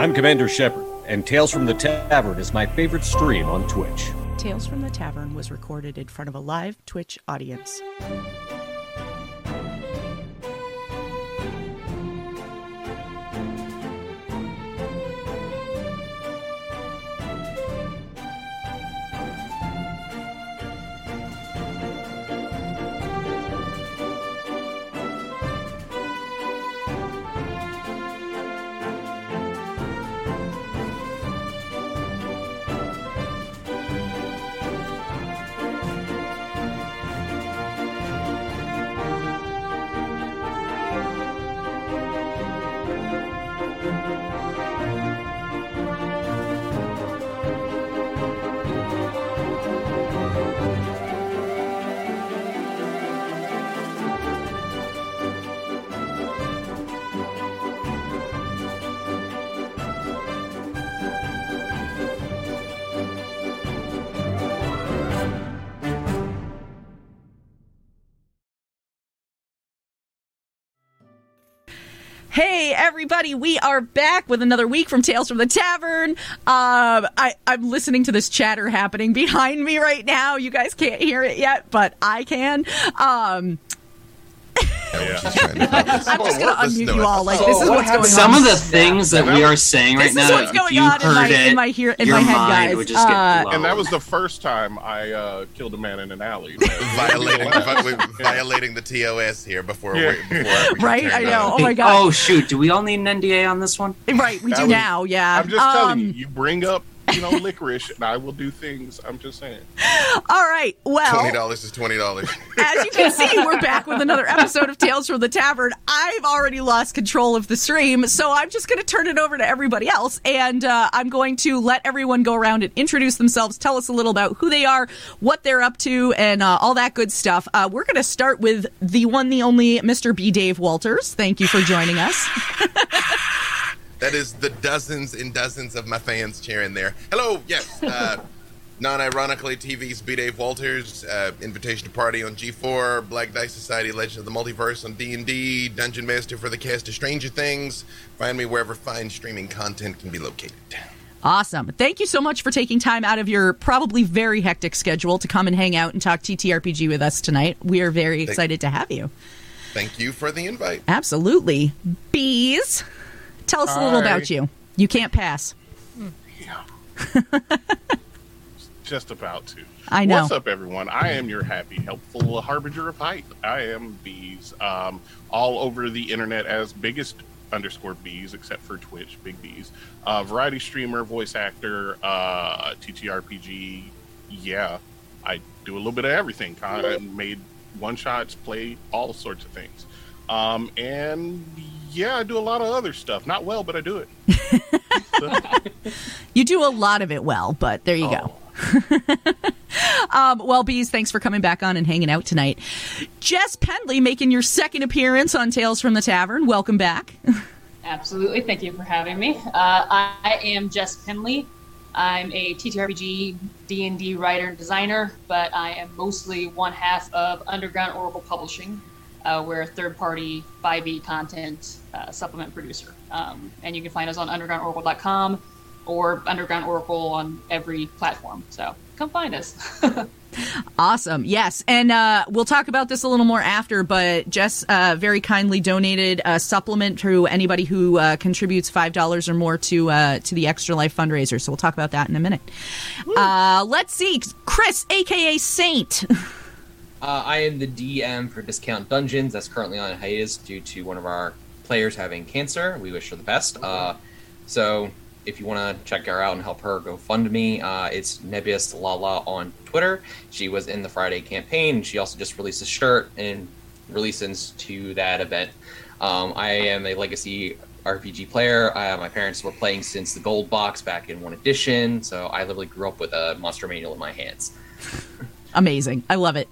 I'm Commander Shepard, and Tales from the Tavern is my favorite stream on Twitch. Tales from the Tavern was recorded in front of a live Twitch audience. Everybody, we are back with another week from Tales from the Tavern. Um, I, I'm listening to this chatter happening behind me right now. You guys can't hear it yet, but I can. Um, I'm just gonna unmute you all. Like this is what's going on. Some of the things that we are saying right This is now, what's if going you on in heard my- it, in my hear- in your my head, mind guys. would just get Uh, blown. And that was the first time I uh, killed a man in an alley. violating, violating the TOS here before Yeah. we, before Right, I know. on. Oh my god. Oh shoot! Do we all need an NDA on this one? Right, we That do was- now. Yeah. I'm just telling you, Um, you bring up, you know, licorice, and I will do things. I'm just saying. All right. Well, Twenty dollars is twenty dollars. as you can see, we're back with another episode of Tales from the Tavern. I've already lost control of the stream, so I'm just going to turn it over to everybody else, and uh, I'm going to let everyone go around and introduce themselves, tell us a little about who they are, what they're up to, and uh, all that good stuff. Uh, we're going to start with the one, the only Mr. B. Dave Walters. Thank you for joining us. That is the dozens and dozens of my fans cheering there. Hello, yes. Uh, non-ironically, TV's B. Dave Walters, uh, Invitation to Party on G4, Black Dice Society, Legend of the Multiverse on D&D, Dungeon Master for the cast of Stranger Things. Find me wherever fine streaming content can be located. Awesome. Thank you so much for taking time out of your probably very hectic schedule to come and hang out and talk TTRPG with us tonight. We are very excited to have you. Thank you for the invite. Absolutely. Bees, tell us a little about you. You can't pass. Yeah. Just about to. I know. What's up, everyone? I am your happy, helpful harbinger of hype. I am Bees, um, all over the internet as biggest underscore Bees, except for Twitch, Big Bees. Uh, variety streamer, voice actor, uh, TTRPG. Yeah, I do a little bit of everything. Kind of made one shots, play all sorts of things. Um, and yeah, I do a lot of other stuff. Not well, but I do it. You do a lot of it well, but there you go. Um, well, Bees, thanks for coming back on and hanging out tonight. Jess Pendley making your second appearance on Tales from the Tavern. Welcome back. Absolutely. Thank you for having me. Uh, I am Jess Penley. I'm a TTRPG D&D writer and designer, but I am mostly one half of Underground Oracle Publishing. Uh, we're a third-party 5e content uh, supplement producer. Um, and you can find us on undergroundoracle.com or Underground Oracle on every platform. So come find us. Awesome. Yes. And uh, we'll talk about this a little more after, but Jess uh, very kindly donated a supplement to anybody who uh, contributes $5 or more to uh, to the Extra Life fundraiser. So we'll talk about that in a minute. Uh, let's see. Chris, a.k.a. Saint. Uh, I am the DM for Discount Dungeons. That's currently on hiatus due to one of our players having cancer. We wish her the best. Uh, so if you want to check her out and help her, go fund me. Uh, it's Nebius Lala on Twitter. She was in the Friday campaign. She also just released a shirt and releases to that event. Um, I am a legacy RPG player. Uh, my parents were playing since the gold box back in one edition, so I literally grew up with a monster manual in my hands. Amazing. I love it.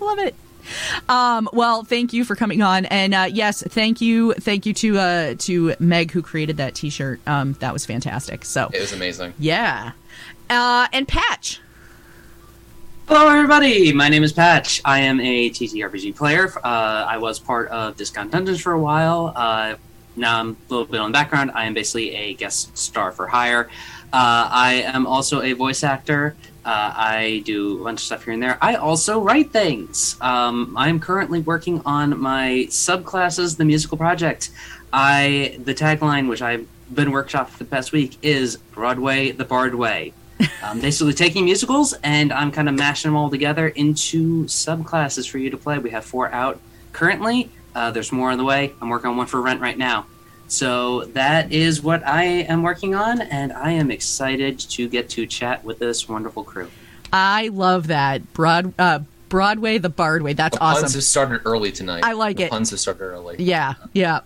Love it. Um, well, thank you for coming on, and uh, yes, thank you, thank you to uh, to Meg who created that T-shirt. Um, that was fantastic. So It was amazing. yeah, uh, and Patch. Hello, everybody. My name is Patch. I am a TTRPG player. Uh, I was part of Discount Dungeons for a while. Uh, now I'm a little bit on the background. I am basically a guest star for hire. Uh, I am also a voice actor. Uh, I do a bunch of stuff here and there. I also write things. Um, I'm currently working on my subclasses, the musical project. I the tagline, which I've been workshopping for the past week, is Broadway the Bard Way. I'm basically taking musicals and I'm kind of mashing them all together into subclasses for you to play. We have four out currently. Uh, there's more on the way. I'm working on one for rent right now. So that is what I am working on, and I am excited to get to chat with this wonderful crew. I love that Broad uh, Broadway, the Bard way. That's The puns awesome. have started early tonight. I like The it. Puns have started early. Yeah, yeah.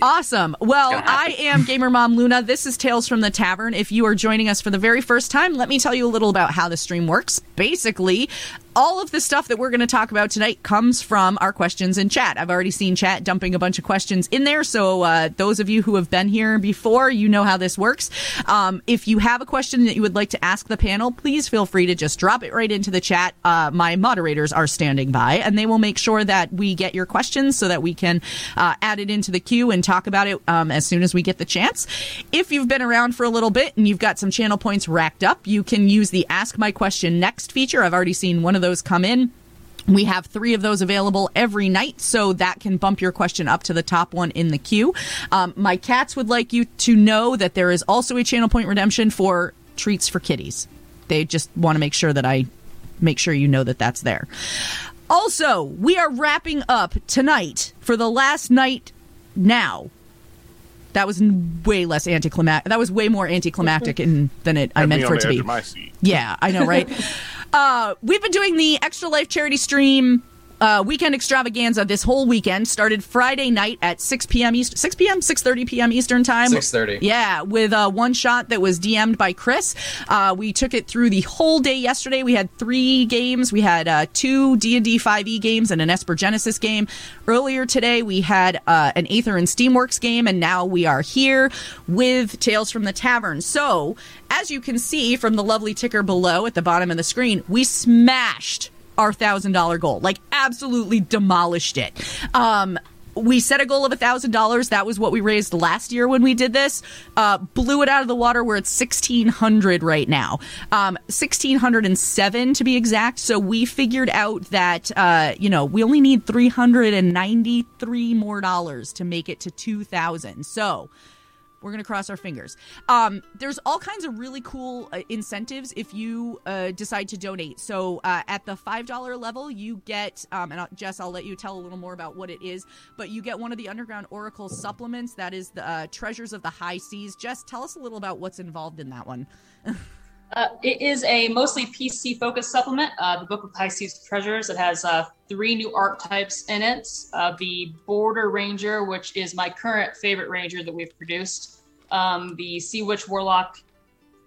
Awesome. Well, I am Gamer Mom Luna. This is Tales from the Tavern. If you are joining us for the very first time, let me tell you a little about how the stream works. Basically, all of the stuff that we're going to talk about tonight comes from our questions in chat. I've already seen chat dumping a bunch of questions in there. So, uh, those of you who have been here before, you know how this works. Um, if you have a question that you would like to ask the panel, please feel free to just drop it right into the chat. Uh, my moderators are standing by and they will make sure that we get your questions so that we can uh, add it into the queue and talk about it um, as soon as we get the chance. If you've been around for a little bit and you've got some channel points racked up, you can use the Ask My Question Next feature. I've already seen one of those come in. We have three of those available every night, so that can bump your question up to the top one in the queue. Um, my cats would like you to know that there is also a channel point redemption for treats for kitties. They just want to make sure that I make sure you know that that's there. Also, we are wrapping up tonight for the last night now. That was way less anticlimactic. That was way more anticlimactic in, than it I meant for it to be. Yeah, I know, right? uh, we've been doing the Extra Life charity stream uh, weekend extravaganza this whole weekend. Started Friday night at 6 p.m. East, 6 p.m., 6:30 p.m. Eastern time. 6:30. Yeah, with uh, one shot that was DM'd by Chris. Uh, we took it through the whole day yesterday. We had three games. We had uh, two D&D 5e games and an Esper Genesis game. Earlier today, we had uh, an Aether and Steamworks game, and now we are here with Tales from the Tavern. So, as you can see from the lovely ticker below at the bottom of the screen, we smashed our thousand dollar goal. Like absolutely demolished it. Um we set a goal of a thousand dollars. That was what we raised last year when we did this. Uh blew it out of the water. We're at 1600 right now. Um 1607 to be exact. So we figured out that uh you know we only need 393 more dollars to make it to 2000 so we're gonna cross our fingers. Um, there's all kinds of really cool uh, incentives if you uh, decide to donate. So uh, at the five dollar level, you get, um, and I'll, Jess, I'll let you tell a little more about what it is. But you get one of the Underground Oracle supplements. That is the uh, Treasures of the High Seas. Jess, tell us a little about what's involved in that one. Uh, it is a mostly PC focused supplement. Uh, the Book of Seas Treasures. It has uh, three new archetypes in it. Uh, the Border Ranger, which is my current favorite ranger that we've produced. Um, the Sea Witch Warlock,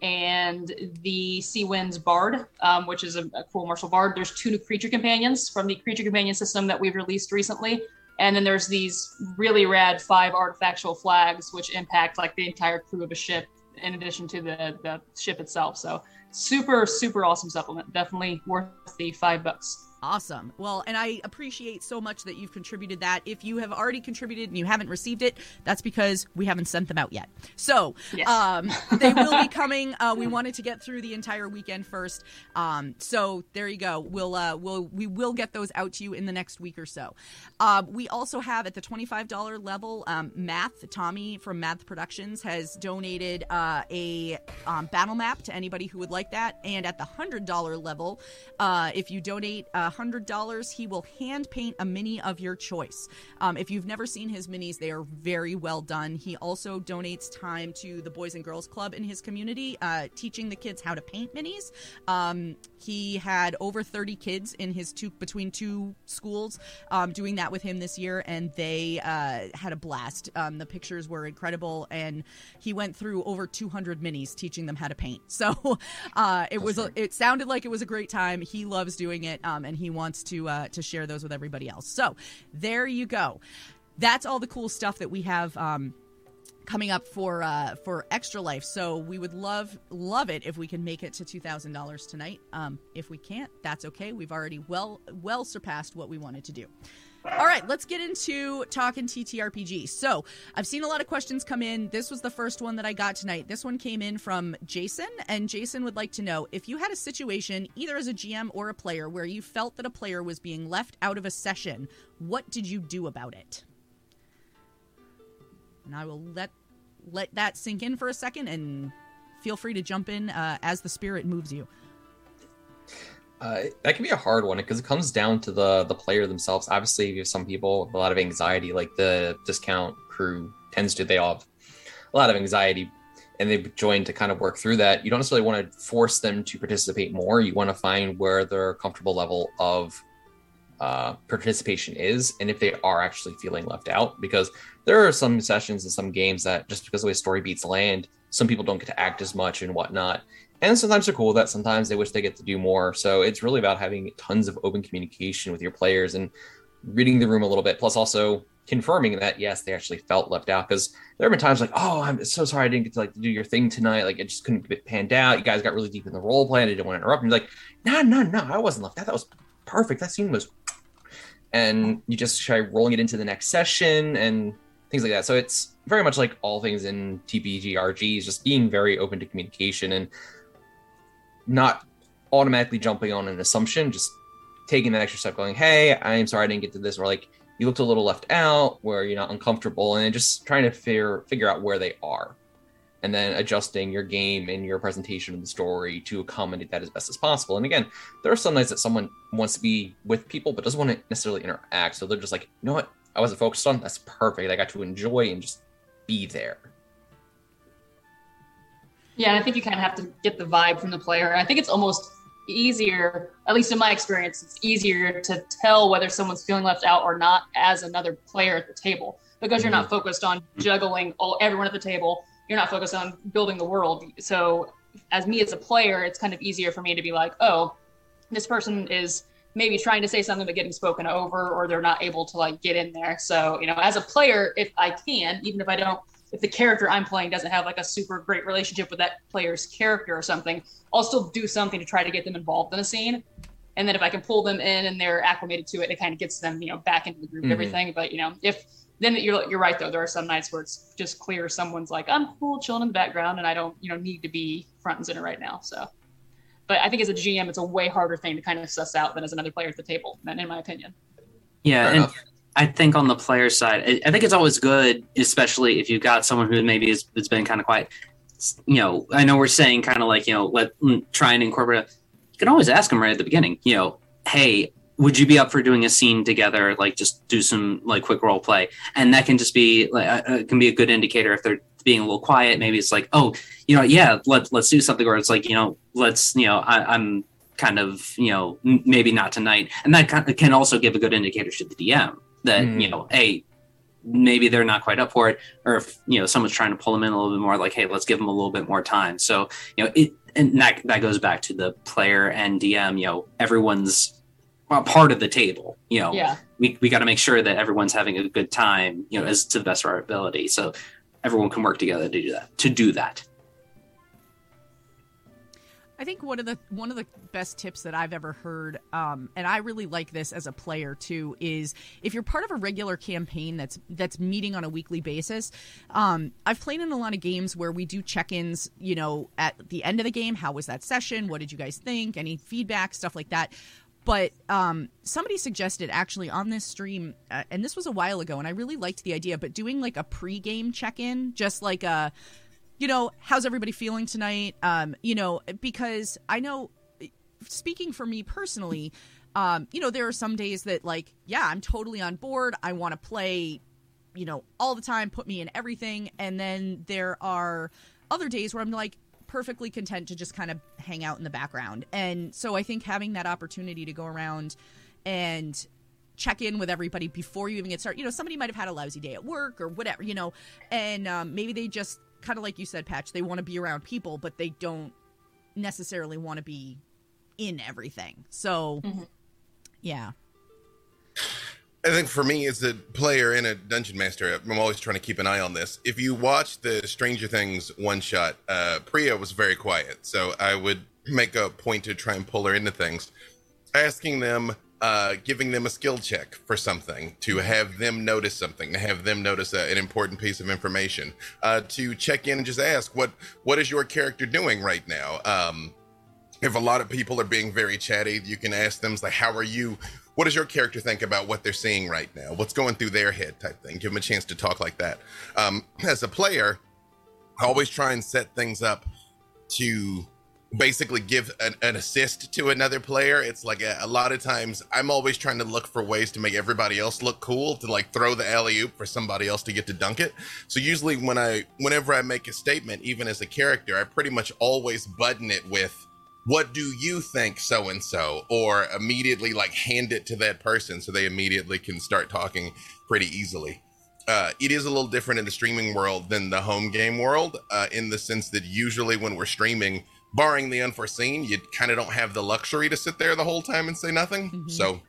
and the Sea Winds Bard, um, which is a, a cool martial bard. There's two new creature companions from the creature companion system that we've released recently. And then there's these really rad five artifactual flags, which impact like the entire crew of a ship in addition to the, the ship itself. So super, super awesome supplement. Definitely worth the five bucks. Awesome. Well, and I appreciate so much that you've contributed that. If you have already contributed and you haven't received it, that's because we haven't sent them out yet. So yes. um, they will be coming. Uh, we wanted to get through the entire weekend first. Um, so there you go. We'll uh, we'll we will get those out to you in the next week or so. Uh, we also have at the twenty five dollar level, um, Math Tommy from Math Productions has donated uh, a um, battle map to anybody who would like that. And at the hundred dollar level, uh, if you donate. Uh, $100, he will hand paint a mini of your choice. Um, if you've never seen his minis, they are very well done. He also donates time to the Boys and Girls Club in his community, uh, teaching the kids how to paint minis. Um, he had over 30 kids in his two between two schools um, doing that with him this year, and they uh, had a blast. Um, the pictures were incredible, and he went through over 200 minis teaching them how to paint. So uh, it That's was a, it sounded like it was a great time. He loves doing it, um, and he wants to uh, to share those with everybody else. So there you go. That's all the cool stuff that we have. Um, coming up for uh, for extra life so we would love love it if we can make it to $2000 tonight um, if we can't that's okay we've already well well surpassed what we wanted to do All right, let's get into talking TTRPG. So, I've seen a lot of questions come in. This was the first one that I got tonight. This one came in from Jason, and Jason would like to know if you had a situation, either as a GM or a player, where you felt that a player was being left out of a session, what did you do about it? And I will let let that sink in for a second, and feel free to jump in uh, as the spirit moves you. Uh, that can be a hard one because it comes down to the the player themselves. Obviously, you have some people with a lot of anxiety, like the discount crew tends to. They all have a lot of anxiety, and they've joined to kind of work through that. You don't necessarily want to force them to participate more. You want to find where their comfortable level of uh, participation is, and if they are actually feeling left out. Because there are some sessions and some games that just because the way story beats land, some people don't get to act as much and whatnot and sometimes they're cool with that. Sometimes they wish they get to do more. So it's really about having tons of open communication with your players and reading the room a little bit plus also confirming that yes they actually felt left out. Because there have been times like oh i'm so sorry i didn't get to like do your thing tonight. Like it just couldn't get panned out. You guys got really deep in the role play and i didn't want to interrupt. And like no no no i wasn't left out. That was perfect. That scene was and you just try rolling it into the next session and things like that. So it's very much like all things in tpg rgs just being very open to communication and not automatically jumping on an assumption, just taking that extra step, going, "Hey, I'm sorry I didn't get to this," or like you looked a little left out, where you're not uncomfortable, and just trying to figure figure out where they are, and then adjusting your game and your presentation of the story to accommodate that as best as possible. And again, there are some nights that someone wants to be with people but doesn't want to necessarily interact, so they're just like, "You know what? I wasn't focused on. That's perfect. I got to enjoy and just be there." Yeah, I think you kind of have to get the vibe from the player. I think it's almost easier, at least in my experience, it's easier to tell whether someone's feeling left out or not as another player at the table because you're not mm-hmm. focused on mm-hmm. juggling all everyone at the table. You're not focused on building the world. So, as me as a player, it's kind of easier for me to be like, oh, this person is maybe trying to say something but getting spoken over, or they're not able to like get in there. So, you know, as a player, if I can, even if I don't if the character I'm playing doesn't have like a super great relationship with that player's character or something, I'll still do something to try to get them involved in the scene. And then if I can pull them in and they're acclimated to it, it kind of gets them, you know, back into the group and Mhm. everything. But you know, if then you're you're right though. There are some nights where it's just clear someone's like, I'm cool, chilling in the background, and I don't, you know, need to be front and center right now. So, but I think as a GM, it's a way harder thing to kind of suss out than as another player at the table, in my opinion. Yeah, Fair and enough. I think on the player side, I, I think it's always good, especially if you've got someone who maybe has, has been kind of quiet. You know, I know we're saying kind of like you know, let mm, try and incorporate. You can always ask them right at the beginning. You know, hey, would you be up for doing a scene together? Like, just do some like quick role play, and that can just be like uh, can be a good indicator if they're being a little quiet. Maybe it's like, oh, you know, yeah, let let's do something, or it's like, you know, let's you know, I, I'm kind of you know m- maybe not tonight, and that can also give a good indicator to the DM that Mm. you know, hey, maybe they're not quite up for it, or if you know someone's trying to pull them in a little bit more, like, hey, let's give them a little bit more time. So you know, it and that that goes back to the player and DM. You know, everyone's a part of the table. You know, Yeah. we we got to make sure that everyone's having a good time. You know, as to the best of our ability. So everyone can work together to do that. To do that. I think one of the one of the best tips that I've ever heard, um, and I really like this as a player too, is if you're part of a regular campaign that's that's meeting on a weekly basis. Um, I've played in a lot of games where we do check-ins, you know, at the end of the game. How was that session? What did you guys think? Any feedback, stuff like that. But um, somebody suggested actually on this stream, uh, and this was a while ago, and I really liked the idea. But doing like a pre-game check-in, just like a you know, how's everybody feeling tonight? Um, you know, because I know, speaking for me personally, um, you know, there are some days that, like, yeah, I'm totally on board. I want to play, you know, all the time, put me in everything. And then there are other days where I'm like, perfectly content to just kind of hang out in the background. And so I think having that opportunity to go around and check in with everybody before you even get started. You know, somebody might have had a lousy day at work or whatever, you know, and um, maybe they just kind of like you said, Patch, they want to be around people, but they don't necessarily want to be in everything. So, Mhm. yeah. I think for me, as a player and a dungeon master, I'm always trying to keep an eye on this. If you watch the Stranger Things one shot, uh, Priya was very quiet, so I would make a point to try and pull her into things, asking them uh, giving them a skill check for something, to have them notice something, to have them notice a, an important piece of information, uh, to check in and just ask what what is your character doing right now. Um, if a lot of people are being very chatty, you can ask them like, "How are you? What does your character think about what they're seeing right now? What's going through their head?" Type thing. Give them a chance to talk like that. Um, as a player, I always try and set things up to basically give an, an assist to another player. It's like a, a, lot of times I'm always trying to look for ways to make everybody else look cool, to like throw the alley oop for somebody else to get to dunk it. So usually when I, whenever I make a statement, even as a character, I pretty much always button it with, what do you think so and so or immediately like hand it to that person so they immediately can start talking pretty easily uh, it is a little different in the streaming world than the home game world uh, in the sense that usually when we're streaming barring the unforeseen, you kind of don't have the luxury to sit there the whole time and say nothing. Mm-hmm. So,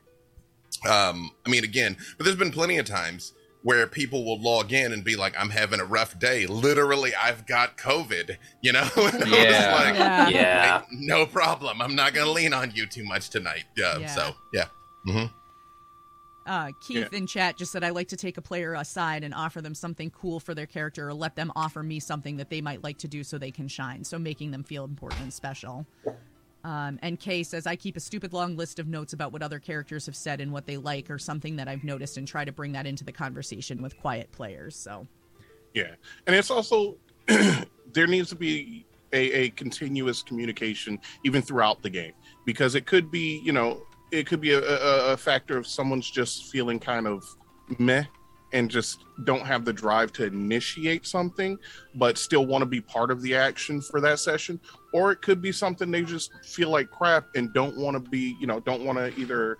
um, I mean, again, but there's been plenty of times where people will log in and be like, "I'm having a rough day. Literally, I've got COVID." You know? yeah. like, yeah. yeah. Hey, no problem. I'm not going to lean on you too much tonight. Uh, yeah. So, yeah. Mm-hmm. Uh, Keith yeah. in chat just said, I like to take a player aside and offer them something cool for their character or let them offer me something that they might like to do so they can shine. So making them feel important and special. Um, and Kay says, I keep a stupid long list of notes about what other characters have said and what they like or something that I've noticed and try to bring that into the conversation with quiet players. So, yeah. And it's also, there needs to be a, a continuous communication even throughout the game because it could be, you know, it could be a, a, a factor of someone's just feeling kind of meh and just don't have the drive to initiate something, but still want to be part of the action for that session. Or it could be something they just feel like crap and don't want to be, you know, don't want to either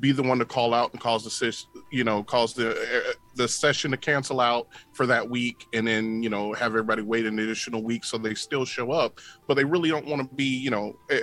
be the one to call out and cause the you know cause the uh, the session to cancel out for that week and then you know have everybody wait an additional week so they still show up but they really don't want to be you know uh,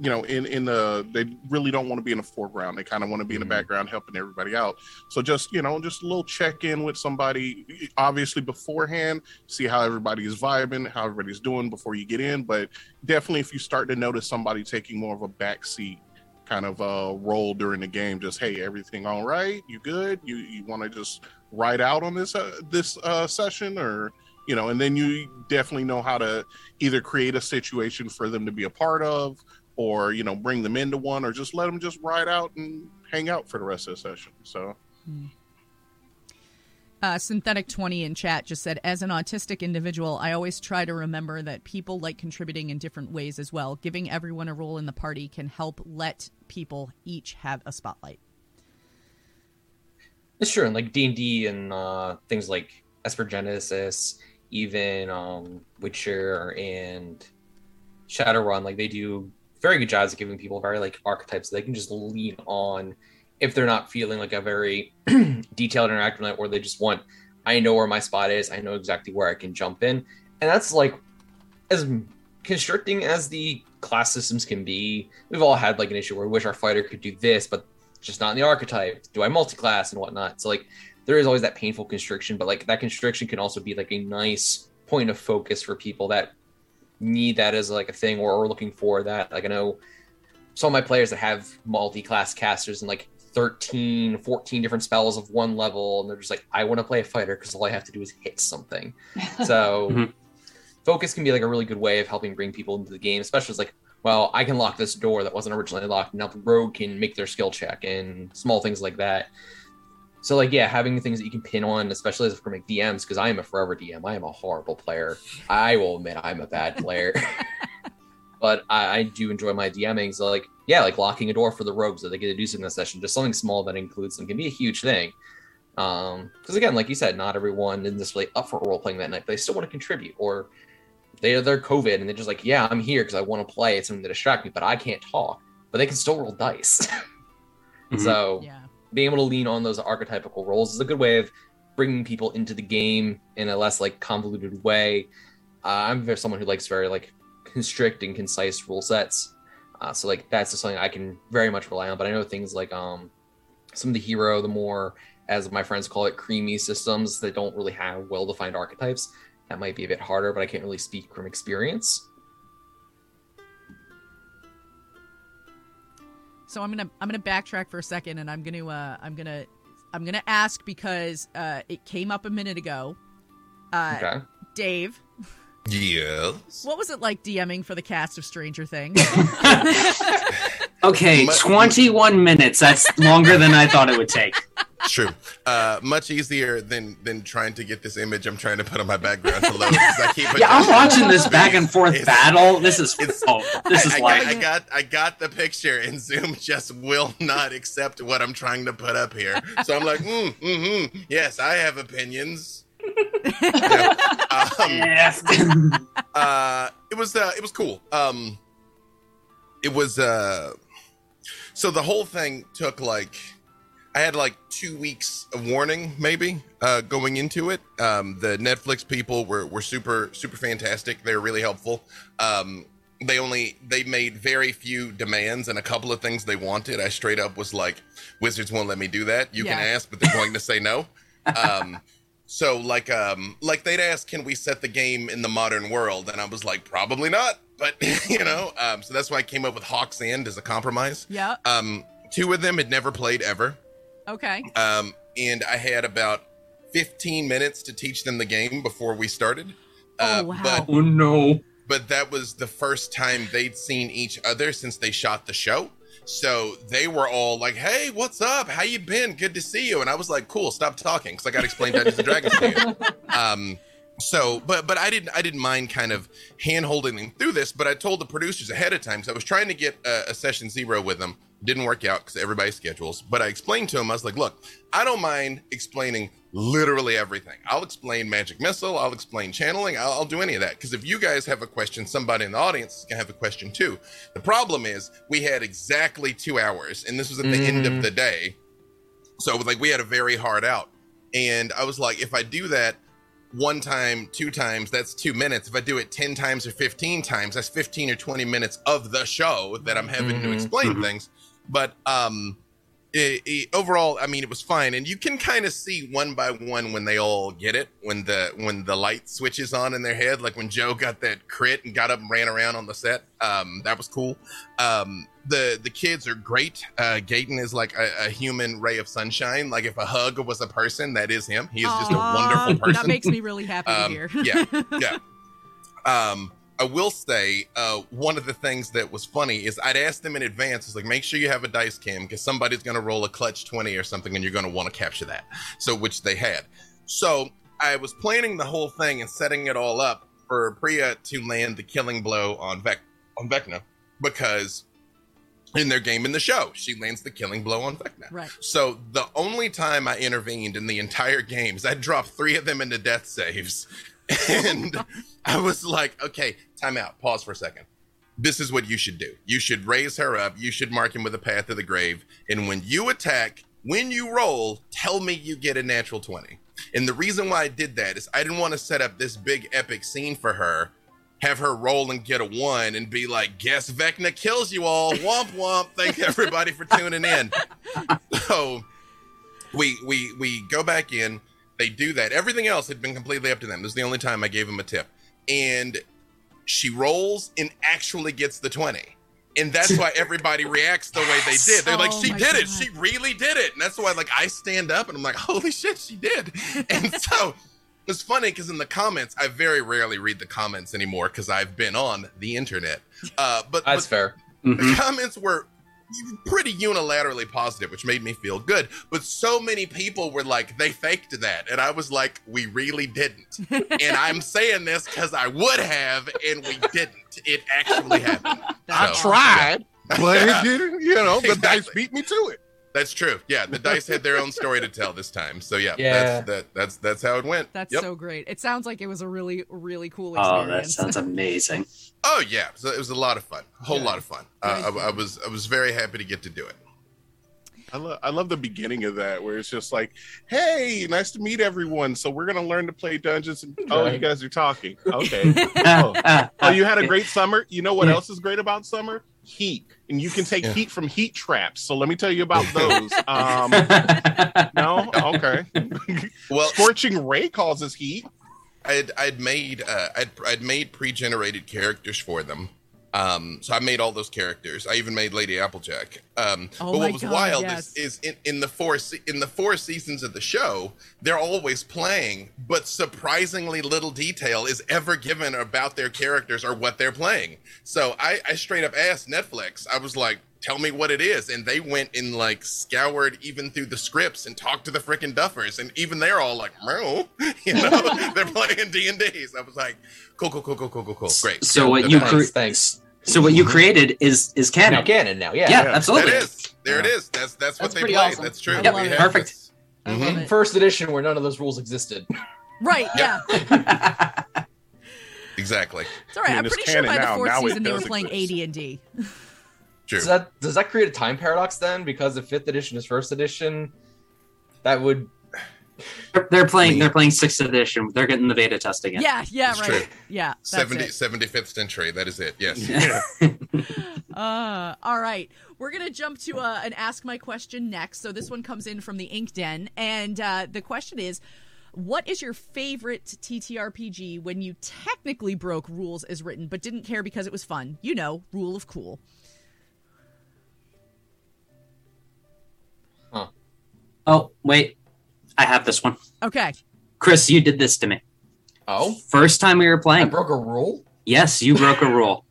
you know, in in the they really don't want to be in the foreground. They kind of want to be in the mm-hmm. background, helping everybody out. So just you know, just a little check in with somebody, obviously beforehand, see how everybody is vibing, how everybody's doing before you get in. But definitely, if you start to notice somebody taking more of a backseat kind of uh, role during the game, just hey, everything all right? You good? You you want to just ride out on this uh, this uh, session or you know, and then you definitely know how to either create a situation for them to be a part of or you know bring them into one or just let them just ride out and hang out for the rest of the session so. Hmm. uh, synthetic 20 in chat just said as an autistic individual i always try to remember that people like contributing in different ways as well. Giving everyone a role in the party can help let people each have a spotlight. It's true and like d&d and uh, things like esper genesis even um, witcher and shadowrun like they do very good jobs at giving people very like archetypes that they can just lean on if they're not feeling like a very detailed interactive night where they just want I know where my spot is, I know exactly where I can jump in. And that's like as constricting as the class systems can be. We've all had like an issue where we wish our fighter could do this, but just not in the archetype. Do I multi-class and whatnot? So like there is always that painful constriction, but like that constriction can also be like a nice point of focus for people that need that as like a thing or are looking for that. Like I know some of my players that have multi-class casters and like 13, 14 different spells of one level, and they're just like, I want to play a fighter because all I have to do is hit something. So mm-hmm. focus can be like a really good way of helping bring people into the game, especially as like, well, I can lock this door that wasn't originally locked. Now the rogue can make their skill check and small things like that. So like yeah, having things that you can pin on, especially as for make DMs, because I am a forever DM. I am a horrible player. I will admit I'm a bad player. but I, I, do enjoy my DMing. So like yeah, like locking a door for the rogues that they get to do something in the session, just something small that includes them can be a huge thing. Um, because again, like you said, not everyone in this really up for role playing that night, but they still want to contribute or they they're COVID and they're just like, yeah, I'm here because I want to play. It's something to distract me, but I can't talk. But they can still roll dice. mm-hmm. So yeah being able to lean on those archetypical roles is a good way of bringing people into the game in a less like convoluted way. Uh, I'm someone who likes very like constrict and concise rule sets, uh, so like that's just something I can very much rely on. But I know things like um, some of the hero, the more as my friends call it, creamy systems that don't really have well defined archetypes. That might be a bit harder, but I can't really speak from experience. So I'm gonna I'm gonna backtrack for a second, and I'm gonna uh, I'm gonna I'm gonna ask because uh, it came up a minute ago. Uh, Okay. Dave, Yes. what was it like DMing for the cast of Stranger Things? Okay, 21 minutes. That's longer than I thought it would take. True. Uh, much easier than than trying to get this image I'm trying to put on my background to load. 'cause I keep Yeah, I'm watching this back and forth It's- battle. This is it's- oh, this is I, I like got, I got I got the picture, and Zoom just will not accept what I'm trying to put up here. So I'm like, mm, mm-hmm. yes, I have opinions. Yeah. Um, yes. uh, it was uh, it was cool. Um, it was uh, so the whole thing took like I had like two weeks of warning, maybe uh, going into it. Um, the Netflix people were were super super fantastic. They were really helpful. Um, they only they made very few demands and a couple of things they wanted. I straight up was like, Wizards won't let me do that. You can ask, but they're going to say no. Um, so like um like they'd ask, can we set the game in the modern world? And I was like, probably not. But you know, um, so that's why I came up with Hawk's End as a compromise. yeah. Um, two of them had never played ever. Okay. Um, and I had about 15 minutes to teach them the game before we started. Uh, Oh, wow. But oh no. but that was the first time they'd seen each other since they shot the show. So they were all like, "Hey, what's up? How you been? Good to see you." And I was like, "Cool, stop talking," because I got to explain Dungeons and Dragons to you. Um, so, but but I didn't I didn't mind kind of hand holding them through this. But I told the producers ahead of time. So I was trying to get a, a session zero with them. Didn't work out because everybody's schedules. But I explained to him, I was like, "Look, I don't mind explaining literally everything. I'll explain magic missile. I'll explain channeling. I'll, I'll do any of that. Because if you guys have a question, somebody in the audience is gonna have a question too. The problem is we had exactly two hours, and this was at the end of the day. So it was like we had a very hard out. And I was like, if I do that one time, two times, that's two minutes. If I do it 10 times or 15 times, that's 15 or 20 minutes of the show that I'm having to Mhm. explain Mhm. things. But um it, it- overall, I mean, it was fine, and you can kind of see one by one when they all get it. When the when the light switches on in their head, like when Joe got that crit and got up and ran around on the set. Um, that was cool. Um, the the kids are great. Uh, Gaten is like a, a human ray of sunshine. Like if a hug was a person, that is him. He is just a wonderful person. That makes me really happy to Um, hear. yeah, yeah. Um, I will say uh, one of the things that was funny is I'd asked them in advance. I was like, make sure you have a dice cam because somebody's going to roll a clutch twenty or something, and you're going to want to capture that. So, which they had. So I was planning the whole thing and setting it all up for Priya to land the killing blow on Vec on Vecna because in their game in the show, she lands the killing blow on Vecna. Right. So the only time I intervened in the entire game is I dropped three of them into death saves. And I was like, okay, time out. Pause for a second. This is what you should do. You should raise her up. You should mark him with a path to the grave. And when you attack, when you roll, tell me you get a natural 20. And the reason why I did that is I didn't want to set up this big epic scene for her, have her roll and get a one and be like, guess Vecna kills you all. Womp womp. Thank everybody for tuning in. So we we we go back in. They do that. Everything else had been completely up to them. This is the only time I gave them a tip. And she rolls and actually gets the 20. And that's why everybody reacts the way they did. They're like, Oh she my did it. She really did it. And that's why, like, I stand up and I'm like, holy shit, she did. And so it's funny because in the comments, I very rarely read the comments anymore because I've been on the internet. Uh, but, That's but fair. the Mhm. comments were pretty unilaterally positive, which made me feel good. But so many people were like, they faked that. And I was like, we really didn't. and I'm saying this because I would have, and we didn't. It actually happened. That's So, tried, but it didn't. You know, the dice beat me to it. That's true. Yeah, the dice had their own story to tell this time. So yeah, Yeah. that's that that's that's how it went. That's Yep. so great. It sounds like it was a really, really cool experience. Oh, that experience. sounds amazing. Oh yeah, so it was a lot of fun. A whole Good. lot of fun. Uh, I, I was I was very happy to get to do it. I love I love the beginning of that where it's just like, "Hey, nice to meet everyone. So we're gonna learn to play Dungeons." And oh, you guys are talking. Okay. oh. oh, you had a great summer. You know what else is great about summer? Heat, and you can take Yeah. heat from heat traps. So let me tell you about those. Um, no, okay. Well, Scorching ray causes heat. I'd I'd made uh, I'd I'd made pre-generated characters for them, Um, so I made all those characters. I even made Lady Applejack. Um, Oh but what was God, wild yes. is, is in, in the four se- in the four seasons of the show, they're always playing, but surprisingly little detail is ever given about their characters or what they're playing. So I, I straight up asked Netflix. I was like, "Tell me what it is," and they went and like scoured even through the scripts and talked to the freaking Duffers, and even they're all like, "Meow," you know, they're playing D and D. So I was like, "Cool, cool, cool, cool, cool, cool, cool, great." So Yeah, what you cre- Thanks, thanks. so what you created is is Now canon. canon now, yeah. Yeah, Yeah. absolutely. That is. There it is. That's that's what That's they pretty played. awesome. That's true. I Yep, We perfect. this. I Mhm. First edition where none of those rules existed. Right, yeah. Exactly. It's all right. I mean, I'm pretty sure by canon the fourth season they were playing. AD&D. True. Does that does that create a time paradox then? Because if fifth edition is first edition, that would They're- they're playing. They're playing sixth edition. They're getting the beta testing in. Yeah, yeah, It's right. true. Yeah, that's 70, it. 75th century. That is it. Yes. Uh, all right. We're going to jump to uh, an Ask My Question next. So this one comes in from the Ink Den. And uh, the question is What is your favorite TTRPG when you technically broke rules as written, but didn't care because it was fun? You know, rule of cool. Oh wait, I have this one. Okay. Chris, you did this to me. oh First time we were I playing. broke a rule. Yes, you broke a rule.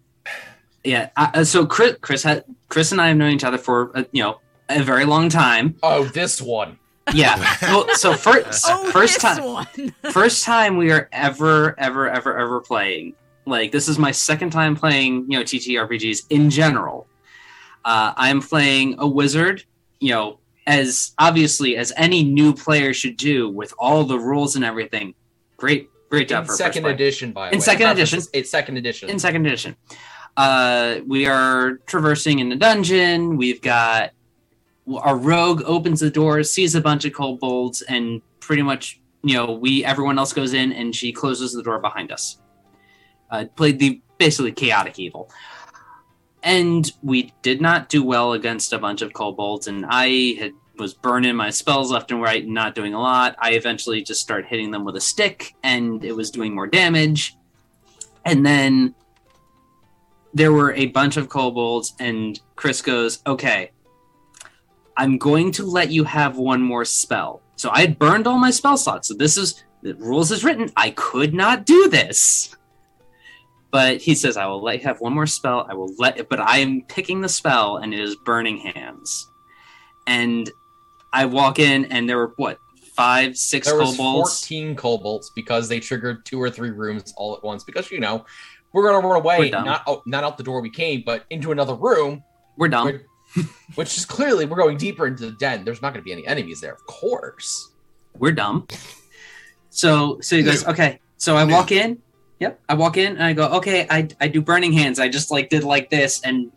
Yeah. Uh, so Chris, Chris had Chris and I have known each other for uh, you know a very long time. Oh, this one. Yeah. well, so first Oh, first time first time we are ever ever ever ever playing. Like this is my second time playing you know TTRPGs in general. Uh, I'm playing a wizard. You know, as obviously as any new player should do with all the rules and everything. Great, great job In for second edition, by the In way. second edition. It's second edition. in second edition. Uh, we are traversing in the dungeon. We've got our rogue opens the door, sees a bunch of kobolds, and pretty much, you know, we everyone else goes in, and she closes the door behind us. Uh, played the basically chaotic evil, and we did not do well against a bunch of kobolds, and I had was burning my spells left and right and not doing a lot. I eventually just started hitting them with a stick, and it was doing more damage. And then there were a bunch of kobolds, and Chris goes, Okay, I'm going to let you have one more spell. So I had burned all my spell slots. So this is the rules is written. I could not do this. But he says, I will let you have one more spell. I will let it, but I am picking the spell, and it is burning hands. And I walk in, and there were what, five, six there was kobolds? 14 kobolds because they triggered two or three rooms all at once. Because you know, we're gonna run away, not out, not out the door we came, but into another room, We're dumb. We're- which is clearly we're going deeper into the den. There's not going to be any enemies there, of course. we're dumb. So so he goes, okay. So I walk in. Yep. I walk in and I go, okay, I I do burning hands. I just like did like this and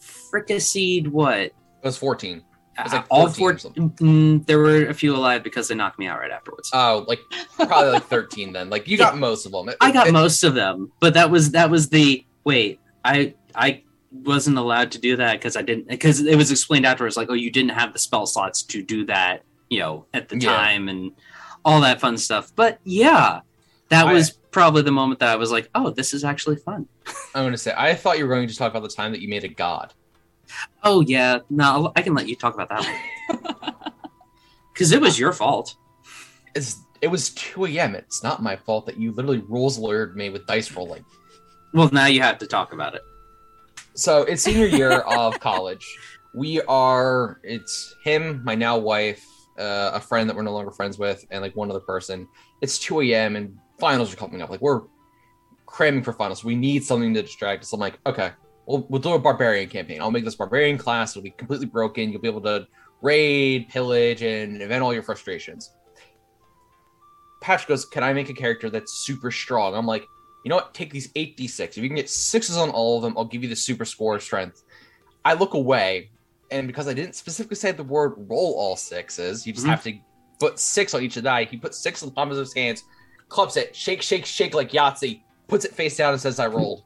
fricasseed what? It was 14. was like Uh, all 14 four. Mm, there were a few alive because they knocked me out right afterwards. Oh, like probably like 13 then. Like you got most of them. It- I got it- most of them, but that was that was the wait. I I wasn't allowed to do that because I didn't because it was explained afterwards. Like, oh, you didn't have the spell slots to do that, you know, at the Yeah. time and all that fun stuff. But yeah, that I- was probably the moment that I was like, oh, this is actually fun. I'm going to say I thought you were going to talk about the time that you made a god. Oh yeah, no, I can let you talk about that because it was your fault. It's, it was 2 a.m. It's not my fault that you literally rules lawyered me with dice rolling. Well, now you have to talk about it. So it's senior year of college. We are. It's him, my now wife, uh, a friend that we're no longer friends with, and like one other person. It's 2 a.m. and finals are coming up. Like we're cramming for finals. We need something to distract us. I'm like, okay, we'll we'll do a barbarian campaign. I'll make this barbarian class. It'll be completely broken. You'll be able to raid, pillage, and vent all your frustrations. Patch goes, Can I make a character that's super strong? I'm like, you know what? Take these 8d6. If you can get sixes on all of them, I'll give you the super score strength. I look away, and because I didn't specifically say the word roll all sixes, you just Mhm. have to put six on each of the die. He puts six on the palms of his hands, clubs it, shake, shake, shake like Yahtzee, puts it face down and says, I rolled.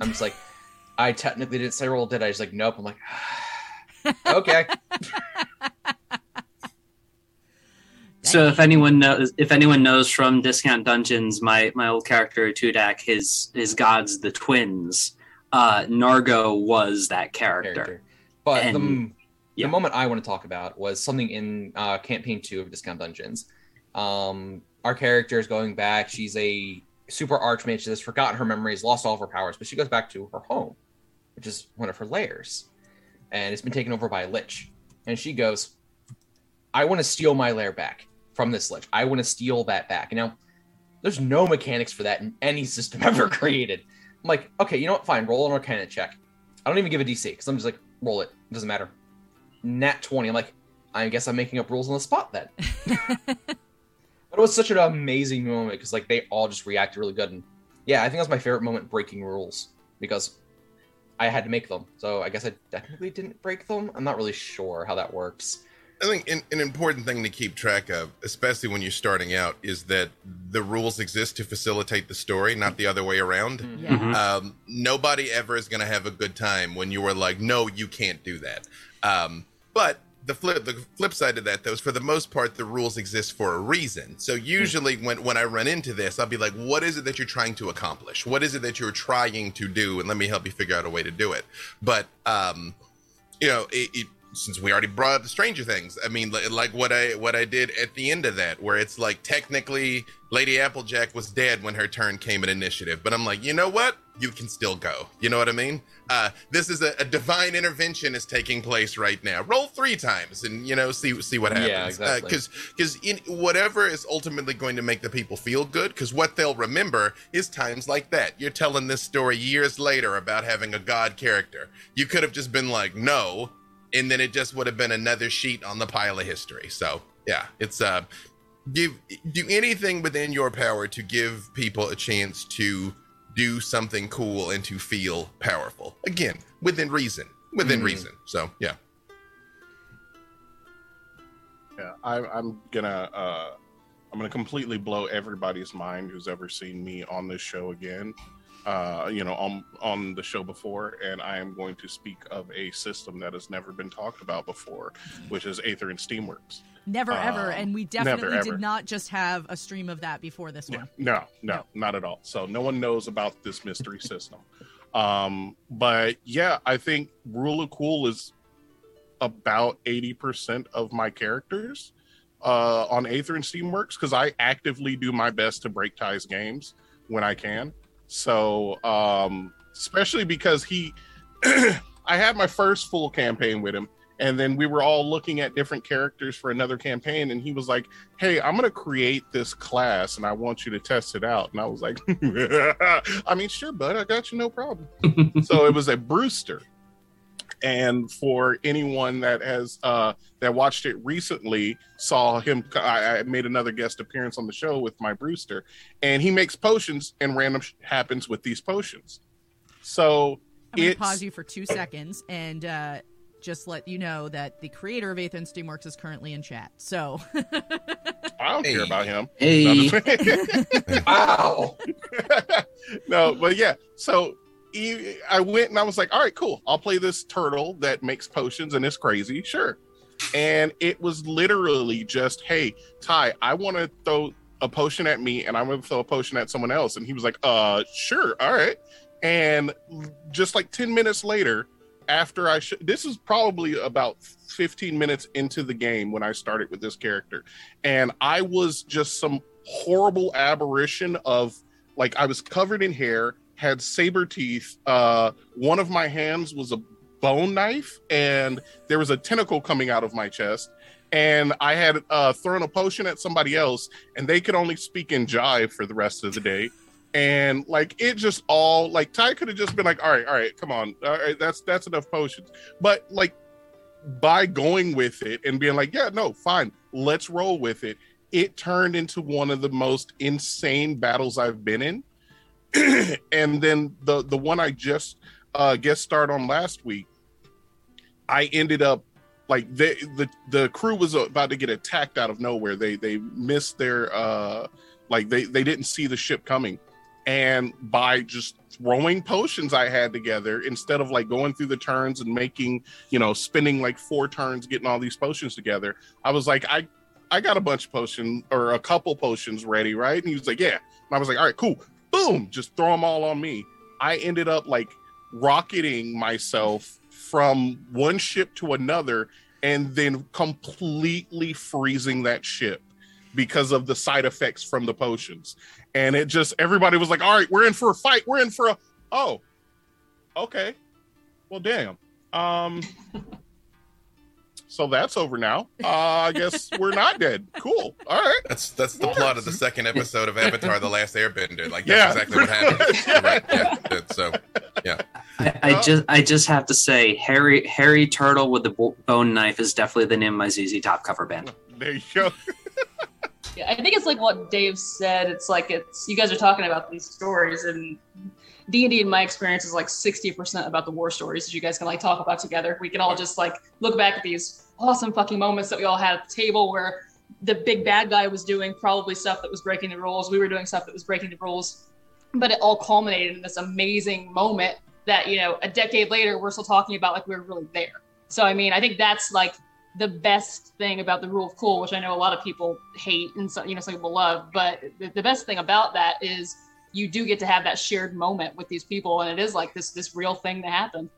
I'm just like, I technically didn't say roll, did I? He's like, nope. I'm like, okay. So if anyone knows, if anyone knows from Discount Dungeons, my my old character Tudak, his his gods, the twins, uh, Nargo was that character. character. But the, yeah. the moment I want to talk about was something in uh, campaign two of Discount Dungeons. Um, our character is going back. She's a super archmage. She has forgotten her memories, lost all of her powers, but she goes back to her home, which is one of her lairs, and it's been taken over by a lich. And she goes, "I want to steal my lair back from this lich. I want to steal that back." You know, there's no mechanics for that in any system ever created. I'm like, okay, you know what? Fine, roll an Arcana check. I don't even give a DC because I'm just like, roll it. It doesn't matter. Nat 20. I'm like, I guess I'm making up rules on the spot then. but it was such an amazing moment because like they all just reacted really good. And yeah, I think that's my favorite moment breaking rules because I had to make them. So I guess I technically didn't break them. I'm not really sure how that works. I think an, an important thing to keep track of, especially when you're starting out, is that the rules exist to facilitate the story, not the other way around. Yeah. Mhm. Um, nobody ever is going to have a good time when you are like, no, you can't do that. Um, but the flip, the flip side of that, though, is for the most part, the rules exist for a reason. So usually, when when I run into this, I'll be like, what is it that you're trying to accomplish? What is it that you're trying to do? And let me help you figure out a way to do it. But um, you know, it, it, since we already brought up the Stranger Things, I mean, li- like what I what I did at the end of that, where it's like technically Lady Applejack was dead when her turn came in initiative, but I'm like, you know what? You can still go. You know what I mean? Uh, this is a, a divine intervention is taking place right now. Roll three times and you know see see what happens. Yeah, exactly. Because because in whatever is ultimately going to make the people feel good, because what they'll remember is times like that. You're telling this story years later about having a god character. You could have just been like, no, and then it just would have been another sheet on the pile of history. So yeah, it's uh, give do anything within your power to give people a chance to do something cool and to feel powerful. Again, within reason, within Mhm. reason. So yeah. Yeah, I, I'm gonna uh, I'm gonna completely blow everybody's mind who's ever seen me on this show again. Uh, you know, on on the show before, and I am going to speak of a system that has never been talked about before, which is Aether and Steamworks. Never ever, Um, and we never, definitely ever. did not just have a stream of that before this one. no, no, No. not at all. So no one knows about this mystery system. Um, but yeah, I think Rule of Cool is about 80% of my characters uh, on Aether and Steamworks because I actively do my best to break Ty's games when I can. So, um, especially because he, I had my first full campaign with him, and then we were all looking at different characters for another campaign, and he was like, Hey, I'm going to create this class and I want you to test it out. And I was like, I mean, sure, bud, I got you, no problem so it was a Brewster. And for anyone that has uh, that watched it recently, saw him. I, I made another guest appearance on the show with my Brewster, and he makes potions, and random sh- happens with these potions. So I'm going to pause you for two seconds and uh, just let you know that the creator of Aether and Steamworks is currently in chat. So I don't care about him. Hey, Wow. no, but yeah. So I went and I was like, all right, cool. I'll play this turtle that makes potions and it's crazy. Sure. And it was literally just, hey, Ty, I want to throw a potion at me and I'm going to throw a potion at someone else. And he was like, uh, sure. All right. And just like 10 minutes later, after I, sh- this is probably about 15 minutes into the game when I started with this character. And I was just some horrible aberration of like I was covered in hair, had saber teeth. Uh, one of my hands was a bone knife, and there was a tentacle coming out of my chest. And I had uh, thrown a potion at somebody else, and they could only speak in jive for the rest of the day. And like it just all like Ty could have just been like, all right, all right, come on, all right, that's that's enough potions. But like by going with it and being like, yeah, no, fine, let's roll with it it turned into one of the most insane battles I've been in. and then the the one I just uh guest starred on last week, I ended up like the the crew was about to get attacked out of nowhere. They they missed their uh like they they didn't see the ship coming. And by just throwing potions I had together instead of like going through the turns and making, you know, spending like four turns getting all these potions together, I was like, I I got a bunch of potions or a couple potions ready, right? And he was like, Yeah. And I was like, All right, cool. Boom, just throw them all on me. I ended up like rocketing myself from one ship to another and then completely freezing that ship because of the side effects from the potions. And it just everybody was like, "All right, we're in for a fight. We're in for a oh, okay, well, damn." Um, so that's over now. Uh, I guess we're not dead. Cool. All right. That's that's the plot of the second episode of Avatar: The Last Airbender. Like Yeah. that's exactly what happened. You're right. Yeah. Good. So I, I just I just have to say, Harry Harry Turtle with the bo- bone knife is definitely the name of my ZZ Top cover band. There you go. Yeah, I think it's like what Dave said. It's like it's you guys are talking about these stories, and D and D, in my experience, is like sixty percent about the war stories that you guys can like talk about together. We can all just like look back at these awesome fucking moments that we all had at the table where the big bad guy was doing probably stuff that was breaking the rules. We were doing stuff that was breaking the rules, but it all culminated in this amazing moment that you know a decade later we're still talking about like we were really there. So I mean, I think that's like the best thing about the rule of cool, which I know a lot of people hate and some, you know, some people love, but the, the best thing about that is you do get to have that shared moment with these people, and it is like this this real thing that happened.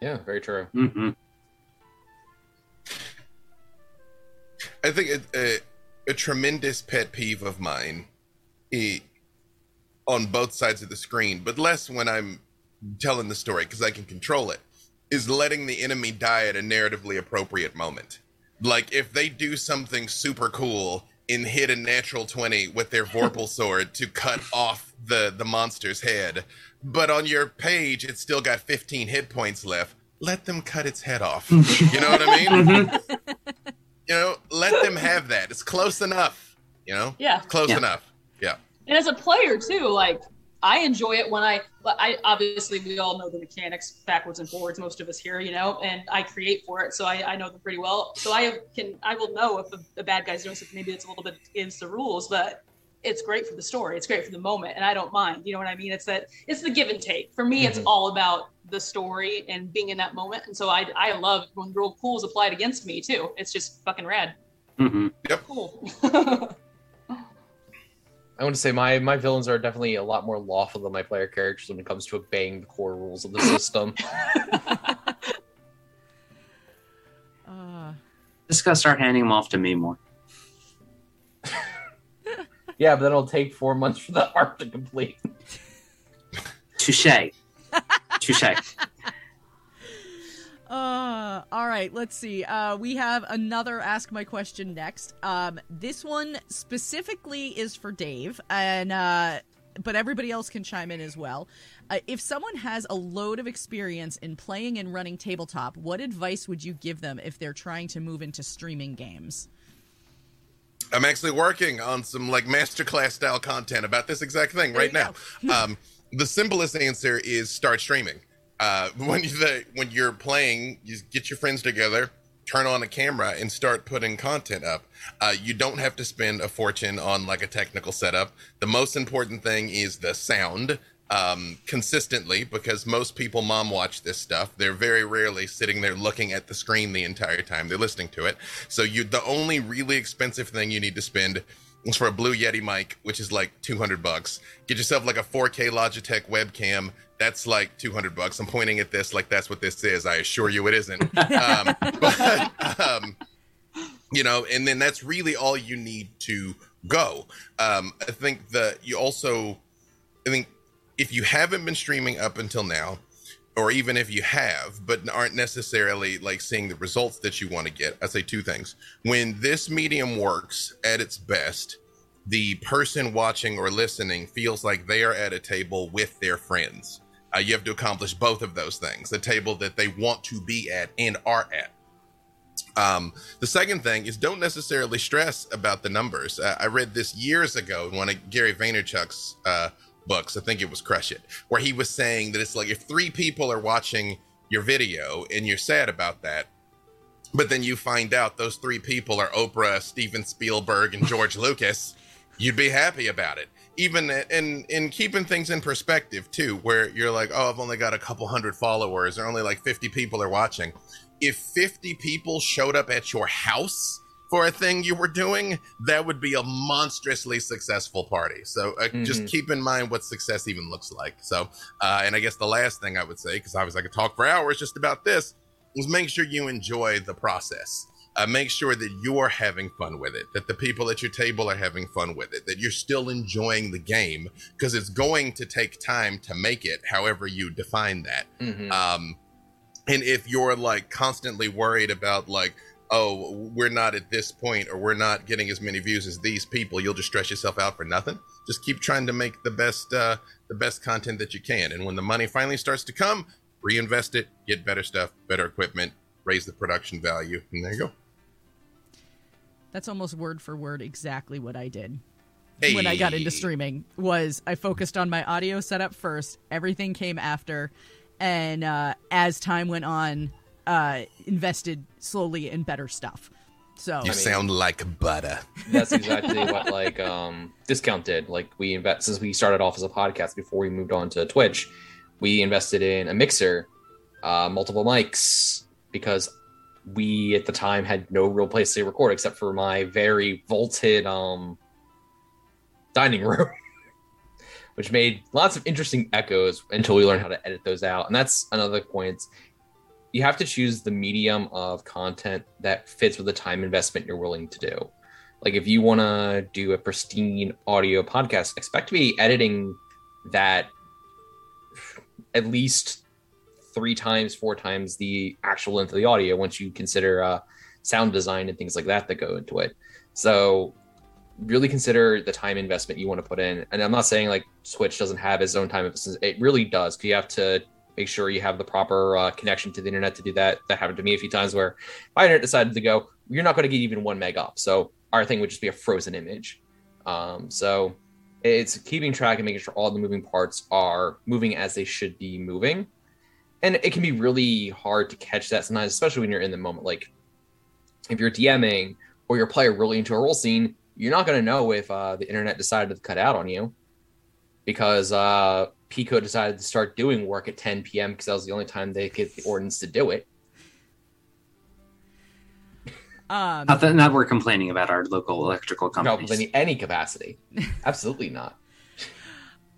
Yeah, very true. hmm I think a, a, a tremendous pet peeve of mine, on both sides of the screen, but less when I'm telling the story because I can control it, is letting the enemy die at a narratively appropriate moment. Like if they do something super cool and hit a natural 20 with their Vorpal sword to cut off the, the monster's head, but on your page it's still got 15 hit points left, let them cut its head off. You know what I mean? Mhm. you know, let them have that. It's close enough. You know, Yeah, close Yeah. enough. Yeah. and as a player too, like I enjoy it when I, I obviously we all know the mechanics backwards and forwards. Most of us here, you know, and I create for it, so I, I know them pretty well. So I can I will know if the, the bad guy's doing something maybe it's a little bit against the rules, but it's great for the story. It's great for the moment, and I don't mind. You know what I mean? It's that it's the give and take. For me, it's Mhm. all about the story and being in that moment. And so I I love when rule cool is applied against me too. It's just fucking rad. hmm Cool. I want to say my my villains are definitely a lot more lawful than my player characters when it comes to obeying the core rules of the system. Uh, Just gotta start handing them off to me more. yeah, but then it'll take four months for the arc to complete. Touche. Touche. Uh, all right, let's see. Uh, we have another Ask My Question next. Um, this one specifically is for Dave, and uh, but everybody else can chime in as well. Uh, if someone has a load of experience in playing and running tabletop, what advice would you give them if they're trying to move into streaming games? I'm actually working on some like masterclass style content about this exact thing There right now. um, the simplest answer is start streaming. Uh, when you when you're playing, you get your friends together, turn on a camera, and start putting content up. Uh, you don't have to spend a fortune on like a technical setup. The most important thing is the sound. Um, consistently, because most people mom watch this stuff. They're very rarely sitting there looking at the screen the entire time they're listening to it. So you, the only really expensive thing you need to spend is for a Blue Yeti mic, which is like 200 bucks. Get yourself like a 4K Logitech webcam. That's like 200 bucks. I'm pointing at this like that's what this is. I assure you it isn't. um, but, um, you know, and then that's really all you need to go. Um, I think that you also, I think if you haven't been streaming up until now, or even if you have, but aren't necessarily like seeing the results that you want to get, I say two things. When this medium works at its best, the person watching or listening feels like they are at a table with their friends. Uh, you have to accomplish both of those things the table that they want to be at and are at. Um, the second thing is don't necessarily stress about the numbers. Uh, I read this years ago in one of Gary Vaynerchuk's uh, books. I think it was Crush It, where he was saying that it's like if three people are watching your video and you're sad about that, but then you find out those three people are Oprah, Steven Spielberg, and George Lucas, you'd be happy about it. Even in in keeping things in perspective too, where you're like, oh, I've only got a couple hundred followers, or only like 50 people are watching. If 50 people showed up at your house for a thing you were doing, that would be a monstrously successful party. So uh, just Mhm. keep in mind what success even looks like. So, uh, and I guess the last thing I would say, because obviously I could talk for hours just about this, is make sure you enjoy the process. Uh, make sure that you're having fun with it, that the people at your table are having fun with it, that you're still enjoying the game, because it's going to take time to make it, however you define that. Mhm. Um, and if you're like constantly worried about like, oh, we're not at this point or we're not getting as many views as these people, you'll just stress yourself out for nothing. Just keep trying to make the best uh, the best content that you can. And when the money finally starts to come, reinvest it, get better stuff, better equipment, raise the production value, and there you go. That's almost word for word exactly what I did. when I got into streaming was I focused on my audio setup first. Everything came after, and uh, as time went on, uh, invested slowly in better stuff. So You mean- sound like butter. That's exactly what like um discount did. Like we invest since we started off as a podcast before we moved on to Twitch, we invested in a mixer, uh, multiple mics because we at the time had no real place to record except for my very vaulted um dining room. Which made lots of interesting echoes until we learned how to edit those out. And that's another point. You have to choose the medium of content that fits with the time investment you're willing to do like if you want to do a pristine audio podcast expect to be editing that at least three times four times the actual length of the audio once you consider uh, sound design and things like that that go into it. So really consider the time investment you want to put in. And i'm not saying like switch doesn't have its own time investment it really does 'cause you have to make sure you have the proper uh, connection to the internet to do that. That happened to me a few times where my internet decided to go you're not going to get even one meg up so our thing would just be a frozen image. Um, so it's keeping track and making sure all the moving parts are moving as they should be moving and it can be really hard to catch that sometimes especially when you're in the moment. Like if you're dming or your player really into a role scene you're not going to know if uh, the internet decided to cut out on you because uh, PECO decided to start doing work at 10 p.m because that was the only time they get the ordinance to do it. Um, Not that, not we're complaining about our local electrical company. no in any capacity. Absolutely not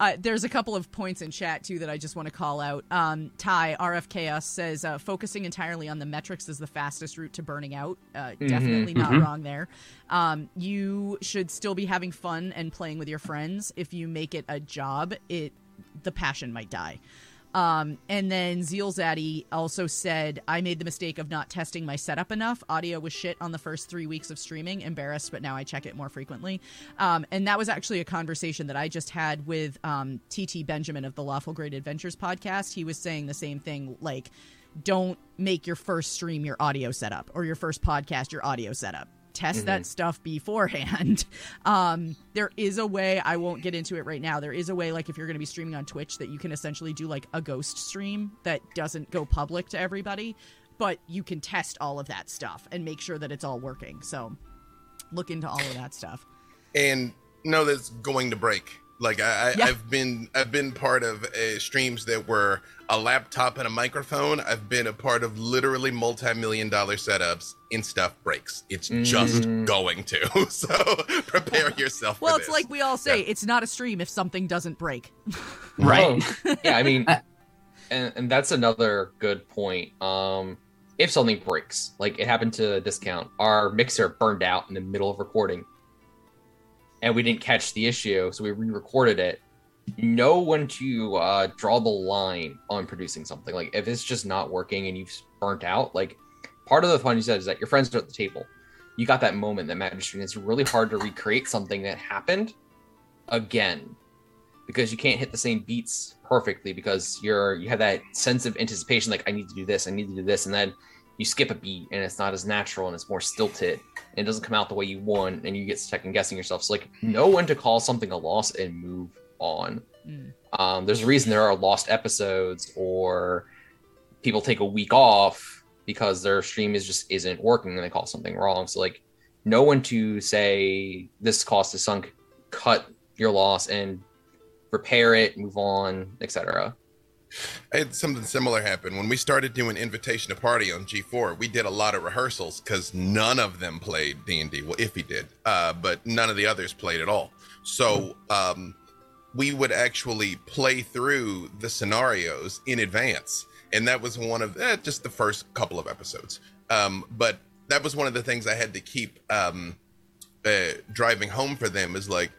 Uh, there's a couple of points in chat too that I just want to call out. Um, Ty RFKS says uh, focusing entirely on the metrics is the fastest route to burning out. Uh, Definitely not Mhm. wrong there. Um, you should still be having fun and playing with your friends. If you make it a job, it the passion might die. Um, and then Zealzaddy also said, I made the mistake of not testing my setup enough. Audio was shit on the first three weeks of streaming. Embarrassed, but now I check it more frequently. Um, and that was actually a conversation that I just had with um, TT Benjamin of the Lawful Great Adventures podcast. He was saying the same thing like, don't make your first stream your audio setup or your first podcast your audio setup. Test that stuff beforehand. Um, there is a way, I won't get into it right now. There is a way, like if you're going to be streaming on Twitch, that you can essentially do like a ghost stream that doesn't go public to everybody, but you can test all of that stuff and make sure that it's all working. So look into all of that stuff. and know that it's going to break. Like I, I, Yeah. I've been, I've been part of uh, streams that were a laptop and a microphone. I've been a part of literally multi-million dollar setups, and stuff breaks. It's just Mhm. going to. So prepare yourself. Well, for it's this. like we all say, Yeah. it's not a stream if something doesn't break. Right. Oh, yeah, I mean, and, and that's another good point. Um, if something breaks, like it happened to discount, our mixer burned out in the middle of recording, and we didn't catch the issue, so we re-recorded it. Know when to uh, draw the line on producing something. Like if it's just not working and you've burnt out, like part of the fun you said is that your friends are at the table. You got that moment that matters, and it's really hard to recreate something that happened again because you can't hit the same beats perfectly because you're you have that sense of anticipation like i need to do this i need to do this and then you skip a beat and it's not as natural and it's more stilted and it doesn't come out the way you want and you get second guessing yourself so like know when to call something a loss and move on Mm. um, there's a reason there are lost episodes or people take a week off because their stream is just isn't working and they call something wrong so like know when to say this cost is sunk cut your loss and repair it, move on, etc. I had something similar happen when we started doing invitation to party on G4. We did a lot of rehearsals because none of them played D and D. Well, if he did, uh, but none of the others played at all. So um, we would actually play through the scenarios in advance, and that was one of eh, just the first couple of episodes. Um, but that was one of the things I had to keep um, uh, driving home for them is like,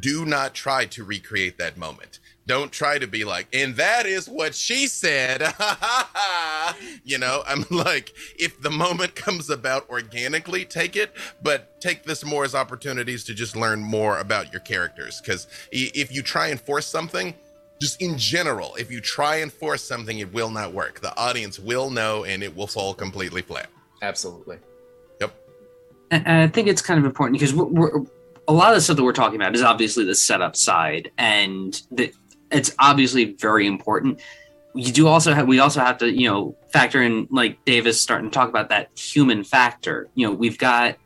do not try to recreate that moment don't try to be like, and that is what she said. you know, I'm like, if the moment comes about organically, take it, but take this more as opportunities to just learn more about your characters. Because if you try and force something, just in general, if you try and force something, it will not work. The audience will know and it will fall completely flat. Absolutely. Yep. And I think it's kind of important because we're, we're, a lot of the stuff that we're talking about is obviously the setup side and the it's obviously very important. You do also have we also have to you know factor in like Davis starting to talk about that human factor. You know we've got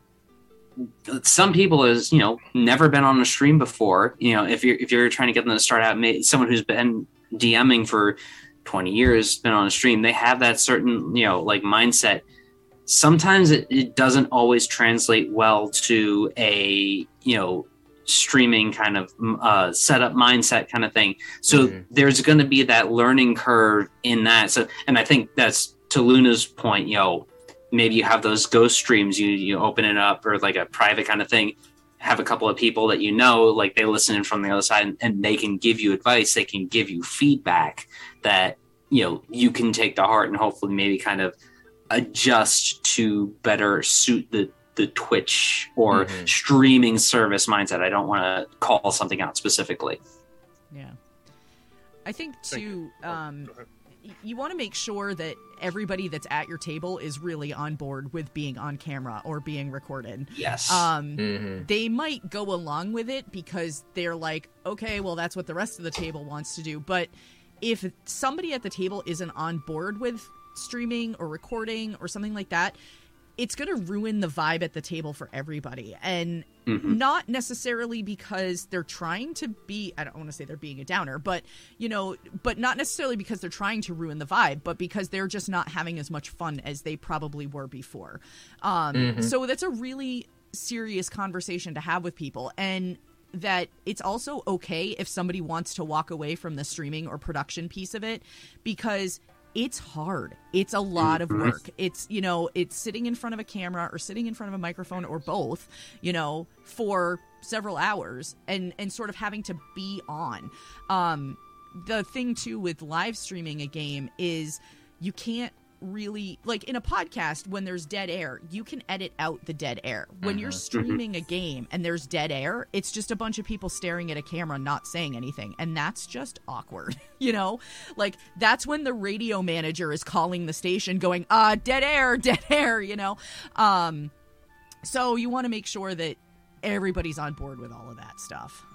some people is you know never been on a stream before. You know if you're if you're trying to get them to start out, someone who's been DMing for 20 years, been on a stream, they have that certain you know like mindset. Sometimes it, it doesn't always translate well to a you know streaming kind of uh, setup mindset kind of thing. So mm-hmm. there's going to be that learning curve in that. So, and I think that's to Luna's point. You know, maybe you have those ghost streams. You you open it up or like a private kind of thing. Have a couple of people that you know, like they listen in from the other side, and, and they can give you advice. They can give you feedback that you know you can take to heart, and hopefully maybe kind of adjust to better suit the the Twitch or mm-hmm. streaming service mindset. I don't want to call something out specifically. Yeah. I think too, um, you want to make sure that everybody that's at your table is really on board with being on camera or being recorded. Yes. Um, mm-hmm. They might go along with it because they're like, okay, well, that's what the rest of the table wants to do. But if somebody at the table isn't on board with streaming or recording or something like that, it's going to ruin the vibe at the table for everybody. And mm-hmm. not necessarily because they're trying to be, I don't want to say they're being a downer, but, you know, but not necessarily because they're trying to ruin the vibe, but because they're just not having as much fun as they probably were before. Um, mm-hmm. So that's a really serious conversation to have with people. And that it's also okay if somebody wants to walk away from the streaming or production piece of it because it's hard. It's a lot of mm-hmm. work. It's, you know, it's sitting in front of a camera or sitting in front of a microphone or both, you know, for several hours and and sort of having to be on. Um the thing too with live streaming a game is you can't really like in a podcast when there's dead air you can edit out the dead air. When you're mm-hmm. streaming a game and there's dead air it's just a bunch of people staring at a camera not saying anything. And that's just awkward you know? Like that's when the radio manager is calling the station going uh dead air dead air you know? Um so you want to make sure that everybody's on board with all of that stuff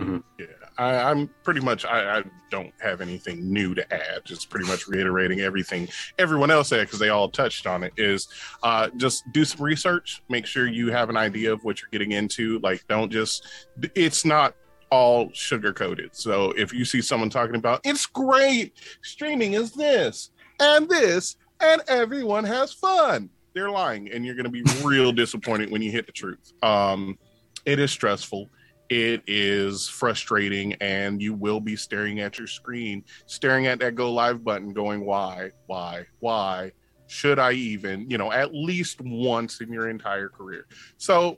Mm-hmm. Yeah, I, am pretty much. I, I, don't have anything new to add. Just pretty much reiterating everything everyone else said because they all touched on it. Is uh, just do some research. Make sure you have an idea of what you're getting into. Like, don't just. It's not all sugar coated. So if you see someone talking about it's great, streaming is this and this, and everyone has fun, they're lying, and you're going to be real disappointed when you hit the truth. Um, it is stressful it is frustrating and you will be staring at your screen staring at that go live button going why why why should i even you know at least once in your entire career? So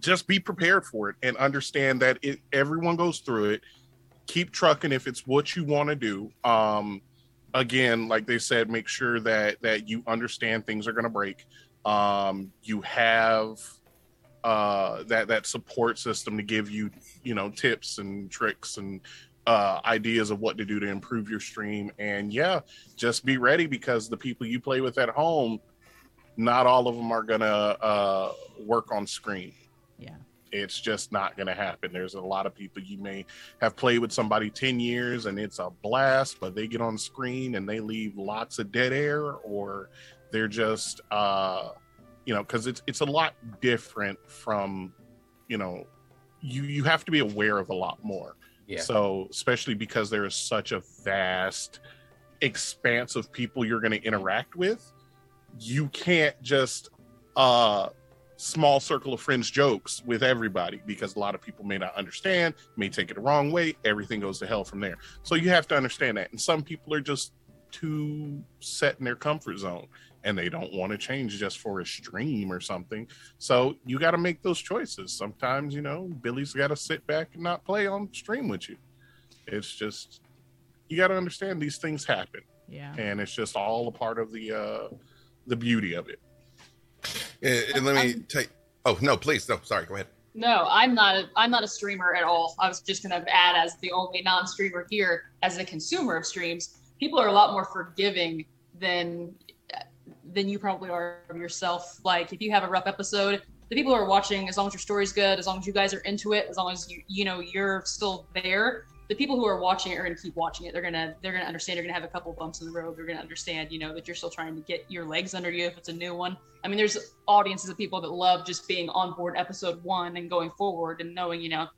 just be prepared for it and understand that it everyone goes through it. Keep trucking if it's what you want to do. Um again like they said make sure that that you understand things are going to break. Um you have uh, that that support system to give you you know tips and tricks and uh, ideas of what to do to improve your stream. And yeah, just be ready because the people you play with at home, not all of them are gonna uh, work on screen. Yeah. It's just not going to happen. There's a lot of people you may have played with somebody 10 years and it's a blast, but they get on screen and they leave lots of dead air or they're just uh, you know because it's it's a lot different from you know you you have to be aware of a lot more Yeah. So, especially because there is such a vast expanse of people you're going to interact with, you can't just uh small circle of friends jokes with everybody because a lot of people may not understand, may take it the wrong way. Everything goes to hell from there. So you have to understand that. And some people are just too set in their comfort zone and they don't want to change just for a stream or something. So you got to make those choices. Sometimes, you know, Billy's got to sit back and not play on stream with you. It's just, you got to understand these things happen Yeah. and it's just all a part of the, uh, the beauty of it. And, and let me take. Oh no, please no. Sorry, go ahead. No, I'm not. A, I'm not a streamer at all. I was just going to add, as the only non-streamer here, as a consumer of streams, people are a lot more forgiving than than you probably are yourself. Like if you have a rough episode, the people who are watching, as long as your story's good, as long as you guys are into it, as long as you you know you're still there, the people who are watching it are to keep watching it. They're gonna they're gonna understand. You're gonna have a couple bumps in the road. They're gonna understand, you know, that you're still trying to get your legs under you if it's a new one. I mean, there's audiences of people that love just being on board episode one and going forward and knowing, you know,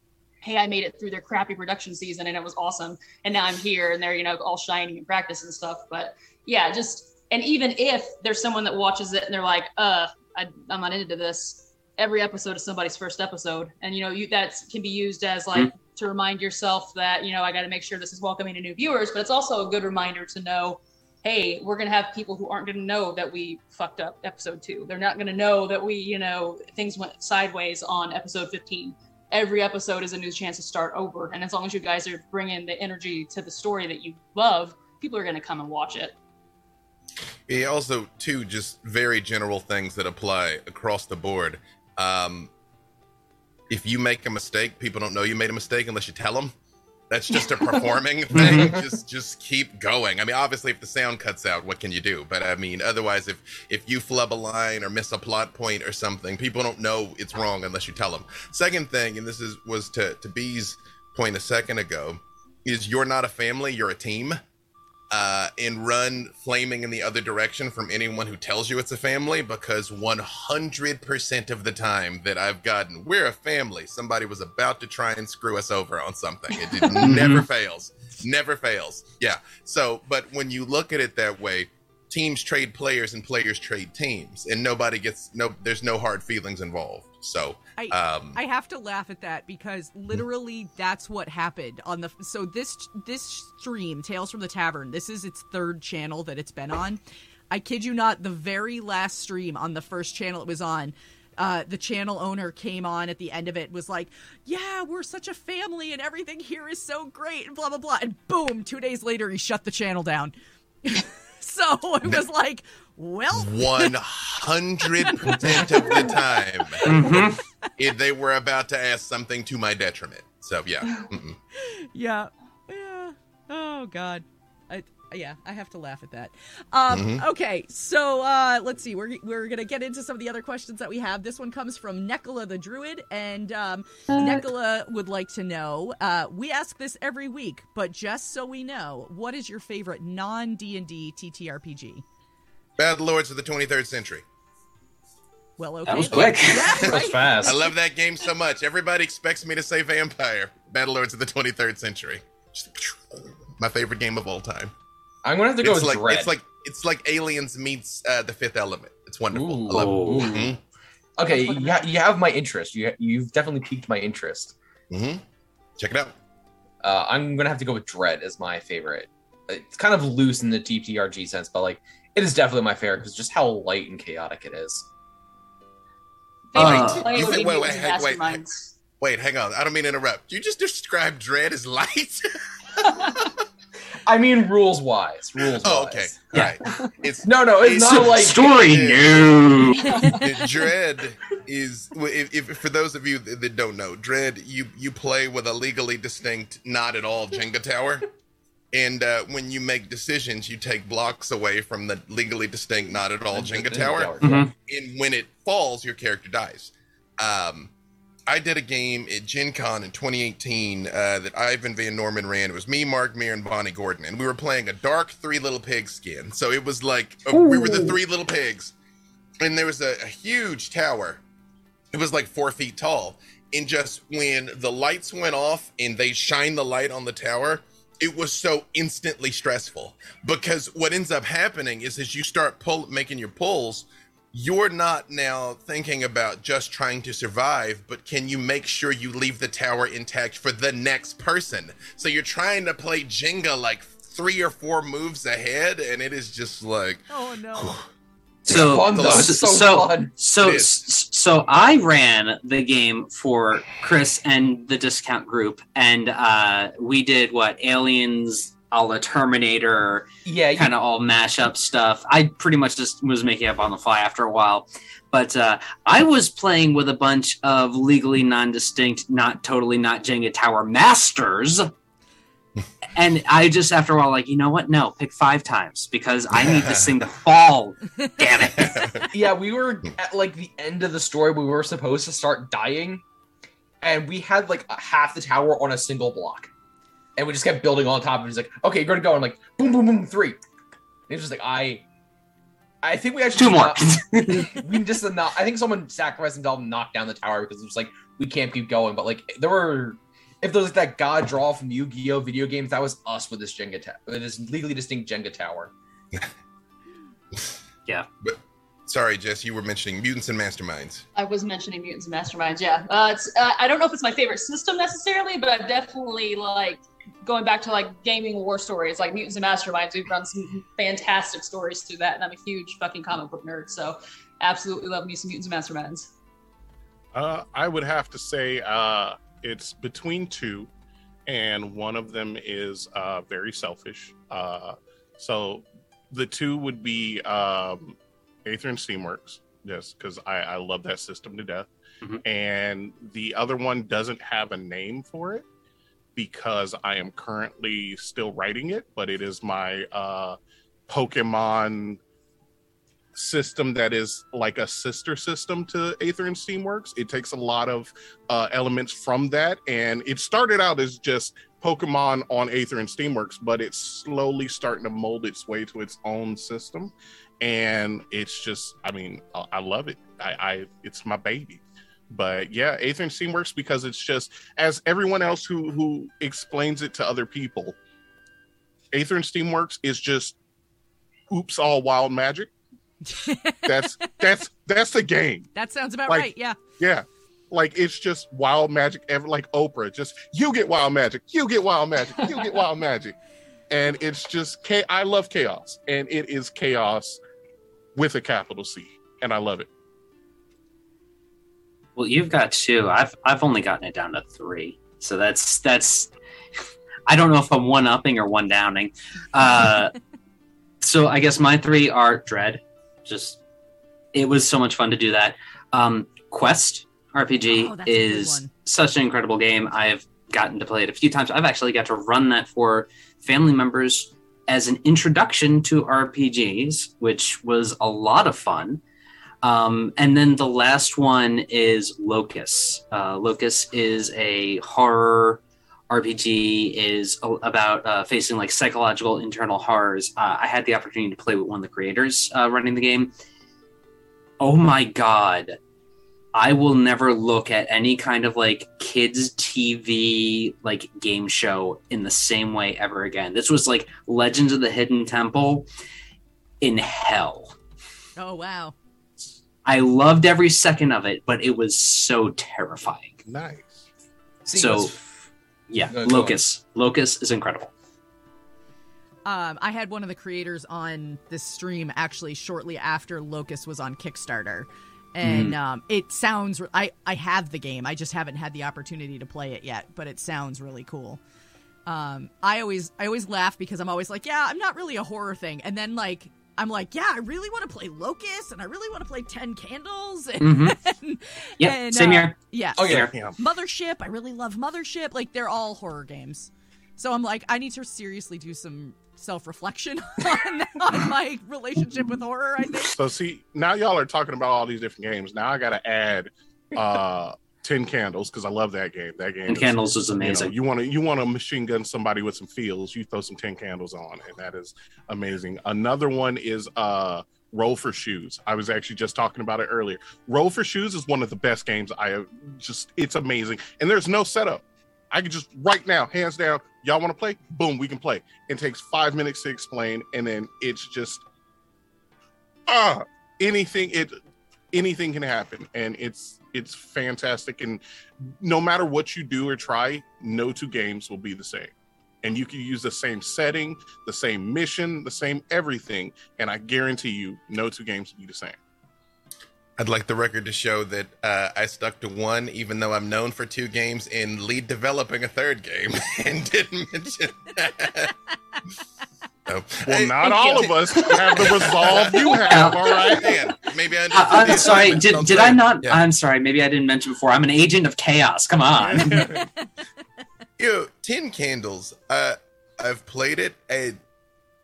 hey, I made it through their crappy production season and it was awesome, and now I'm here and they're you know all shiny in practice and stuff. But yeah, just and even if there's someone that watches it and they're like, uh, I, I'm not into this. Every episode is somebody's first episode, and you know you that can be used as like to remind yourself that you know I got to make sure this is welcoming to new viewers, but it's also a good reminder to know, hey, we're gonna have people who aren't gonna know that we fucked up episode two. They're not gonna know that we you know things went sideways on episode 15. Every episode is a new chance to start over, and as long as you guys are bringing the energy to the story that you love, people are gonna come and watch it. Yeah, also two just very general things that apply across the board. Um, if you make a mistake, people don't know you made a mistake unless you tell them. That's just a performing thing. Just just keep going. I mean, obviously, if the sound cuts out, what can you do? But I mean, otherwise, if if you flub a line or miss a plot point or something, people don't know it's wrong unless you tell them. Second thing, and this is was to to B's point a second ago, is you're not a family, you're a team uh, and run flaming in the other direction from anyone who tells you it's a family because 100% of the time that I've gotten, we're a family, somebody was about to try and screw us over on something. It did, never fails. Never fails. Yeah. So, but when you look at it that way, teams trade players and players trade teams, and nobody gets, no, there's no hard feelings involved. So, I, um, I have to laugh at that because literally that's what happened on the so this this stream Tales from the Tavern this is its third channel that it's been on. I kid you not, the very last stream on the first channel it was on, uh, the channel owner came on at the end of it was like, "Yeah, we're such a family and everything here is so great," and blah blah blah. And boom, two days later he shut the channel down. so it was like, well, 100% of the time. Mhm. if they were about to ask something to my detriment. So yeah, Mm-mm. yeah, yeah. Oh God, I yeah, I have to laugh at that. Um, Mhm. Okay, so uh, let's see. We're we're gonna get into some of the other questions that we have. This one comes from Nekala the Druid, and um, Nekala would like to know. Uh, we ask this every week, but just so we know, what is your favorite non D and D TTRPG? Battle Lords of the 23rd Century. Well, okay, That was quick. Yeah, That was fast. I love that game so much. Everybody expects me to say Vampire. Battle Lords of the 23rd Century. My favorite game of all time. I'm gonna have to go It's with like Dread. it's like it's like Aliens meets uh, the Fifth Element. It's wonderful. Ooh. I love Oh. it. Mhm. okay, you, ha- you have my interest. You you've definitely piqued my interest. hmm Check it out. Uh, I'm gonna have to go with Dread as my favorite. It's kind of loose in the TTRG sense, but like it is definitely my favorite because just how light and chaotic it is. Favorite Uh, player you would think- be wait, wait, and wait, wait. Wait, hang on. I don't mean to interrupt. You just described Dread as light. I mean, rules wise, rules oh, wise. okay. Yeah. Right. It's No, no, it's It's not like Story, no. Dread is if, if for those of you that that don't know, Dread you you play with a legally distinct, not at all Jenga tower, and uh, when you make decisions, you take blocks away from the legally distinct, not at all Jenga tower, Mhm. and when it falls, your character dies. Um, I did a game at Gen Con in 2018 uh, that Ivan Van Norman ran. It was me, Mark Meer, and Bonnie Gordon, and we were playing a dark Three Little Pigs skin. So it was like uh, we were the Three Little Pigs, and there was a, a huge tower. It was like four feet tall, and just when the lights went off and they shine the light on the tower, it was so instantly stressful because what ends up happening is as you start pull making your pulls, you're not now thinking about just trying to survive, but can you make sure you leave the tower intact for the next person? So you're trying to play Jenga like three or four moves ahead, and it is just like, Oh no. So, fun, so, so so, so, so I ran the game for Chris and the discount group, and uh, we did what aliens, a la Terminator, Yeah, kind of all mashup stuff. I pretty much just was making up on the fly after a while. But uh, I was playing with a bunch of legally non-distinct, not totally not Jenga Tower masters. and I just after a while like, you know what? No, pick five times because I need this thing to fall. Damn it. yeah, we were at like the end of the story. We were supposed to start dying, and we had like half the tower on a single block, and we just kept building on top of it. It's like, okay, you're gonna go, I'm like, boom, boom, boom, three. And it's just like I, I think we actually Two more. not- we just not. I think someone sacrificed themselves and knocked down the tower because it was like we can't keep going. But like there were, if there was like that god draw from Yu-Gi-Oh video games, that was us with this Jenga tower, with this legally distinct Jenga tower. Yeah. But- sorry, Jess, you were mentioning mutants and masterminds. I was mentioning Mutants and Masterminds. Yeah, uh, it's, uh, I don't know if it's my favorite system necessarily, but I've definitely like going back to like gaming war stories, like Mutants and Masterminds. We've run some fantastic stories through that, and I'm a huge fucking comic book nerd, so absolutely love me some Mutants and Masterminds. Uh, I would have to say uh, it's between two, and one of them is uh, very selfish. Uh, so the two would be um, Aether and Steamworks, yes, because I, I love that system to death. Mhm. And the other one doesn't have a name for it because I am currently still writing it, but it is my uh, Pokemon system that is like a sister system to Aether and Steamworks. It takes a lot of uh, elements from that, and it started out as just Pokemon on Aether and Steamworks, but it's slowly starting to mold its way to its own system, and it's just, I mean, I, I love it. I, I, it's my baby. But yeah, Aether and Steamworks because it's just as everyone else who who explains it to other people. Aether and Steamworks is just oops all wild magic that's that's that's the game that sounds about Like- right. Yeah. yeah like it's just wild magic ever like oprah just you get wild magic you get wild magic you get wild magic and it's just i love chaos and it is chaos with a capital c and i love it Well, you've got two. I've I've only gotten it down to three. So that's that's. I don't know if I'm one upping or one downing. Uh, so I guess my three are Dread. Just it was so much fun to do that. Um, Quest RPG Oh, that's a good is such an incredible game. I've gotten to play it a few times. I've actually got to run that for family members as an introduction to RPGs, which was a lot of fun. Um, and then the last one is Locus. Uh, Locus is a horror RPG, is a- about uh, facing like psychological internal horrors. Uh, I had the opportunity to play with one of the creators uh, running the game. Oh my god. I will never look at any kind of like kids TV like game show in the same way ever again. This was like Legends of the Hidden Temple in hell. Oh wow. I loved every second of it, but it was so terrifying. nice See, So- what's- Yeah, No, go Locus. Locus is incredible. Um, I had one of the creators on this stream actually shortly after Locust was on Kickstarter, and um, it sounds. I I have the game. I just haven't had the opportunity to play it yet, but it sounds really cool. Um, I always I always laugh because I'm always like, yeah, I'm not really a horror thing, and then like I'm like, yeah, I really want to play Locust, and I really want to play Ten Candles, and, Mhm. Yeah, and, same uh, here. yeah, Oh, yeah. yeah Mothership. I really love Mothership. Like they're all horror games. So I'm like, I need to seriously do some self reflection on, on my relationship with horror. I think. so see now y'all are talking about all these different games now i gotta add uh 10 candles because i love that game that game And is- Candles is you know, amazing. you want to you want to machine gun somebody with some feels you throw some 10 candles on and that is amazing another one is uh Roll for Shoes. I was actually just talking about it earlier. Roll for Shoes is one of the best games I have just it's amazing. And there's no setup. I can just right now, hands down, y'all want to play? Boom, we can play. It takes five minutes to explain, and then it's just ah anything it anything can happen. And it's it's fantastic. And no matter what you do or try, no two games will be the same and you can use the same setting, the same mission, the same everything, and I guarantee you, no two games will be the same. I'd like the record to show that uh, I stuck to one, even though I'm known for two games in lead developing a third game, and didn't mention. That. so, well, not all of us have the resolve you have. All right, man. Maybe I. Uh, I'm sorry. Did, did I not? Yeah. I'm sorry. Maybe I didn't mention before. I'm an agent of chaos. Come on. Yo, Ten Candles. Uh, I've played it, and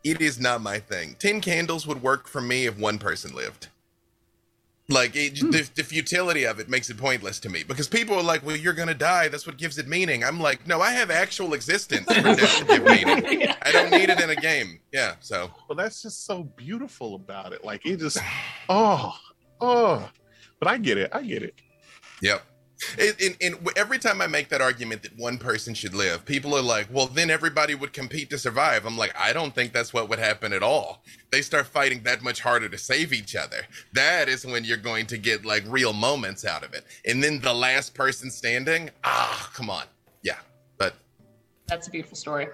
it is not my thing. Ten Candles would work for me if one person lived. Like it, hmm. the, the, futility of it makes it pointless to me because people are like, "Well, you're gonna die. That's what gives it meaning." I'm like, "No, I have actual existence for death to give meaning. I don't need it in a game." Yeah, so. Well, that's just so beautiful about it. Like it just, oh, oh. But I get it. I get it. Yep. In, in, every time I make that argument that one person should live, people are like, "Well, then everybody would compete to survive." I'm like, I don't think that's what would happen at all. They start fighting that much harder to save each other. That is when you're going to get like real moments out of it. And then the last person standing, ah, come on, yeah. But that's a beautiful story.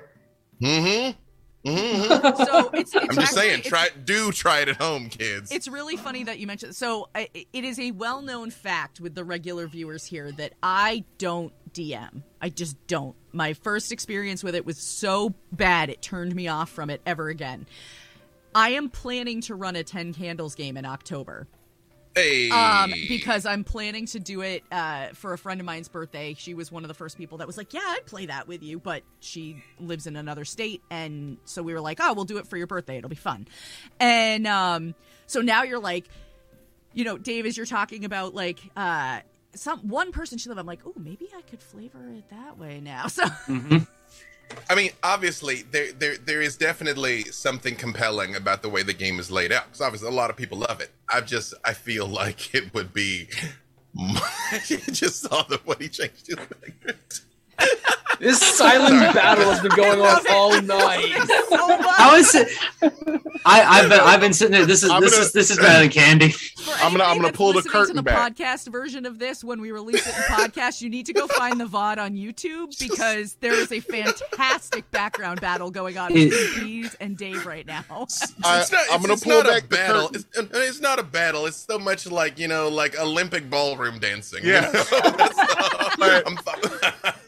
Mm-hmm. Mm-hmm. so it's, it's I'm just actually, saying, try do try it at home, kids. It's really funny that you mentioned. So I, it is a well-known fact with the regular viewers here that I don't DM. I just don't. My first experience with it was so bad it turned me off from it ever again. I am planning to run a 10 candles game in October. Hey. Um, because I'm planning to do it uh, for a friend of mine's birthday. She was one of the first people that was like, "Yeah, I'd play that with you," but she lives in another state, and so we were like, "Oh, we'll do it for your birthday. It'll be fun." And um, so now you're like, you know, Dave, as you're talking about like uh, some one person should live. I'm like, oh, maybe I could flavor it that way now. So. Mm-hmm. I mean, obviously, there, there there is definitely something compelling about the way the game is laid out. Because obviously, a lot of people love it. I just I feel like it would be. I just saw the way he changed his language. This silent battle has been going on all night. I was, I, have been, I've been sitting there. This is I'm this gonna, is this is better than candy. I'm gonna, I'm gonna pull the curtain to the back. podcast version of this when we release it in podcast. You need to go find the VOD on YouTube because there is a fantastic background battle going on between Bees and Dave right now. I, am gonna it's pull back battle. It's, it's, not a battle. It's so much like you know, like Olympic ballroom dancing. Yeah. You know? I'm,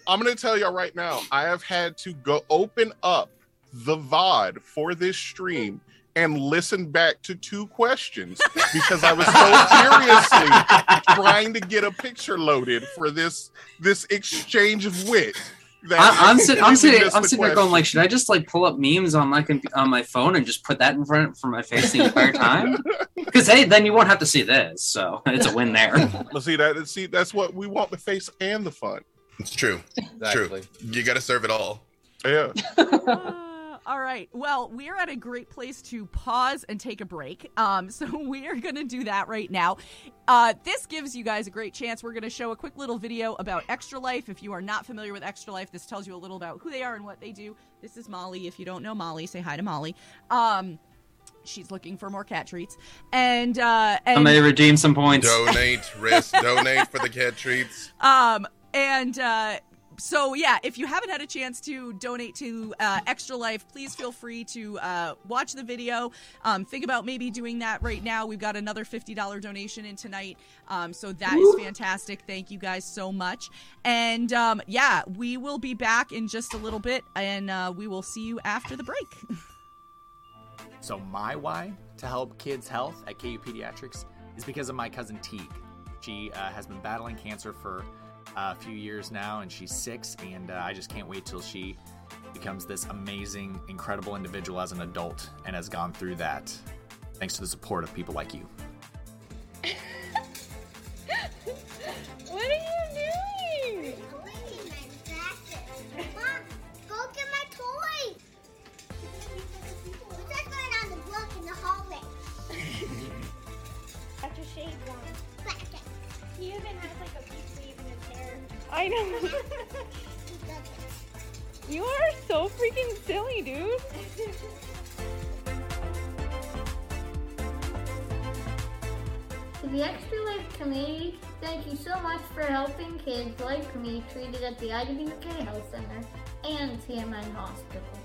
I'm going to tell y'all right now, I have had to go open up the VOD for this stream and listen back to two questions because I was so seriously trying to get a picture loaded for this this exchange of wit. I, am sit, I'm sitting, I'm sitting there going like, should I just like pull up memes on my on my phone and just put that in front for my face the entire time? Because hey, then you won't have to see this, so it's a win there. Well, see that see that's what we want the face and the fun. It's true. Exactly. True. You got to serve it all. Yeah. uh, all right. Well, we're at a great place to pause and take a break. Um, so we are going to do that right now. Uh, this gives you guys a great chance. We're going to show a quick little video about Extra Life. If you are not familiar with Extra Life, this tells you a little about who they are and what they do. This is Molly. If you don't know Molly, say hi to Molly. Um, she's looking for more cat treats. And uh, and I may redeem some points. Donate, risk, donate for the cat treats. Um, and uh, so yeah, if you haven't had a chance to donate to uh, Extra Life, please feel free to uh, watch the video. Um, think about maybe doing that right now. We've got another fifty dollar donation in tonight, um, so that is fantastic. Thank you guys so much. And um, yeah, we will be back in just a little bit, and uh, we will see you after the break. so my why to help kids' health at KU Pediatrics is because of my cousin Teague. She uh, has been battling cancer for a few years now, and she's six, and uh, I just can't wait till she becomes this amazing, incredible individual as an adult and has gone through that thanks to the support of people like you. I know. you are so freaking silly, dude. To the Extra Life community, thank you so much for helping kids like me treated at the IWK Health Center and CMN hospitals.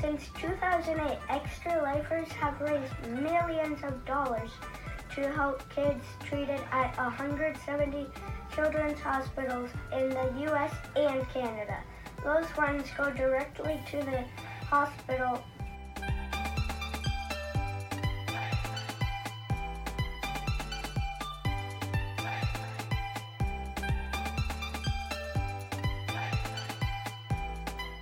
Since 2008, Extra Lifers have raised millions of dollars to help kids treated at 170 children's hospitals in the US and Canada. Those funds go directly to the hospital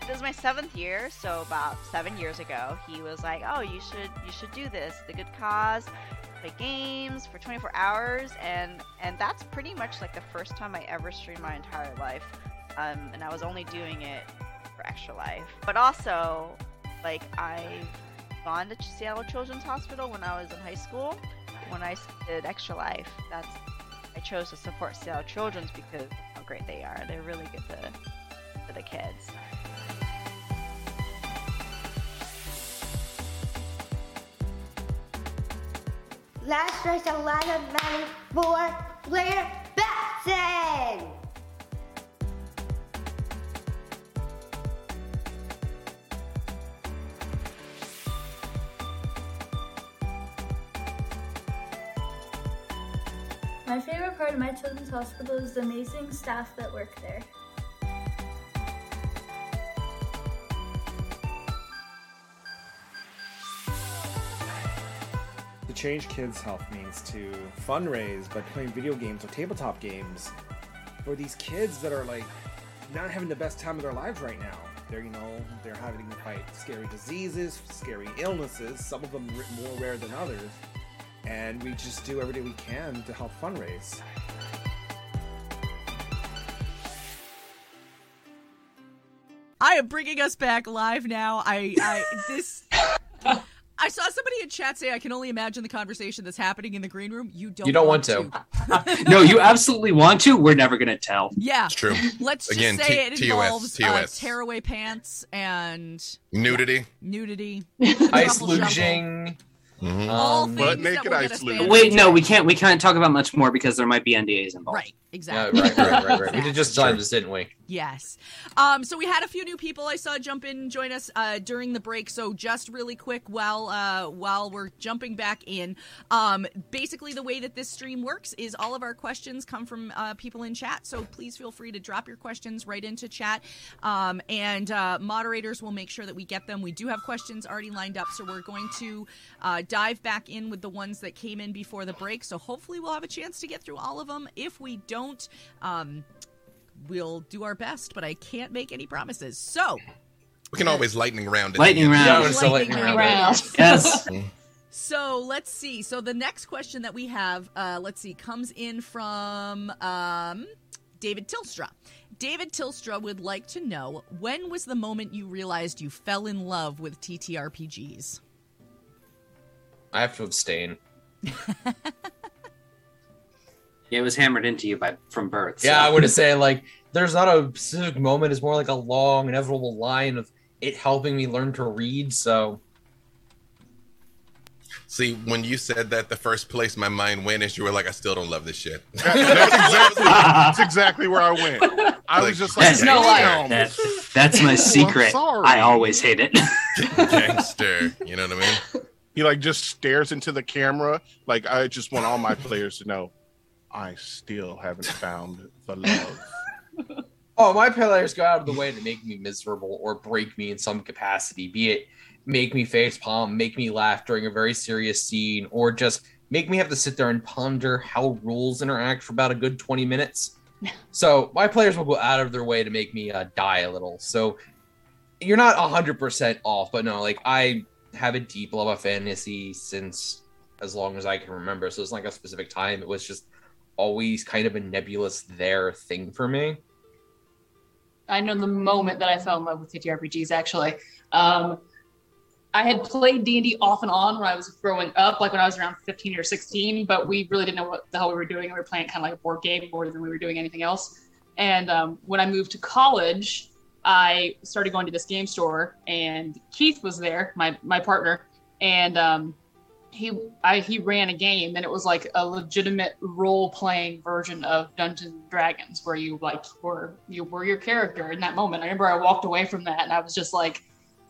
This is my seventh year, so about seven years ago, he was like, "Oh, you should you should do this. The good cause, play games for 24 hours," and and that's pretty much like the first time I ever streamed my entire life, um, and I was only doing it for Extra Life. But also, like I've gone to Seattle Children's Hospital when I was in high school. When I did Extra Life, that's I chose to support Seattle Children's because how great they are. They're really good to, for the kids. Let's raise a lot of money for Blair Batson! My favorite part of my children's hospital is the amazing staff that work there. Change kids' health means to fundraise by playing video games or tabletop games for these kids that are like not having the best time of their lives right now. They're you know they're having to fight scary diseases, scary illnesses. Some of them more rare than others, and we just do everything we can to help fundraise. I am bringing us back live now. I, I this. I saw somebody in chat say, "I can only imagine the conversation that's happening in the green room." You don't. You don't want to. no, you absolutely want to. We're never gonna tell. Yeah, It's true. Let's just Again, say T- it TOS, involves uh, tearaway pants and Nudity. nudity, Ice truffle shuffle. luging. Mhm. All Um, things Butt that naked will ice us luge. Wait, no, we can't. We can't talk about much more because there might be NDAs involved. Right, Yeah, exactly. right, right, right, right. We did just time this, didn't we? Yes. Um, so we had a few new people I saw jump in and join us uh, during the break. So just really quick while uh, while we're jumping back in, um, basically the way that this stream works is all of our questions come from uh, people in chat. So please feel free to drop your questions right into chat, um, and uh, moderators will make sure that we get them. We do have questions already lined up, so we're going to uh, dive back in with the ones that came in before the break. So hopefully we'll have a chance to get through all of them. If we don't. Um, we'll do our best, but I can't make any promises. So, We can always lightning round it. Lightning round. Yeah, we're Lightning lightning round. round. Yes. so let's see. So the next question that we have, uh, let's see, comes in from um, David Tilstra. David Tilstra would like to know when was the moment you realized you fell in love with TTRPGs? I have to abstain. Yeah, it was hammered into you by from birth. Yeah, I would say like there's not a specific moment. It's more like a long, inevitable line of it helping me learn to read. So See, when you said that, the first place my mind went is you were like, I still don't love this shit. That- that's exactly that's exactly where I went. I was just like, That's, no lie. damn, that, that's my secret. sorry. I always hate it. Gangster. You know what I mean? He like just stares into the camera. Like I just want all my players to know, I still haven't found the love. Oh, my players go out of the way to make me miserable or break me in some capacity, be it make me face palm, make me laugh during a very serious scene, or just make me have to sit there and ponder how rules interact for about a good 20 minutes. So my players will go out of their way to make me uh, die a little. So you're not 100% off, but no, like I have a deep love of fantasy since as long as I can remember. So it's not like a specific time. It was just always kind of a nebulous there thing for me. I know the moment that I fell in love with TTRPGs. Actually, um, I had played D and D off and on when I was growing up, like when I was around 15 or 16. But we really didn't know what the hell we were doing. We were playing kind of like a board game more than we were doing anything else. And um, when I moved to college, I started going to this game store, and Keith was there, my my partner, and um, he I, he ran a game, and it was like a legitimate role playing version of Dungeons and Dragons, where you like were you were your character in that moment. I remember I walked away from that, and I was just like,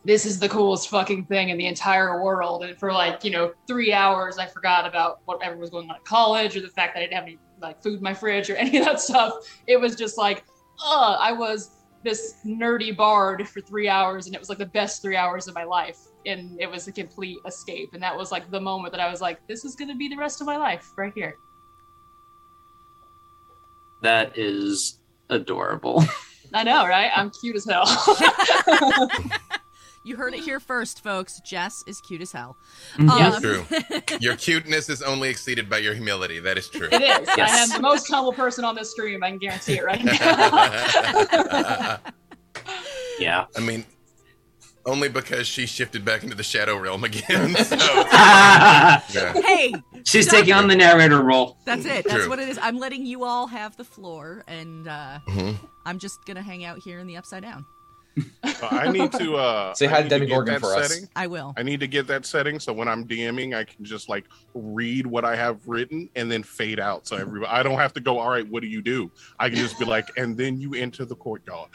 "This is the coolest fucking thing in the entire world." And for like you know three hours, I forgot about whatever was going on at college or the fact that I didn't have any like food in my fridge or any of that stuff. It was just like, uh, I was this nerdy bard for three hours, and it was like the best three hours of my life. And it was a complete escape. And that was like the moment that I was like, this is going to be the rest of my life right here. That is adorable. I know, right? I'm cute as hell. You heard it here first, folks. Jess is cute as hell. That's Um, true. Your cuteness is only exceeded by your humility. That is true. it is. I am the most humble person on this stream. I can guarantee it right now. yeah. I mean, only because she shifted back into the shadow realm again. So, yeah. Hey, She's stop taking on the narrator role. That's it. That's True. what it is. I'm letting you all have the floor, and uh, Mhm. I'm just gonna hang out here in the upside down. Uh, I need to uh, Say hi to need get Demogorgon that for us. I will. I need to get that setting so when I'm DMing, I can just like read what I have written and then fade out. So everybody, I don't have to go. All right, what do you do? I can just be like, and then you enter the courtyard.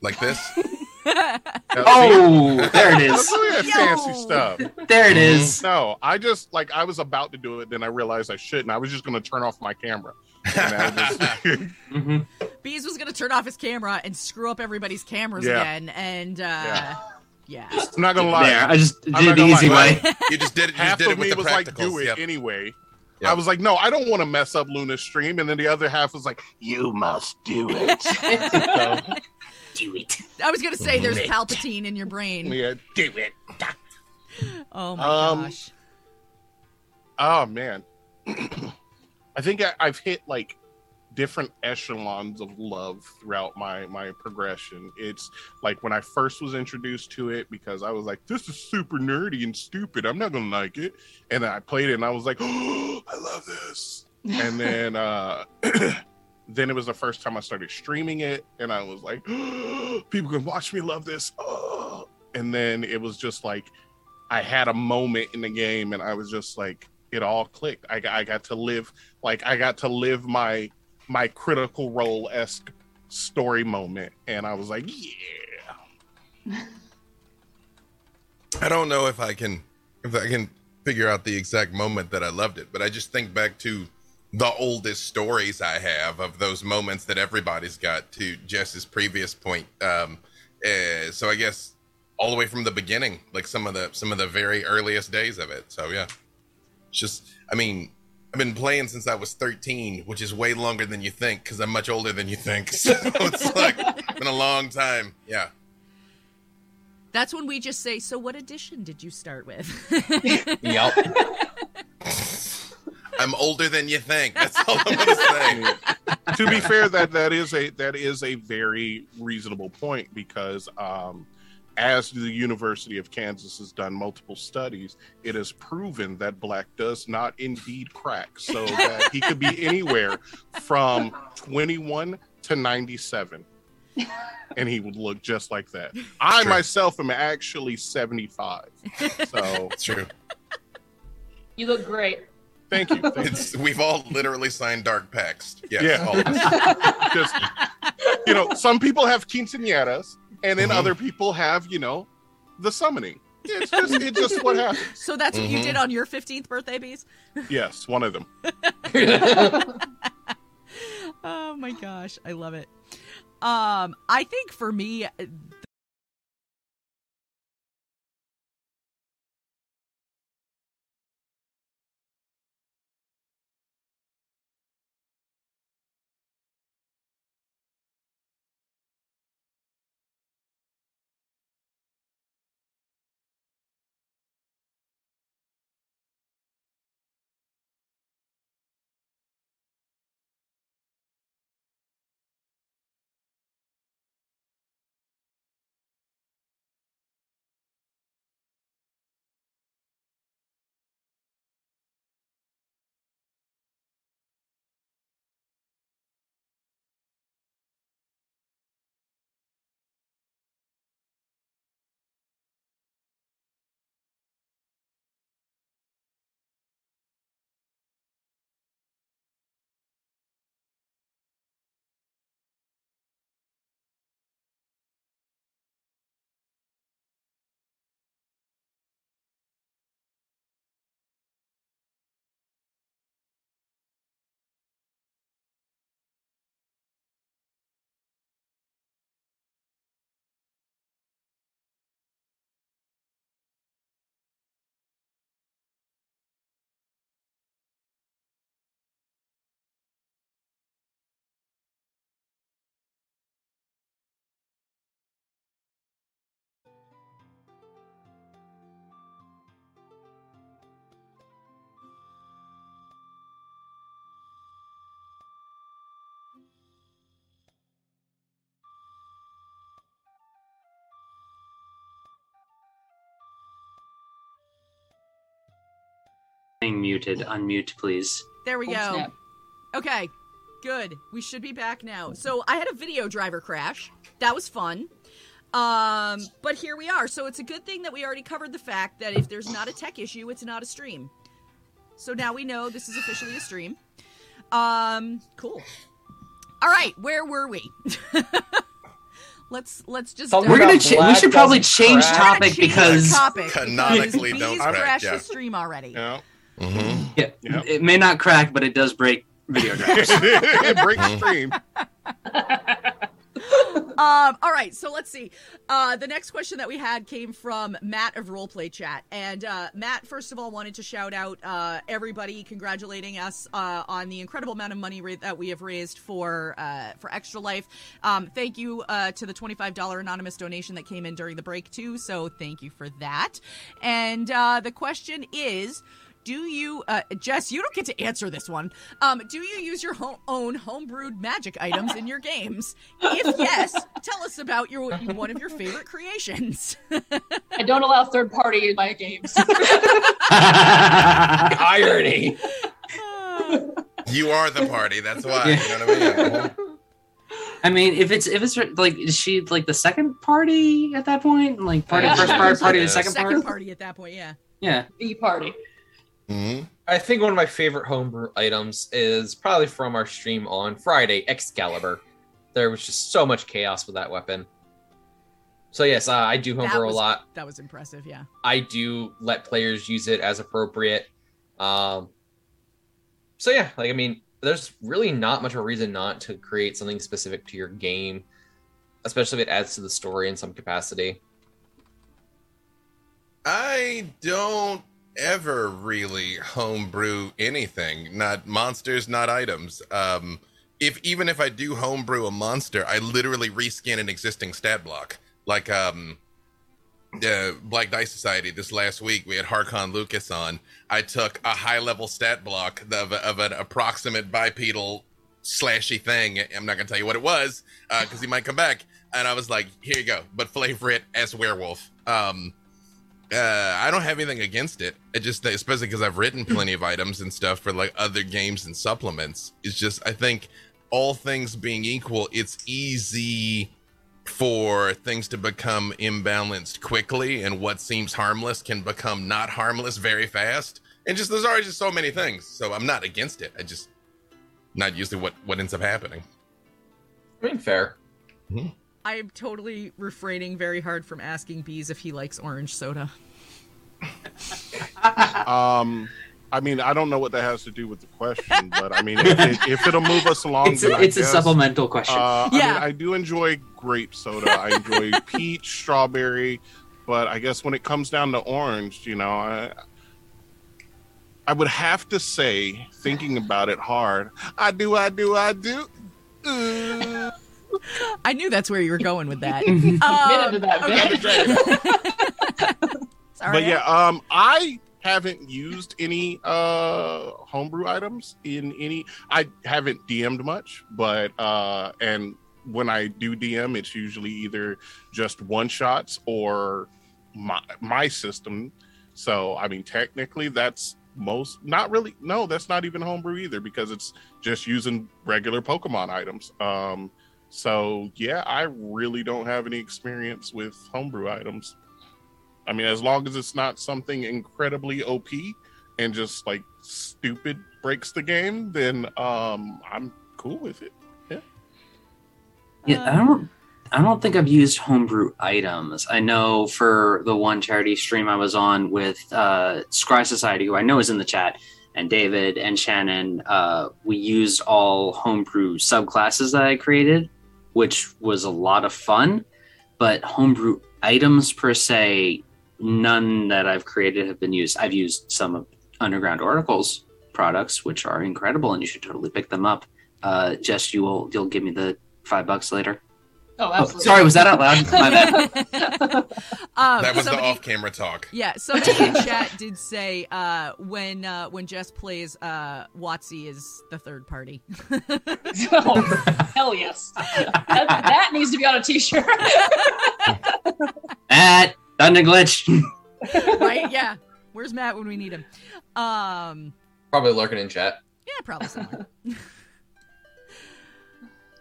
Like this? Oh, there it is. That's really fancy stuff. There it is. No, I just like I was about to do it, then I realized I shouldn't. I was just going to turn off my camera. And just- Mm-hmm. Bees was gonna turn off his camera and screw up everybody's cameras Yeah. again, and uh, yeah. I'm not gonna lie. There, I just did not the easy lie. way. You just did it. You Half did of it with me the was like, do it Yep. anyway. Yep. I was like, no, I don't want to mess up Luna's stream. And then the other half was like, you must do it. So, Do it. I was gonna say there's. Palpatine in your brain. yeah, do it. Oh my Um, gosh. Oh man, I think I, I've hit like different echelons of love throughout my my progression. It's like when I first was introduced to it because I was like, "This is super nerdy and stupid. I'm not gonna like it," and then I played it and I was like, "Oh, I love this." And then uh then it was the first time I started streaming it, and I was like, "People can watch me love this." Oh. And then it was just like I had a moment in the game, and I was just like, it all clicked. I, I got to live like I got to live my my critical role esque story moment, and I was like, yeah. I don't know if I can if I can figure out the exact moment that I loved it, but I just think back to the oldest stories I have of those moments that everybody's got. To Jess's previous point, um, uh, so I guess all the way from the beginning, like some of the some of the very earliest days of it. So yeah, it's just I mean. I've been playing since I was 13, which is way longer than you think because I'm much older than you think. So it's like been a long time. Yeah. That's when we just say, "So, what edition did you start with?" Yep. I'm older than you think. That's all I'm gonna say. to be fair, that that is a that is a very reasonable point because um, as the University of Kansas has done multiple studies, it has proven that black does not indeed crack. So that he could be anywhere from 21 to 97. And he would look just like that. I True. myself am actually 75. So It's true. You look great. Thank you. Thank you. We've all literally signed dark pacts. Yes, Yeah. all of us. just you know, some people have quinceañeras, and then Mhm. other people have you know the summoning. It's just it's just what happens. so that's what you Mhm. did on your 15th birthday, Bees. Yes, one of them. Oh my gosh, I love it. Um, I think for me, muted. Unmute, please. There we Oh, go. snap. Okay, good. We should be back now. So I had a video driver crash. That was fun. Um, but here we are. So it's a good thing that we already covered the fact that if there's not a tech issue, it's not a stream. So now we know this is officially a stream. Um, cool. All right, where were we? let's let's just. Talking We're gonna. Cha- we should probably change crack. topic change because topic Canonically because don't Bees crack, yeah. the stream already. Yeah. Hmm yeah, Yeah. it may not crack, but it does break video drivers. it breaks stream. um, all right, so let's see. Uh, the next question that we had came from Matt of Roleplay Chat, and uh, Matt, first of all, wanted to shout out uh, everybody congratulating us uh, on the incredible amount of money ra- that we have raised for uh, for Extra Life. Um, thank you uh, to the twenty five dollar anonymous donation that came in during the break too. So thank you for that. And uh, the question is. Do you, uh, Jess? You don't get to answer this one. Um, do you use your home, own homebrewed magic items in your games? If yes, tell us about your one of your favorite creations. I don't allow third party in my games. Irony. You are the party. That's why. You know what I mean? I mean, if it's if it's like, is she like the second party at that point? Like party Yeah. first part, party the Yes. second Second part. party at that point, yeah. Yeah. the party. Hmm I think one of my favorite homebrew items is probably from our stream on Friday, Excalibur. There was just so much chaos with that weapon. So yes, uh, I do homebrew was- a lot. That was impressive, yeah. I do let players use it as appropriate. Um, so yeah, like I mean, there's really not much of a reason not to create something specific to your game, especially if it adds to the story in some capacity. I don't ever really homebrew anything. Not monsters, not items. Um, if even if I do homebrew a monster, I literally reskin an existing stat block. Like um, uh, Black Dice Society this last week, we had Harkon Lucas on. I took a high level stat block of, of an approximate bipedal slashy thing. I'm not gonna tell you what it was uh, because he might come back. And I was like, "Here you go," but flavor it as werewolf. Um, uh, I don't have anything against it. It just, especially because I've written plenty of items and stuff for like other games and supplements. It's just, I think, all things being equal, it's easy for things to become imbalanced quickly, and what seems harmless can become not harmless very fast. And just there's already just so many things, so I'm not against it. I just not usually what what ends up happening. I mean, fair. I am totally refraining very hard from asking Bees if he likes orange soda. Um, I mean, I don't know what that has to do with the question, but I mean, if, it, if it'll move us along, It's then a, I it's a guess. supplemental question. Uh, I Yeah. mean, I do enjoy grape soda. I enjoy peach, strawberry, but I guess when it comes down to orange, you know, I, I would have to say, thinking about it hard, I do, I do, I do. Uh, I knew that's where you were going with that. Committed um, to that bit. sorry. but yeah, um, I haven't used any uh homebrew items in any. I haven't DM'd much, but uh, and when I do DM, it's usually either just one shots or my my system. So I mean, technically, that's most not really. No, that's not even homebrew either because it's just using regular Pokemon items. Um, so yeah, I really don't have any experience with homebrew items. I mean, as long as it's not something incredibly OP and just like stupid breaks the game, then um I'm cool with it. Yeah. Yeah, I don't. I don't think I've used homebrew items. I know for the one charity stream I was on with uh, Scry Society, who I know is in the chat, and David and Shannon, uh, we used all homebrew subclasses that I created, which was a lot of fun. But homebrew items per se, none that I've created have been used. I've used some of Underground Oracle's products, which are incredible, and you should totally pick them up. Uh, Jess, you will you'll give me the five bucks later. Oh, Oh, sorry, was that out loud? My bad. um, that was somebody- the off-camera talk. Yeah, somebody in chat did say uh, when uh, when Jess plays, uh, Watsy is the third party. Oh, hell yes. That, that needs to be on a t-shirt. At Thunder Glitch. right? Yeah. Where's Matt when we need him? Um, Probably lurking in chat. yeah, probably somewhere.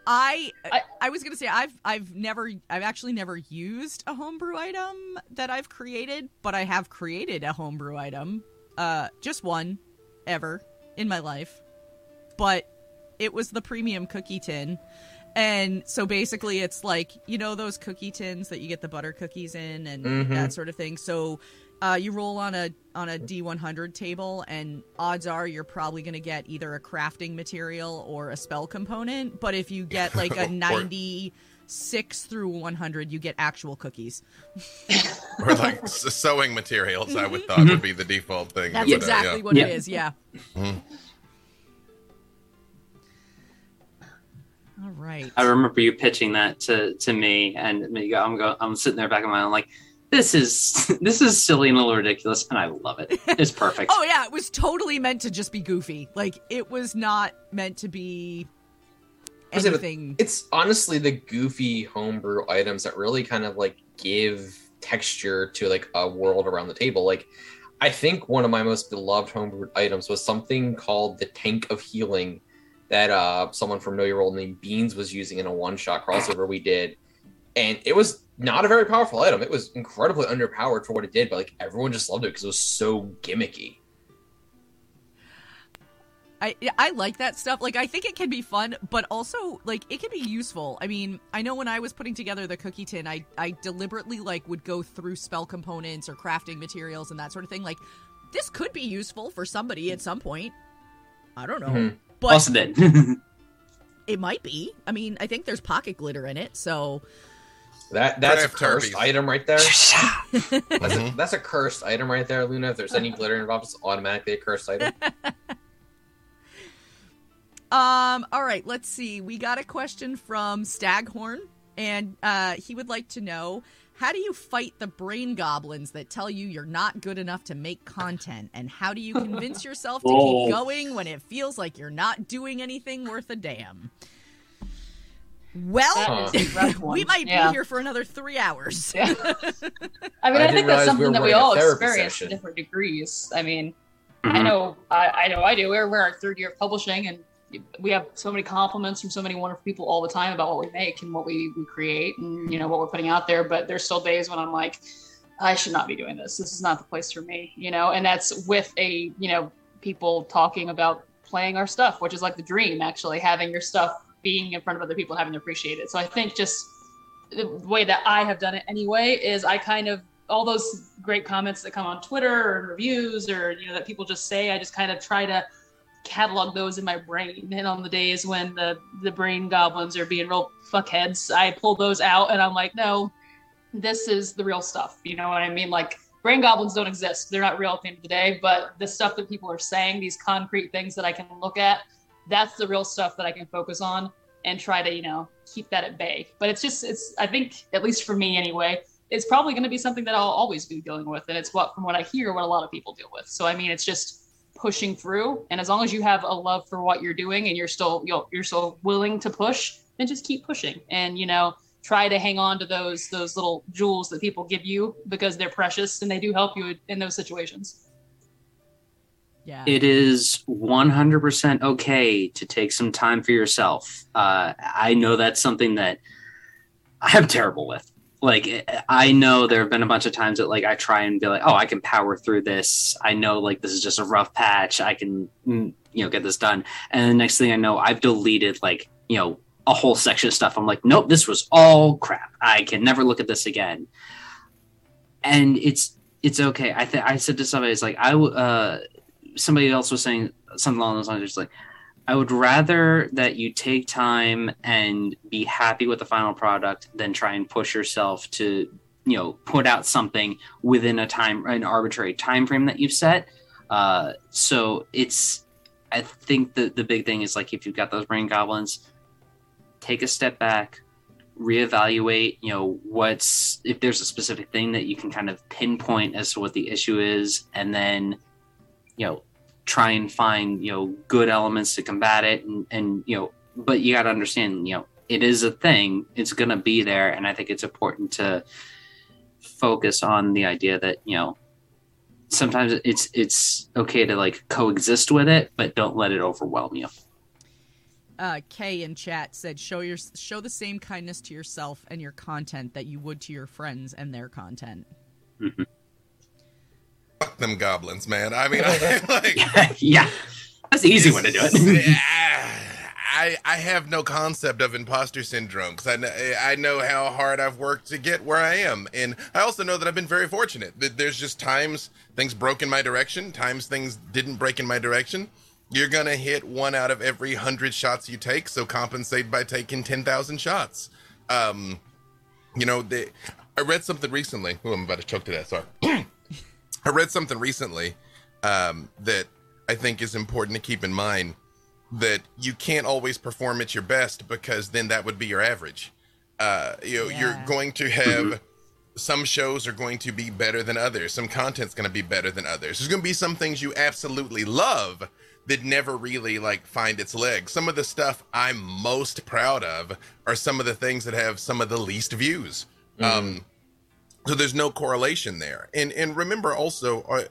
I, I was gonna say I've I've never I've actually never used a homebrew item that I've created, but I have created a homebrew item, uh, just one, ever in my life, but it was the premium cookie tin, and so basically it's like you know those cookie tins that you get the butter cookies in and Mhm. that sort of thing. So uh, you roll on a on a D100 table, and odds are you're probably going to get either a crafting material or a spell component. But if you get like a Or- 96 through 100, you get actual cookies. or like s- sewing materials. I would thought would be the default thing. That's but, uh, exactly yeah. what it is. Yeah. Mhm. All right. I remember you pitching that to to me, and me go, I'm go, I'm sitting there back in my mind, like, this is this is silly and a little ridiculous, and I love it. It's perfect. Oh yeah, it was totally meant to just be goofy. Like it was not meant to be I was gonna- anything. It's honestly the goofy homebrew items that really kind of like give texture to like a world around the table. Like, I think one of my most beloved homebrew items was something called the Tank of Healing that uh someone from Know Your Role named Beans was using in a one shot crossover we did. And it was not a very powerful item. It was incredibly underpowered for what it did, but like everyone just loved it because it was so gimmicky. I I like that stuff. Like I think it can be fun, but also like it can be useful. I mean, I know when I was putting together the cookie tin, I I deliberately like would go through spell components or crafting materials and that sort of thing. Like this could be useful for somebody at some point. I don't know. Mhm. But Also it might be. I mean, I think there's pocket glitter in it, so That that's a cursed Turbies. item right there. that's, a, Mhm. that's a cursed item right there, Luna. If there's any glitter involved, it's automatically a cursed item. Um, all right, let's see. We got a question from Staghorn, and uh, he would like to know how do you fight the brain goblins that tell you you're not good enough to make content? And how do you convince yourself to Oh. keep going when it feels like you're not doing anything worth a damn? Well, That is we might Yeah. be here for another three hours. Yeah. I mean, I I, think realize that's we something that we all experience session. to different degrees. I mean, I Mhm. know, I, I know, I do. We're we're our third year of publishing, and we have so many compliments from so many wonderful people all the time about what we make and what we, we create, and you know what we're putting out there. But there's still days when I'm like, I should not be doing this. This is not the place for me, you know. And that's with a you know people talking about playing our stuff, which is like the dream, actually having your stuff being in front of other people and having to appreciate it. So I think just the way that I have done it anyway is I kind of all those great comments that come on Twitter or reviews or you know that people just say, I just kind of try to catalog those in my brain. And on the days when the the brain goblins are being real fuckheads, I pull those out and I'm like, no, this is the real stuff. You know what I mean? Like brain goblins don't exist. They're not real at the end of the day, but the stuff that people are saying, these concrete things that I can look at, that's the real stuff that I can focus on and try to, you know, keep that at bay. But it's just it's I think at least for me anyway, it's probably going to be something that I'll always be dealing with and it's what from what I hear what a lot of people deal with. So I mean, it's just pushing through and as long as you have a love for what you're doing and you're still you're, you're still willing to push, then just keep pushing and you know, try to hang on to those those little jewels that people give you because they're precious and they do help you in those situations. Yeah. It is 100% okay to take some time for yourself. Uh, I know that's something that I'm terrible with. Like, I know there have been a bunch of times that, like, I try and be like, oh, I can power through this. I know, like, this is just a rough patch. I can, mm, you know, get this done. And the next thing I know, I've deleted, like, you know, a whole section of stuff. I'm like, nope, this was all crap. I can never look at this again. And it's, it's okay. I think I said to somebody, it's like, I, uh, somebody else was saying something along those lines. It's like, I would rather that you take time and be happy with the final product than try and push yourself to, you know, put out something within a time, an arbitrary time frame that you've set. Uh, so it's, I think the the big thing is like if you've got those brain goblins, take a step back, reevaluate. You know, what's if there's a specific thing that you can kind of pinpoint as to what the issue is, and then you know try and find you know good elements to combat it and and you know but you got to understand you know it is a thing it's going to be there and i think it's important to focus on the idea that you know sometimes it's it's okay to like coexist with it, but don't let it overwhelm you. Uh, Kay in chat said, "Show your show the same kindness to yourself and your content that you would to your friends and their content." Fuck them goblins, man. I mean, I, like, yeah, that's the easy way to do it. I, I have no concept of imposter syndrome because I, kn- I know how hard I've worked to get where I am. And I also know that I've been very fortunate. That There's just times things broke in my direction, times things didn't break in my direction. You're going to hit one out of every hundred shots you take, so compensate by taking 10,000 shots. Um, you know, they, I read something recently. Oh, I'm about to choke to death. Sorry. I read something recently um, that I think is important to keep in mind that you can't always perform at your best because then that would be your average. Uh, you know, you're going to have some shows are going to be better than others. Some content's going to be better than others. There's going to be some things you absolutely love that never really like find its legs. Some of the stuff I'm most proud of are some of the things that have some of the least views. Um, so there's no correlation there. And and remember also, uh,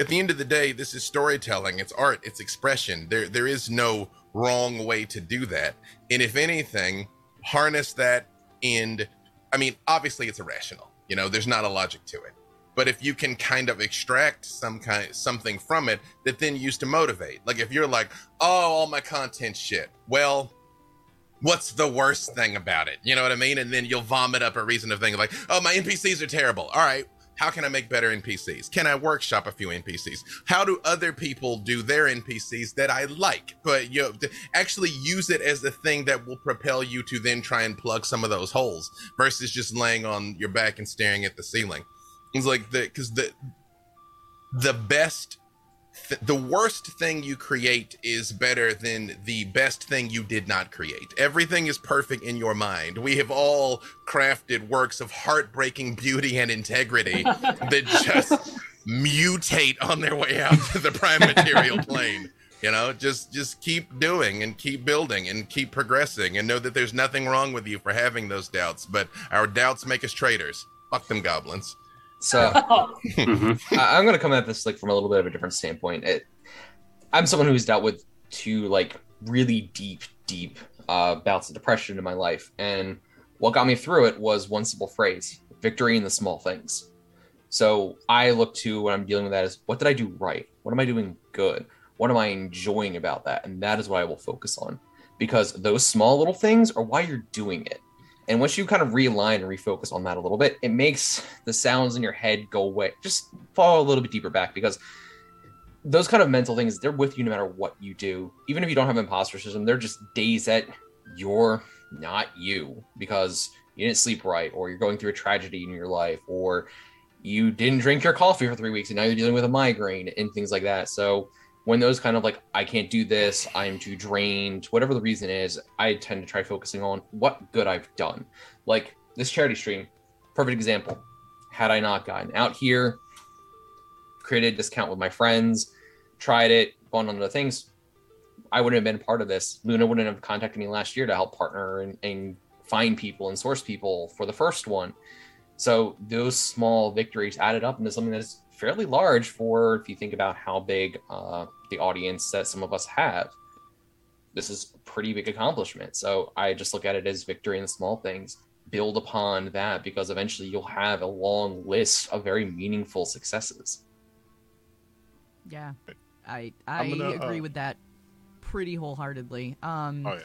at the end of the day, this is storytelling. It's art. It's expression. There there is no wrong way to do that. And if anything, harness that. And I mean, obviously, it's irrational. You know, there's not a logic to it. But if you can kind of extract some kind something from it that then used to motivate, like if you're like, oh, all my content shit. Well, what's the worst thing about it? You know what I mean? And then you'll vomit up a reason of thinking like, oh, my NPCs are terrible. All right, how can I make better NPCs? Can I workshop a few NPCs? How do other people do their NPCs that I like? But you know, actually use it as the thing that will propel you to then try and plug some of those holes versus just laying on your back and staring at the ceiling. It's like the because the the best th- the worst thing you create is better than the best thing you did not create. Everything is perfect in your mind. We have all crafted works of heartbreaking beauty and integrity that just mutate on their way out to the prime material plane. You know, just just keep doing and keep building and keep progressing and know that there's nothing wrong with you for having those doubts, but our doubts make us traitors. Fuck them goblins. So I- I'm going to come at this like from a little bit of a different standpoint. It, I'm someone who's dealt with two like really deep, deep uh, bouts of depression in my life, and what got me through it was one simple phrase: victory in the small things. So I look to when I'm dealing with that is what did I do right? What am I doing good? What am I enjoying about that? And that is what I will focus on because those small little things are why you're doing it. And once you kind of realign and refocus on that a little bit, it makes the sounds in your head go away, just fall a little bit deeper back because those kind of mental things, they're with you no matter what you do. Even if you don't have imposter syndrome, they're just days that you're not you because you didn't sleep right or you're going through a tragedy in your life or you didn't drink your coffee for three weeks and now you're dealing with a migraine and things like that. So when those kind of like I can't do this, I'm too drained, whatever the reason is, I tend to try focusing on what good I've done. Like this charity stream, perfect example. Had I not gotten out here, created a discount with my friends, tried it, gone on other things, I wouldn't have been part of this. Luna wouldn't have contacted me last year to help partner and, and find people and source people for the first one. So those small victories added up into something that is fairly large for if you think about how big uh, the audience that some of us have. This is a pretty big accomplishment. So I just look at it as victory in the small things. Build upon that because eventually you'll have a long list of very meaningful successes. Yeah, I I gonna, agree uh, with that pretty wholeheartedly. Um, Oh yeah.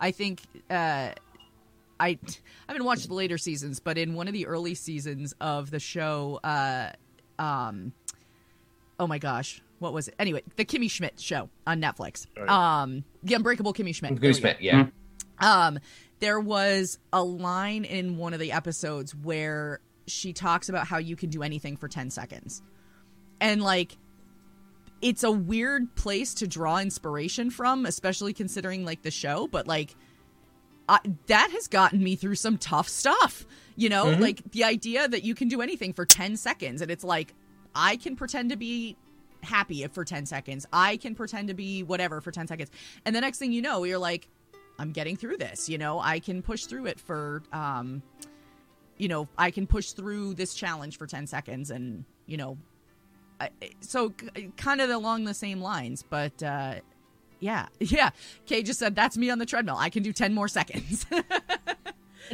I think uh, I I haven't watched the later seasons, but in one of the early seasons of the show, uh, um, oh my gosh, what was it? Anyway, the Kimmy Schmidt show on Netflix. Right. Um, the Unbreakable Kimmy Schmidt. There Kimmy. Schmidt, yeah. Um, there was a line in one of the episodes where she talks about how you can do anything for 10 seconds. And like it's a weird place to draw inspiration from, especially considering like the show, but like I, that has gotten me through some tough stuff. You know, Mhm. like the idea that you can do anything for 10 seconds and it's like I can pretend to be happy for 10 seconds. I can pretend to be whatever for 10 seconds. And the next thing you know, you're like I'm getting through this, you know. I can push through it for um you know, I can push through this challenge for 10 seconds and, you know, I- so k- kind of along the same lines, but uh, yeah, yeah. Kay just said that's me on the treadmill. I can do ten more seconds.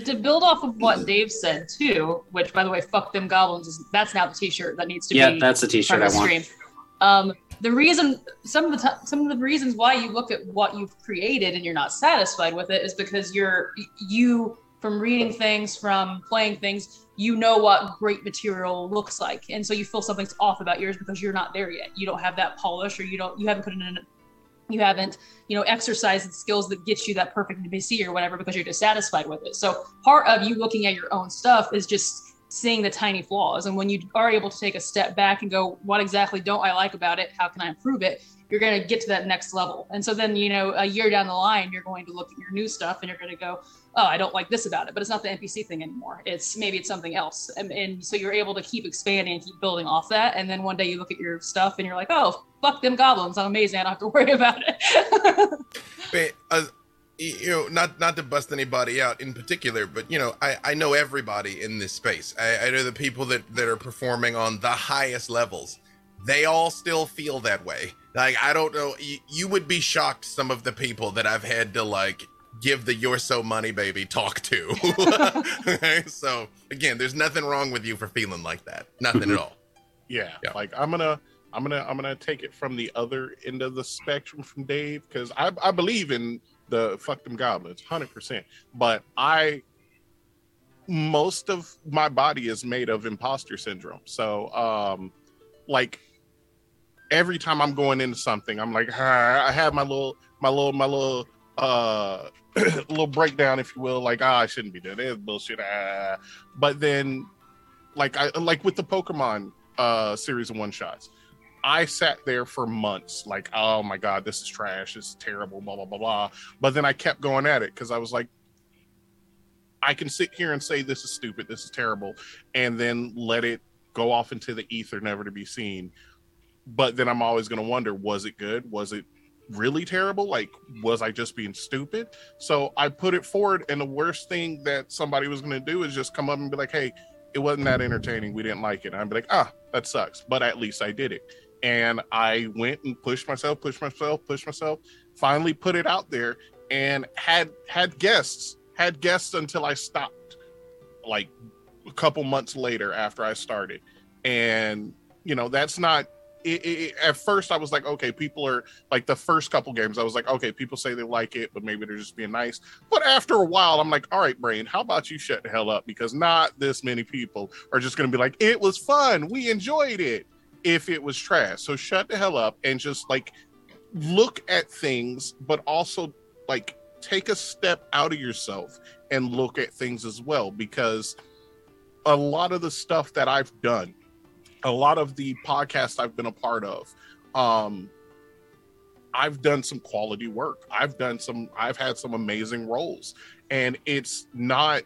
To build off of what Dave said too, which by the way, fuck them goblins is that's now the T-shirt that needs to Yeah, be. that's the t-shirt part I the want. stream. Um, the reason some of the t- some of the reasons why you look at what you've created and you're not satisfied with it is because you're you from reading things from playing things you know what great material looks like. And so you feel something's off about yours because you're not there yet. You don't have that polish or you don't you haven't put in you haven't you know exercised the skills that get you that perfect NPC or whatever because you're dissatisfied with it. So part of you looking at your own stuff is just seeing the tiny flaws. And when you are able to take a step back and go what exactly don't i like about it? How can i improve it? You're going to get to that next level. And so then you know a year down the line you're going to look at your new stuff and you're going to go oh i don't like this about it but it's not the npc thing anymore. It's maybe it's something else. And, and so you're able to keep expanding and keep building off that. And then one day you look at your stuff and you're like oh fuck them goblins. I'm amazing i don't have to worry about it. But, uh, you know, not not to bust anybody out in particular, but you know, I I know everybody in this space. I, I know the people that that are performing on the highest levels. They all still feel that way. Like I don't know, you, you would be shocked some of the people that I've had to like give the "you're so money, baby" talk to. Okay? so again, there's nothing wrong with you for feeling like that. Nothing at mm-hmm. all. Yeah, like I'm gonna I'm gonna I'm gonna take it from the other end of the spectrum from Dave because I I believe in the fuck them goblins hundred percent, but I most of my body is made of imposter syndrome. So um like every time I'm going into something, I'm like "Ah," I have my little my little my little uh little breakdown if you will like ah I shouldn't be doing this bullshit ah. but then like I like with the Pokemon uh series of one shots. I sat there for months, like, oh my god, this is trash, this is terrible, blah blah blah blah. But then I kept going at it because I was like, I can sit here and say this is stupid, this is terrible, and then let it go off into the ether, never to be seen. But then I'm always going to wonder, was it good? Was it really terrible? Like, was I just being stupid? So I put it forward, and the worst thing that somebody was going to do is just come up and be like, hey, it wasn't that entertaining. We didn't like it. I'd be like, ah, that sucks. But at least I did it. And I went and pushed myself, pushed myself, pushed myself, finally put it out there and had had guests, had guests until I stopped like a couple months later after I started. And you know, that's not it, it, at first I was like, okay, people are like the first couple games. I was like, okay, people say they like it, but maybe they're just being nice. But after a while, I'm like, all right, brain, how about you shut the hell up? Because not this many people are just going to be like, it was fun, we enjoyed it. If it was trash, so shut the hell up and just like look at things, but also like take a step out of yourself and look at things as well. Because a lot of the stuff that I've done a lot of the podcasts I've been a part of, um, I've done some quality work. I've done some, I've had some amazing roles. And it's not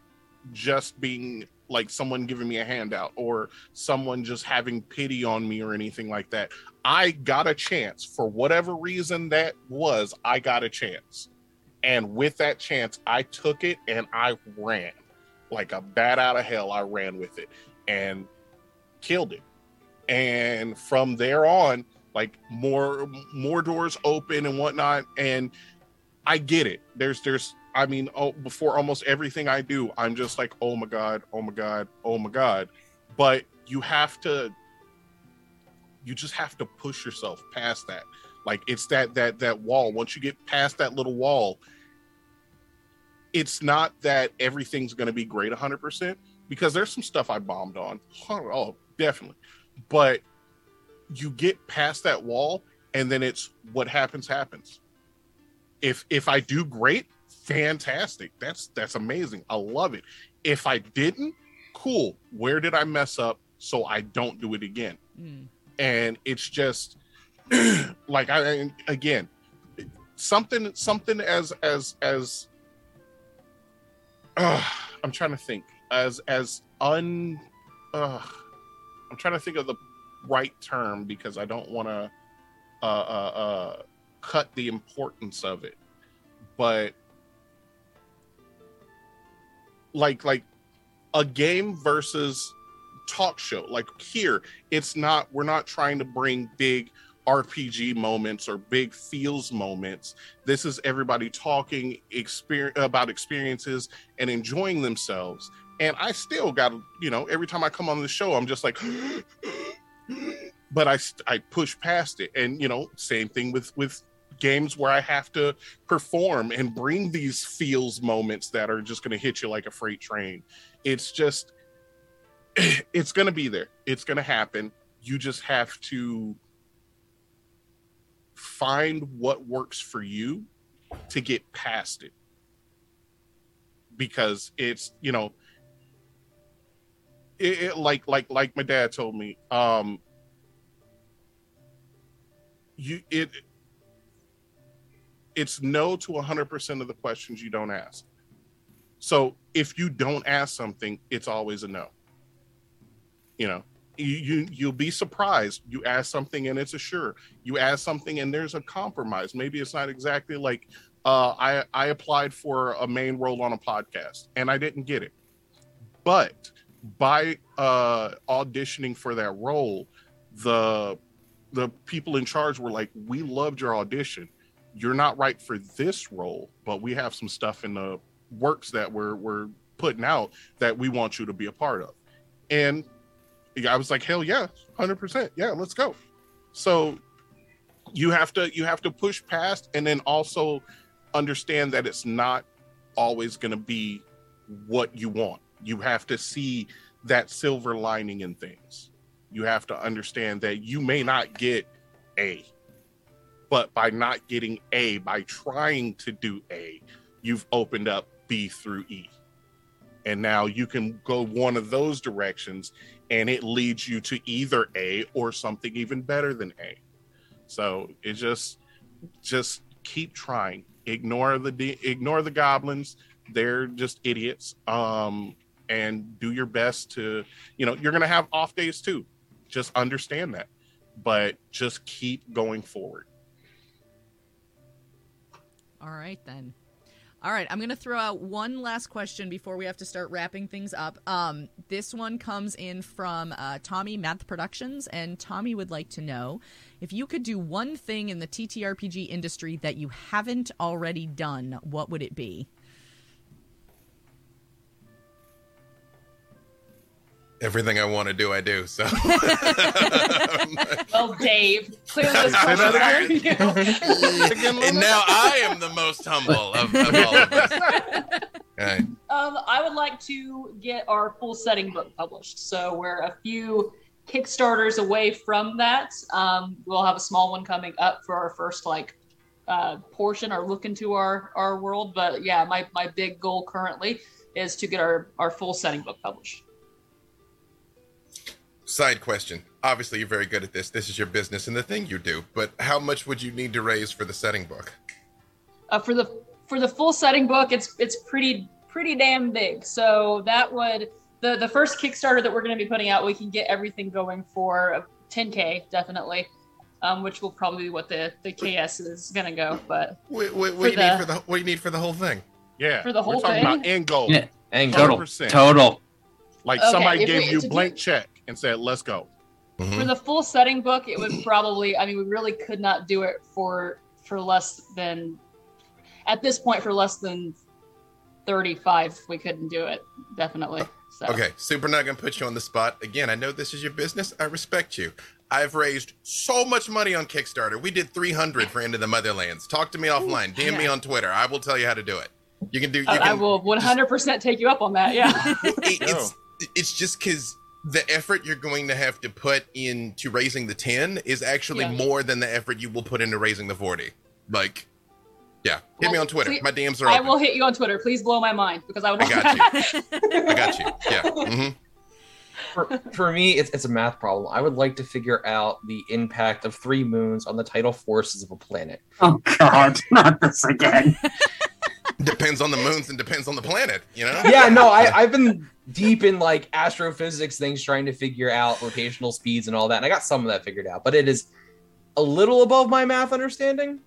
just being like someone giving me a handout or someone just having pity on me or anything like that. I got a chance for whatever reason that was, I got a chance. And with that chance, I took it and I ran like a bat out of hell. I ran with it and killed it and from there on like more more doors open and whatnot and i get it there's there's i mean oh, before almost everything i do i'm just like oh my god oh my god oh my god. But you have to you just have to push yourself past that. Like it's that that that wall. Once you get past that little wall it's not that everything's going to be great 100% because there's some stuff i bombed on. Oh definitely. But you get past that wall and then it's what happens happens. If if i do great fantastic. That's that's amazing. I love it. If i didn't cool. Where did i mess up so i don't do it again? And it's just like i again something something as as as uh, i'm trying to think. As as un uh, I'm trying to think of the right term because I don't want to uh, uh, uh, cut the importance of it, but like like a game versus talk show. Like here, it's not. We're not trying to bring big RPG moments or big feels moments. This is everybody talking experience about experiences and enjoying themselves. And I still got, you know, every time I come on the show, I'm just like, but I I push past it. And you know, same thing with with games where I have to perform and bring these feels moments that are just going to hit you like a freight train. It's just, it's going to be there. It's going to happen. You just have to find what works for you to get past it. Because it's, you know, it, it like like like my dad told me, um you it it's no to 100% of the questions you don't ask. So if you don't ask something, it's always a no. You know, you, you you'll be surprised. You ask something and it's a sure. You ask something and there's a compromise. Maybe it's not exactly like uh, I I applied for a main role on a podcast and I didn't get it, but by uh, auditioning for that role, the the people in charge were like, "We loved your audition. You're not right for this role, but we have some stuff in the works that we're we're putting out that we want you to be a part of." And I was like, "Hell yeah, hundred percent, yeah, let's go." So you have to you have to push past, and then also understand that it's not always going to be what you want. You have to see that silver lining in things you have to understand that you may not get A, but by not getting A, by trying to do A, you've opened up B through E. And now you can go one of those directions and it leads you to either A or something even better than A. So it just just keep trying. Ignore the ignore the goblins. They're just idiots. Um and do your best to, you know, you're going to have off days too just understand that but just keep going forward all right then. All right i'm gonna throw out one last question before we have to start wrapping things up. Um, this one comes in from uh, tommy math productions and tommy would like to know if you could do one thing in the ttrpg industry that you haven't already done what would it be everything I want to do, I do. So, well, Dave, clearly this and now I am the most humble of, of all of us. Okay. Um, I would like to get our full setting book published. So we're a few Kickstarters away from that. Um, we'll have a small one coming up for our first like uh, portion or look into our our world. But yeah, my my big goal currently is to get our our full setting book published. Side question. Obviously, you're very good at this. This is your business and the thing you do. But how much would you need to raise for the setting book? Uh, for the for the full setting book, it's it's pretty pretty damn big. So that would the the first Kickstarter that we're going to be putting out, we can get everything going for 10k definitely, um, which will probably be what the the KS is going to go. But what, what, what do you the, need for the what you need for the whole thing? Yeah, for the whole we're thing. About end goal. Yeah, end total. Total. Like okay, somebody gave we, you blank do, check and said, "Let's go." Mm-hmm. For the full setting book, it would probably. I mean, we really could not do it for for less than at this point for less than 35 we couldn't do it definitely so. okay super not gonna put you on the spot again i know this is your business i respect you i've raised so much money on kickstarter we did 300 for into the motherlands talk to me offline dm yeah. me on twitter i will tell you how to do it you can do you uh, can i will 100% just, take you up on that yeah it, it's it's just because the effort you're going to have to put into raising the 10 is actually yeah. more than the effort you will put into raising the 40 like yeah. Hit well, me on twitter. please, my dms are i open. will hit you on twitter. Please blow my mind because i would i got you. I got you. Yeah. Mm-hmm. for, for me it's, it's a math problem. I would like to figure out the impact of three moons on the tidal forces of a planet. Oh god. Not this again. Depends on the moons and depends on the planet you know? Yeah no I, i've been deep in like astrophysics things trying to figure out rotational speeds and all that and i got some of that figured out but it is a little above my math understanding.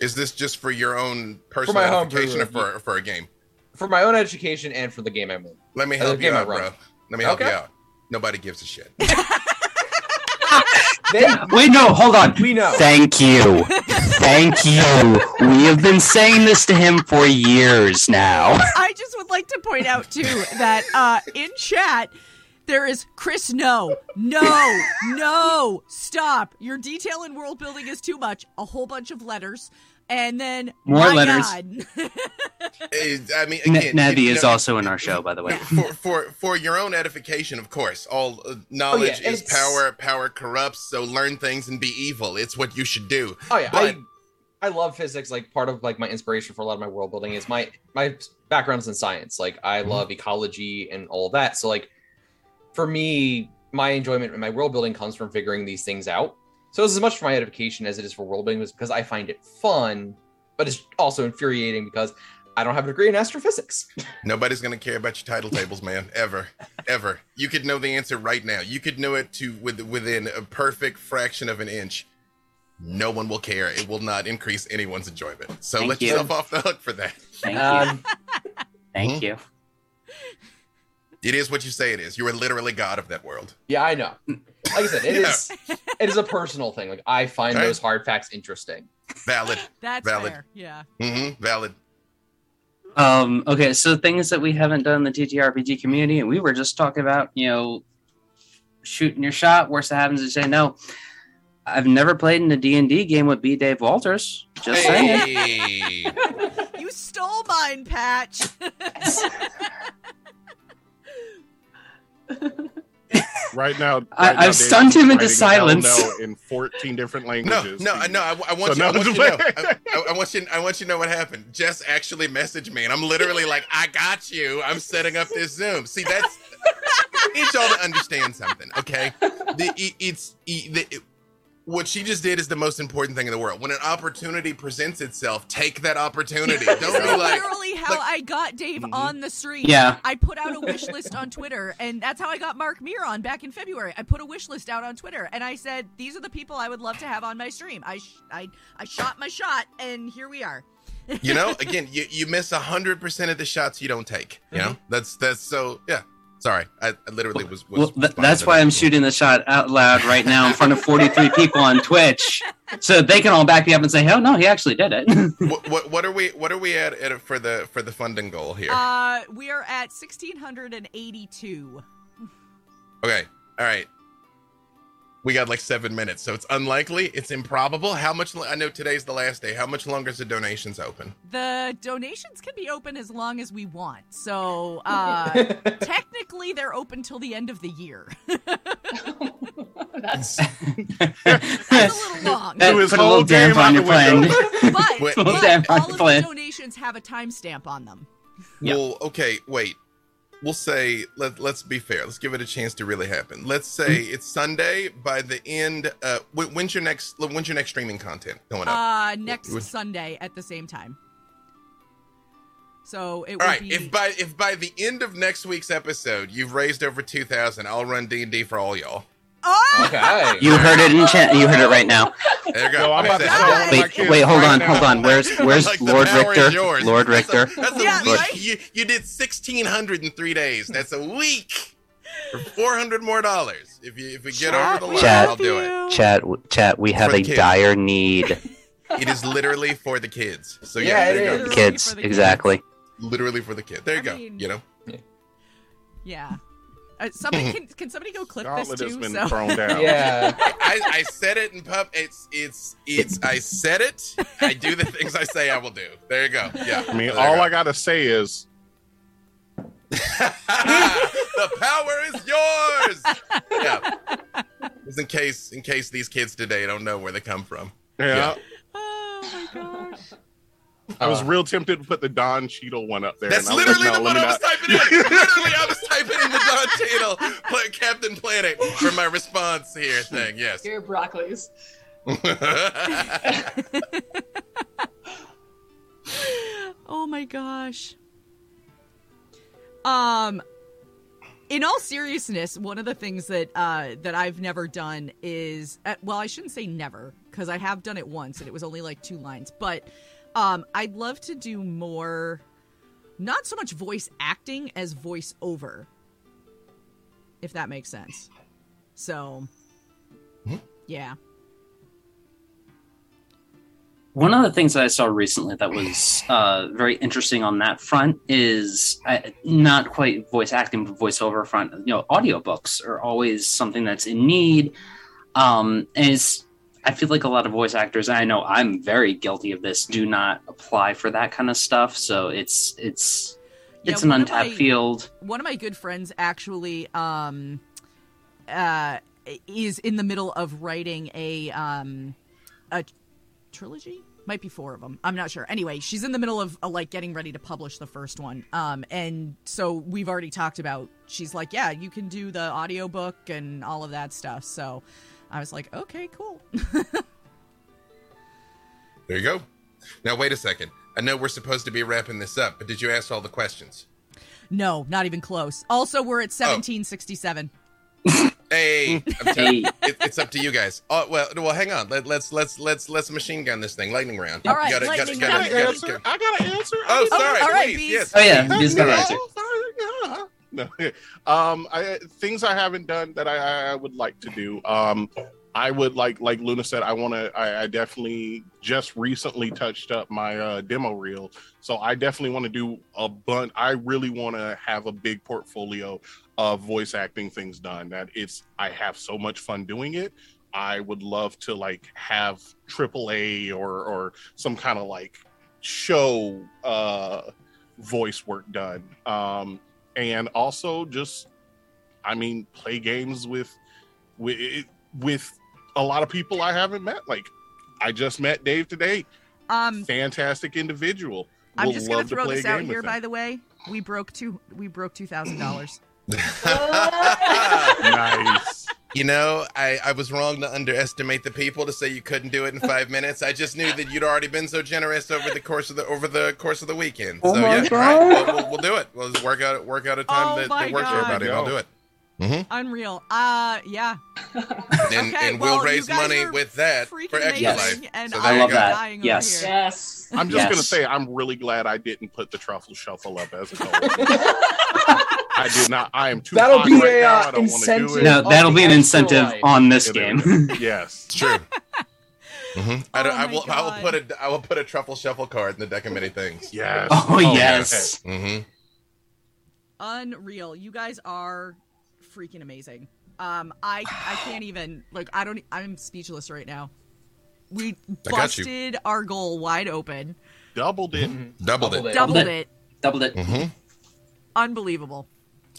Is this just for your own personal for education or for, for a game? For my own education and for the game i'm in let me help you out bro. let me help okay. you out. Nobody gives a shit. Wait, no, hold on. We know. Thank you. Thank you. We have been saying this to him for years now. I just would like to point out too that uh, in chat there is Chris. No, no, no, stop! Your detail in world building is too much. A whole bunch of letters, and then More my letters. God. I mean, Ne- again, Nevi you is know, also in our show, by the way. for for for your own edification, of course. All uh, knowledge and is it's- power. Power corrupts. So learn things and be evil. It's what you should do. Oh yeah, But- I I love physics. Like part of like my inspiration for a lot of my world building is my my background's in science. Like I Mm-hmm. love ecology and all of that. So like for me, my enjoyment in my world building comes from figuring these things out. So it's as much for my edification as it is for world building, is because I find it fun, but it's also infuriating because I don't have a degree in astrophysics. Nobody's gonna care about your title tables, man. Ever, ever. You could know the answer right now. You could know it to with, within a perfect fraction of an inch. No one will care. It will not increase anyone's enjoyment. So Thank let you. yourself off the hook for that. Thank you. Um, Thank you. It is what you say it is. You are literally god of that world. yeah, I know. Like I said, it Yeah. is it is a personal thing. Like I find Right. those hard facts interesting. Valid. That's Valid. fair. Yeah. Mm-hmm. Valid. Um, okay, so things that we haven't done in the TTRPG community, and we were just talking about, you know, shooting your shot. Worst that happens is you say no. I've never played in a D&D game with B. Dave Walters. Just saying. Hey. You stole mine, Patch. Right now, I- right now, I've David's stunned him into silence. No in 14 different languages. no, I no. I, I want So you. I want you to know. I, I- I want you. I want you to know what happened. Jess actually messaged me, and I'm literally like, "I got you. I'm setting up this Zoom." See, that's. I need y'all to understand something, okay? The it, it's it, the, it- what she just did is the most important thing in the world. When an opportunity presents itself, take that opportunity. Don't be like, literally how like- I got Dave mm-hmm. on the stream. Yeah. I put out a wish list on Twitter, and that's how I got Mark Meer on back in February. I put a wish list out on Twitter, and I said, "These are the people I would love to have on my stream." I sh- I I shot my shot, and here we are. you know, again, you, you miss hundred percent of the shots you don't take. You know, mm-hmm. that's that's so yeah. Sorry, I, I literally was. was Well, th- that's why. I'm shooting the shot out loud right now in front of 43 people on Twitch, so they can all back me up and say, "Oh no, he actually did it." what, what what are we what are we at, at for the for the funding goal here? Uh, we are at sixteen hundred and eighty-two. okay, all right. We got like seven minutes, so it's unlikely. It's improbable. How much? I know today's the last day. How much longer is the donations open? The donations can be open as long as we want. So, uh, technically, they're open till the end of the year. That's That's a little long. That Threw his put a little damp on your the plan. window. But, but all of the donations have a timestamp on them. Yeah. Well, okay, wait. We'll say let let's be fair. Let's give it a chance to really happen. Let's say Mm-hmm. it's Sunday. By the end, uh, when's your next when's your next streaming content going up? Uh, next Would- Sunday at the same time. So it All will right. be. If by if by the end of next week's episode you've raised over two thousand, I'll run D and D for all y'all. Oh! Okay. You heard it in chat. You heard it right now. There you go. Yo, I'm about to That's tell it. one of my Wait, wait, hold right on, now. hold on. Where's where's Like, Lord power is Richter? Lord That's a- Richter. That's a, Yeah, week. right? You, you did sixteen hundred in three days. That's a week for four hundred more dollars. If you if we get Chat, over the we line, Chat. I'll do it. Chat, chat. We have a kids. dire need. It is literally for the kids. So Yeah, yeah, there you go. Kids, for the kids. exactly. Literally for the kid. There you I go. mean- you know. Yeah. Uh, somebody can can somebody go clip this Gauntlet has too? been So thrown down. Yeah. I, I said it in pub. It's it's it's. I said it. I do the things I say I will do. There you go. Yeah. I mean, There all go. I gotta say is the power is yours. Yeah. Just in case, in case these kids today don't know where they come from. Yeah. Oh my gosh. I was Uh, real tempted to put the Don Cheadle one up there. That's and I like, literally no, the one I was not. typing in. literally, I was typing in the Don Cheadle play Captain Planet for my response here thing. Yes. your broccolis. Oh my gosh. Um in all seriousness, one of the things that uh that I've never done is uh, well, I shouldn't say never because I have done it once and it was only like two lines, but um I'd love to do more not so much voice acting as voice over. if that makes sense. So, yeah. One of the things that I saw recently that was uh, very interesting on that front is uh, not quite voice acting, but voiceover front. You know, audiobooks are always something that's in need. Um, and it's, I feel like a lot of voice actors, and I know I'm very guilty of this, do not apply for that kind of stuff. So it's it's Yeah, it's an untapped my- field. One of my good friends actually um uh is in the middle of writing a um a trilogy? Might be four of them i'm not sure. Anyway she's in the middle of uh, like getting ready to publish the first one. Um and so we've already talked about she's like yeah you can do the audiobook and all of that stuff. So i was like okay cool There you go. Now wait a second. I know we're supposed to be wrapping this up, but did you ask all the questions? no not even close also we're at 1767 Hey, I'm telling you, it, it's up to you guys. Oh well, well, hang on. Let, let's let's let's let's machine gun this thing. Lightning round. All right, You gotta- lightning gotta- round. gotta- answer. gotta- I got an answer. Oh, I sorry. all right, please, Bees. yes. Oh yeah, he's got an No. answer. No, um, I, things I haven't done that I, I would like to do. Um, I would like, like Luna said, I want to. I, I definitely just recently touched up my uh, demo reel, so I definitely want to do a bunch. I really want to have a big portfolio of voice acting things done. That it's. I have so much fun doing it. I would love to like have AAA or or some kind of like show uh voice work done um and also just i mean play games with with with a lot of people i haven't met. Like i just met dave today. Um fantastic individual. I'm Would just gonna love to throw play this a out game here by the way. We broke two we broke two thousand dollars. Nice You know, I, I was wrong to underestimate the people to say you couldn't do it in five minutes. I just knew that you'd already been so generous over the course of the over the course of the weekend. Oh so my yeah, God. right, we'll, we'll, we'll do it. We'll just work out work out a time Oh that, my that works for everybody. I'll do it. Mm-hmm. unreal uh yeah And, Okay, and well, we'll you raise money with that for extra amazing, life. and So I there you love go. that. dying over Yes. here. Yes. I'm just gonna say i'm really glad i didn't put the truffle shuffle up as a goal i did not i am too That'll be right a, now. uh, i don't want do incentive. it No, that'll be an incentive life. on this It game. is. yes It's true. hmm I, don't, Oh I my will. I will put a. I will put a truffle shuffle card in the deck of many things. yes Oh, yes. hmm unreal you guys are freaking amazing um i i can't even like i don't i'm speechless right now we I got you. busted our goal wide open doubled it Doubled, Doubled it. it. doubled it. it Doubled it. hmm unbelievable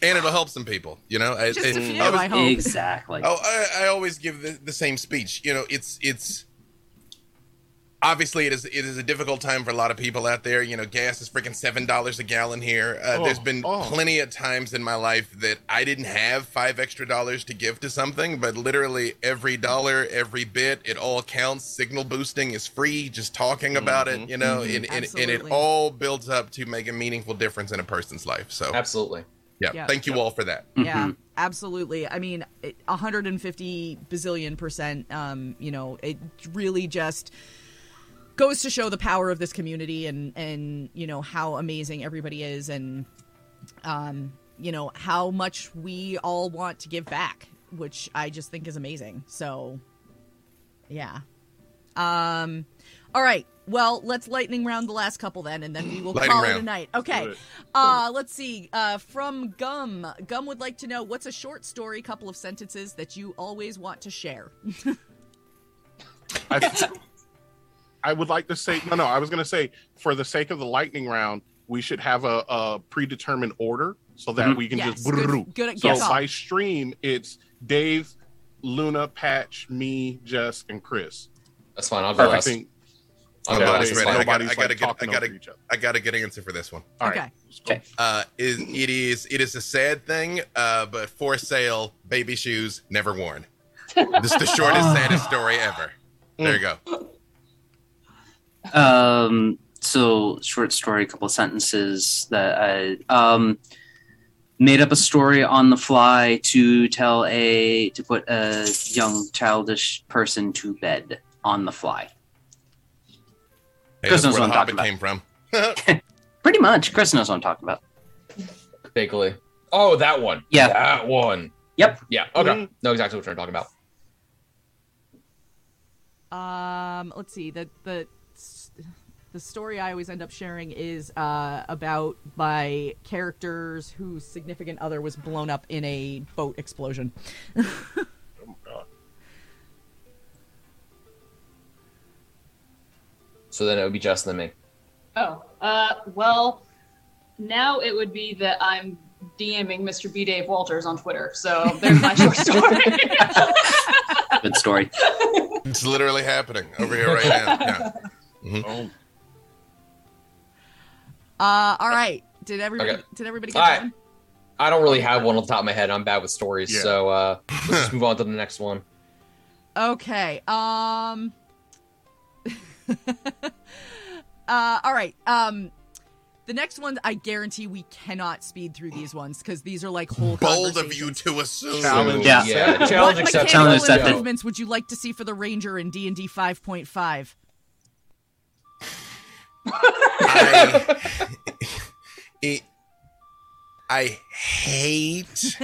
And it'll help some people. You know. Just a I- few I was- i hope Exactly. Oh, I, I always give the, the same speech. You know, it's it's obviously it is it is a difficult time for a lot of people out there. You know, gas is freaking seven dollars a gallon here. Uh, Oh, there's been oh. plenty of times in my life that I didn't have five extra dollars to give to something, but literally every dollar, every bit, it all counts. Signal boosting is free. Just talking about it, you know, and, and, and it all builds up to make a meaningful difference in a person's life. So Absolutely. yeah, Yeah. thank you all for that. yeah Mhm. absolutely i mean it- 150 bazillion percent um you know it really just goes to show the power of this community and and you know how amazing everybody is and um you know how much we all want to give back which i just think is amazing. So yeah. Um all right. Well let's lightning round the last couple then and then we will Lightning call it a night. Okay. Uh let's see. Uh from gum. Gum would like to know what's a short story couple of sentences that you always want to share? I, I would like to say no, no. I was going to say for the sake of the lightning round, we should have a, a predetermined order so that Mhm. we can Yes, just. good- good- so good by stream, it's Dave, Luna, Patch, me, Jess, and Chris. That's fine. I'll go I last. think I'll I'm go not last. I got, nobody's, I got to get. I talking gotta, each other. I got to get an answer for this one. All okay right. let's. Okay. Uh, is it is it is a sad thing, uh, but for sale, baby shoes never worn. This is the shortest, saddest story ever. There you go. Um, so short story, a couple sentences that I um made up a story on the fly to tell a to put a young childish person to bed on the fly. Hey, Chris knows where the what I'm talking Hobbit came from. Pretty much, Chris knows what I'm talking about. Vaguely. Oh, that one. Yeah. That one. Yep. Yeah. Okay. Mm-hmm. Mhm. Know exactly what you're talking about. Um, let's see. The the the story I always end up sharing is uh, about my characters whose significant other was blown up in a boat explosion. So then it would be just and me. Oh, uh, well, now it would be that I'm DMing Mr. B. Dave Walters on Twitter. So there's my short story. Good story. It's literally happening over here right now. Yeah. Mhm. Uh, all right. Did everybody Okay. did everybody get All right. one? I don't really have one on the top of my head. I'm bad with stories, Yeah. so uh, let's just move on to the next one. Okay. Um. uh. All right. Um. The next one, I guarantee we cannot speed through these ones because these are like whole. Bold of you to assume. Challenge. Yeah. Yeah, challenge what mechanical accepted. improvements would you like to see for the Ranger in D and D five point five? I, I hate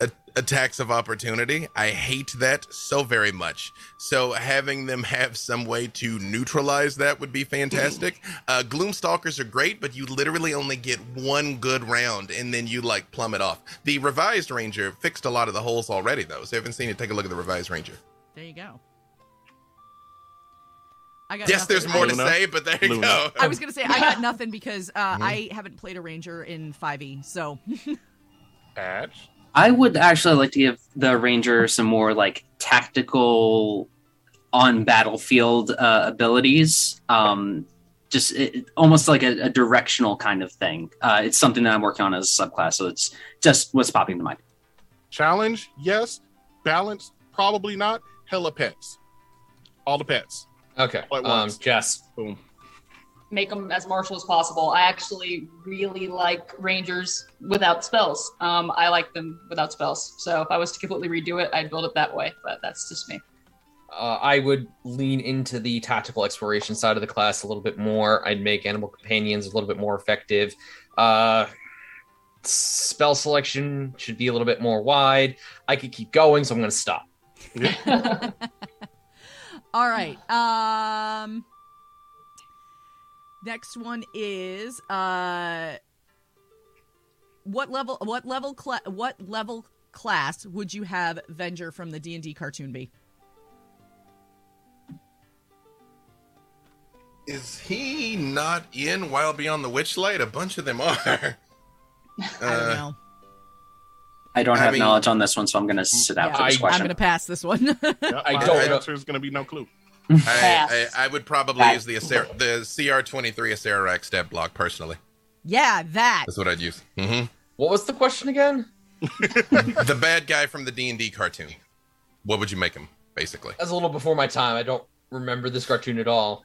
a, attacks of opportunity. I hate that so very much. So having them have some way to neutralize that would be fantastic. Uh, Gloomstalkers are great, but you literally only get one good round and then you like plummet off. The revised Ranger fixed a lot of the holes already, though. So if you haven't seen it, take a look at the revised Ranger. There you go. I got Yes, nothing. there's more to I- say, but there you Luna. go. I was gonna say I got nothing because uh, Mhm. I haven't played a Ranger in 5e, so Patch. I would actually like to give the Ranger some more like tactical on battlefield uh, abilities. Um, just it, almost like a, a directional kind of thing. Uh, it's something that I'm working on as a subclass, so it's just what's popping to mind. Challenge, yes. Balance, probably not. Hella pets. All the pets. Okay. Um. Jess. Boom. Make them as martial as possible. I actually really like Rangers without spells. Um, I like them without spells. So if I was to completely redo it, I'd build it that way. But that's just me. Uh, I would lean into the tactical exploration side of the class a little bit more. I'd make animal companions a little bit more effective. Uh, spell selection should be a little bit more wide. I could keep going, so I'm going to stop. all right. Um, next one is uh, what level? What level? Cla- what level class would you have Venger from the D and D cartoon be? Is he not in Wild Beyond the Witchlight? A bunch of them are. I don't Uh, know. I don't I have mean- knowledge on this one, so I'm going to sit out Yeah, for this I'm gonna pass this one. I My don't know. answer is going to be no clue. I, I, I would probably use the Acer- the CR23 Acererak step block personally. yeah, that. That's what I'd use. hmm What was the question again? the bad guy from the D and D cartoon. What would you make him? Basically, That's a little before my time. I don't remember this cartoon at all.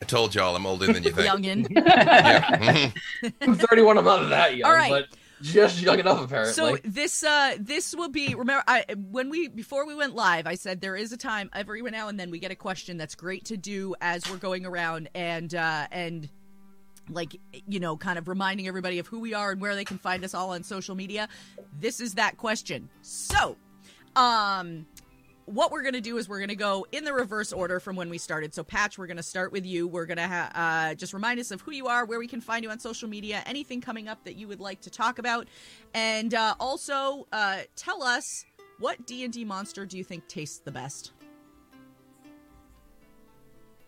I told y'all I'm older than you think. Youngin. Yeah. mhm. I'm 31. I'm not that young, All right. but just young enough apparently. So this uh this will be remember I when we before we went live I said there is a time every now and then we get a question that's great to do as we're going around and uh and like you know kind of reminding everybody of who we are and where they can find us all on social media. This is that question. So, um what we're going to do is we're going to go in the reverse order from when we started. So, Patch, we're going to start with you. We're going to ha- uh, just remind us of who you are, where we can find you on social media, anything coming up that you would like to talk about, and uh, also uh, tell us what D and D monster do you think tastes the best.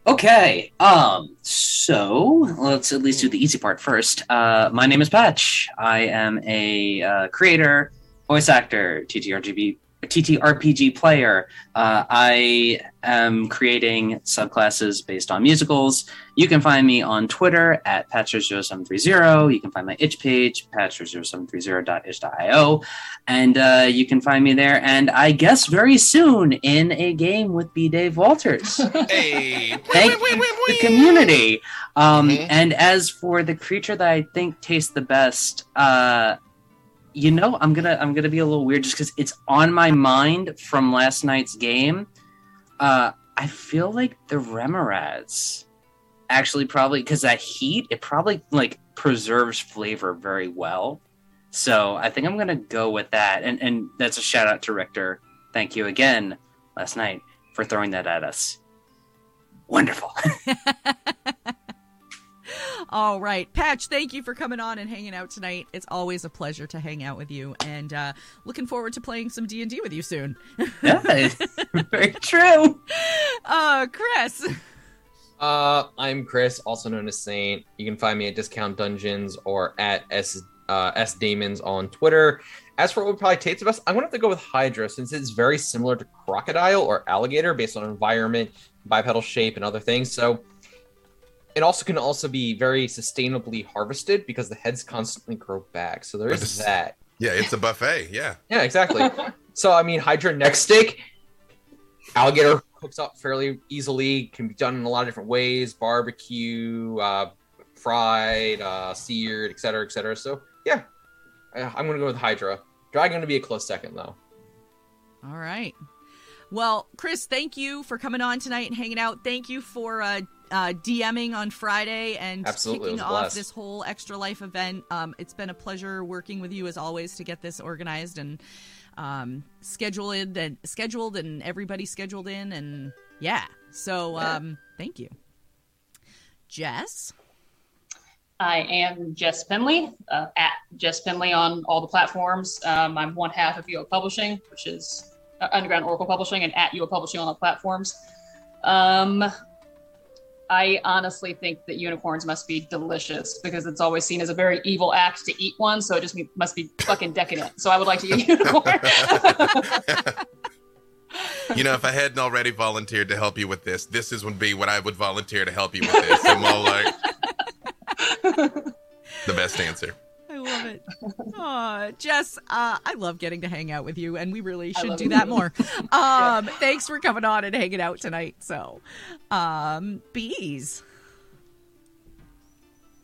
Okay. Um. So let's at least do the easy part first. Uh, my name is Patch. I am a uh, creator, voice actor, TTRGB, TTRPG player. Uh, I am creating subclasses based on musicals. You can find me on Twitter at Patcher0730. You can find my itch page, patcher0730.itch.io. And uh, you can find me there. And I guess very soon in a game with B. Dave Walters. Hey, Thank the community. Um, And as for the creature that I think tastes the best, uh, you know, I'm gonna I'm gonna be a little weird just because it's on my mind from last night's game. Uh, I feel like the Remorhaz actually probably because that heat it probably like preserves flavor very well. So I think I'm gonna go with that, and and that's a shout out to Richter. Thank you again last night for throwing that at us. Wonderful. All right, Patch. Thank you for coming on and hanging out tonight. It's always a pleasure to hang out with you, and uh, looking forward to playing some D and D with you soon. yeah, very true. Uh, Chris. Uh, I'm Chris, also known as Saint. You can find me at Discount Dungeons or at S uh, S Damons on Twitter. As for what would probably taste the best, I'm gonna have to go with Hydra since it's very similar to crocodile or alligator based on environment, bipedal shape, and other things. So it also can also be very sustainably harvested because the heads constantly grow back. So there is that. Yeah, it's a buffet. Yeah. Yeah, exactly. so I mean, Hydra neck steak, alligator cooks up fairly easily. Can be done in a lot of different ways: barbecue, uh, fried, uh, seared, etc., cetera, etc. Cetera. So yeah, I- I'm gonna go with Hydra. Dragon gonna be a close second though. All right. Well, Chris, thank you for coming on tonight and hanging out. Thank you for uh, uh, DMing on Friday and Absolutely, kicking off this whole Extra Life event. Um, it's been a pleasure working with you as always to get this organized and um, scheduled and scheduled and everybody scheduled in and yeah. So Yeah. um, thank you, Jess. I am Jess Penley, uh, at Jess Penley on all the platforms. Um, I'm one half of UO Publishing, which is uh, Underground Oracle Publishing, and at UO Publishing on all platforms. Um, I honestly think that unicorns must be delicious because it's always seen as a very evil act to eat one, so it just must be fucking decadent. So I would like to eat unicorn. You know, if I hadn't already volunteered to help you with this, this is would be what I would volunteer to help you with this. I'm all like the best answer. Love it. Aw, Jess, uh, I love getting to hang out with you, and we really should do it. that more. Um, Thanks for coming on and hanging out tonight. So, um, bees.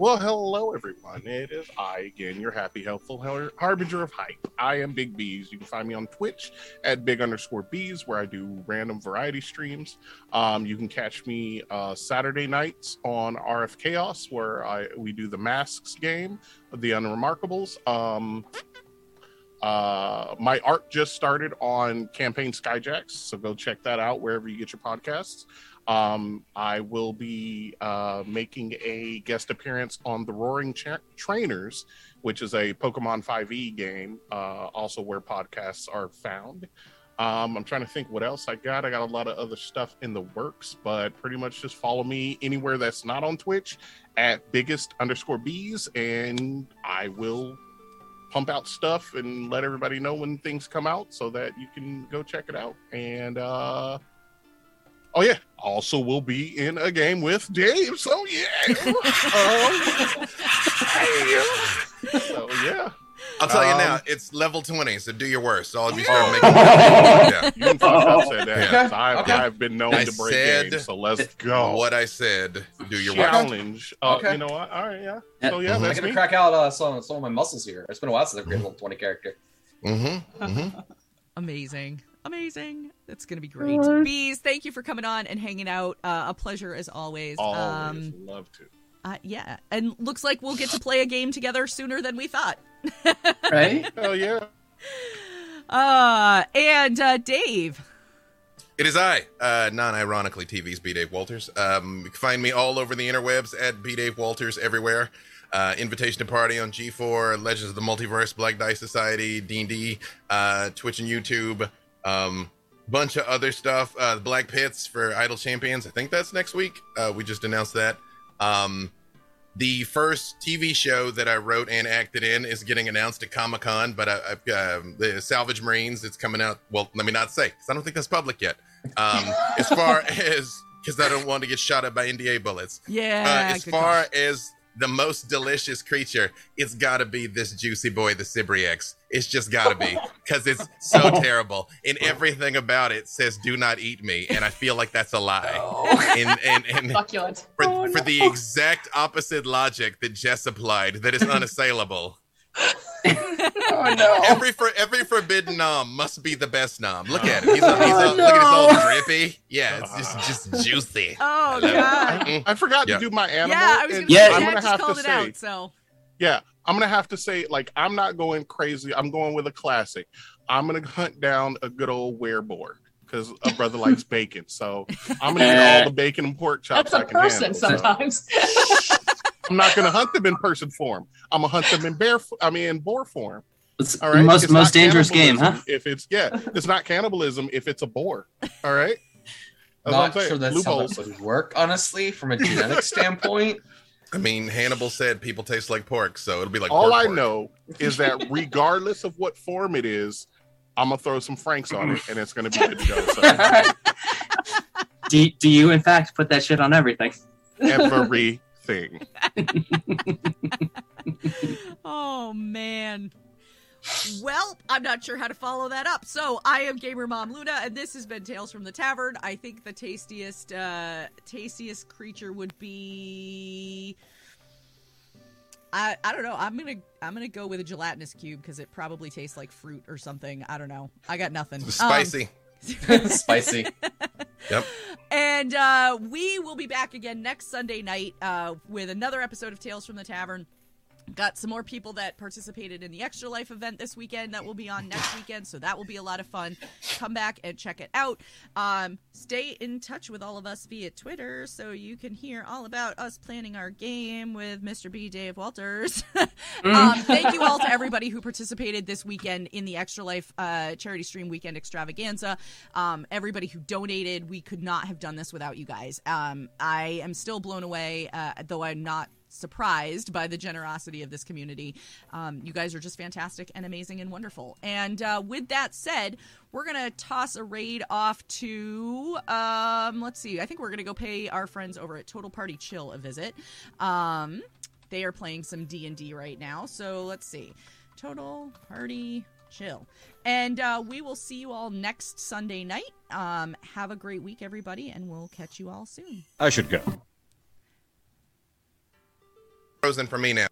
Well, hello everyone. It is I again, your happy, helpful harbinger of hype. I am Big Bees. You can find me on Twitch at big underscore bees, where I do random variety streams. Um, you can catch me uh, Saturday nights on RF Chaos, where I we do the Masks game, the Unremarkables. Um, uh, my art just started on Campaign Skyjacks, so go check that out wherever you get your podcasts. Um, I will be uh, making a guest appearance on the Roaring Cha- Trainers, which is a Pokemon 5e game, uh, also where podcasts are found. Um, I'm trying to think what else I got. I got a lot of other stuff in the works, but pretty much just follow me anywhere that's not on Twitch at biggest underscore bees, and I will pump out stuff and let everybody know when things come out so that you can go check it out. And uh oh yeah, also will be in a game with Dave. So yeah. um, so yeah. I'll tell you Um, now, it's level 20, so do your worst. All of you start making. Yeah. You can fuck said that. Yeah. 'cause I've, Okay. I've been known I to break said games, so let's go. What I said, do your worst. challenge. Uh, Okay. You know what? All right, yeah. Yeah. So yeah, I that's gotta crack out uh, some, some of my muscles here. It's been a while since I've created a level 20 character. Mm-hmm. Mm-hmm. Amazing. Amazing. That's going to be great. Alright. Bees, thank you for coming on and hanging out. Uh, a pleasure as always. Always Um, love to. uh, yeah. And looks like we'll get to play a game together sooner than we thought. Right? Hell yeah. Uh, and uh, Dave. It is I, uh, non-ironically, TV's B. Dave Walters. Um, you can find me all over the interwebs at B. Dave Walters everywhere. Uh, Invitation to Party on G4, Legends of the Multiverse, Black Dice Society, D&D, uh, Twitch and YouTube. Um, bunch of other stuff. Uh, the Black Pits for Idle Champions. I think that's next week. Uh, we just announced that. Um, the first TV show that I wrote and acted in is getting announced at Comic Con, but I, I've um, the Salvage Marines. It's coming out. Well, let me not say because I don't think that's public yet. Um, as far as because I don't want to get shot at by NDA bullets. Yeah, Uh, as good far as the most delicious creature, it's got to be this juicy boy, the Sibriex. It's just got to be because it's so terrible, and everything about it says "Do not eat me," and I feel like that's a lie. And and and Succulent. for, for the exact opposite logic that Jess applied, that is unassailable. oh no! Every for every forbidden nom must be the best nom. Look at it. He's, a, he's a, look at his old drippy. Yeah, it's just just juicy. Oh, I. God. I forgot Yeah. to do my animal. Yeah, I was and gonna say, I'm Jack gonna just have called to it say, out, so. Yeah, I'm gonna have to say, like, I'm not going crazy. I'm going with a classic. I'm gonna hunt down a good old wereboar because a brother likes bacon. So I'm gonna eh. eat all the bacon and pork chops That's I a can person handle. So sometimes. I'm not gonna hunt them in person form. I'm gonna hunt them in bear. Form. I mean, in boar form. It's All the most It's most dangerous game, huh? If it's yeah, it's not cannibalism if it's a boar. All right. That's what Not I'm saying. sure that's how that would work, honestly, from a genetic standpoint. I mean, Hannibal said people taste like pork, so it'll be like All pork I pork. know is that regardless of what form it is, I'm gonna throw some franks on it, and it's gonna be good to go. So Do, do you in fact put that shit on everything? everything. oh man. Well, I'm not sure how to follow that up. So I am Gamer Mom Luna, and this has been Tales from the Tavern. I think the tastiest, uh, tastiest creature would be. I, I don't know. I'm gonna I'm gonna go with a gelatinous cube because it probably tastes like fruit or something. I don't know. I got nothing. Um, Spicy. Spicy. Yep. And uh, we will be back again next Sunday night uh, with another episode of Tales from the Tavern. Got some more people that participated in the Extra Life event this weekend that will be on next weekend, so that will be a lot of fun. Come back and check it out. Um, stay in touch with all of us via Twitter so you can hear all about us planning our game with Mr. B. Dave Walters. um, thank you all to everybody who participated this weekend in the Extra Life uh, charity stream weekend extravaganza. Um, everybody who donated, we could not have done this without you guys. Um, I am still blown away, uh, though I'm not surprised by the generosity of this community. Um, you guys are just fantastic and amazing and wonderful. And uh, with that said, we're gonna toss a raid off to um, let's see. I think we're gonna go pay our friends over at Total Party Chill a visit. Um, they are playing some D and D right now, so let's see. Total Party Chill, and uh, we will see you all next Sunday night. Um, have a great week, everybody, and we'll catch you all soon. I should go. Frozen for me now.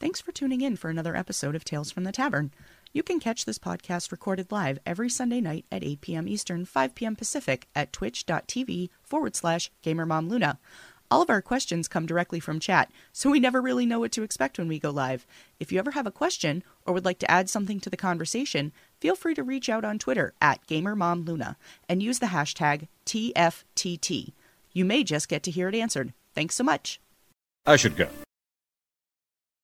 Thanks for tuning in for another episode of Tales from the Tavern. You can catch this podcast recorded live every Sunday night at 8 p.m. Eastern, 5 p.m. Pacific at twitch.tv forward slash gamermomluna. All of our questions come directly from chat, so we never really know what to expect when we go live. If you ever have a question or would like to add something to the conversation, feel free to reach out on Twitter at GamerMomLuna and use the hashtag TFTT. You may just get to hear it answered. Thanks so much. I should go.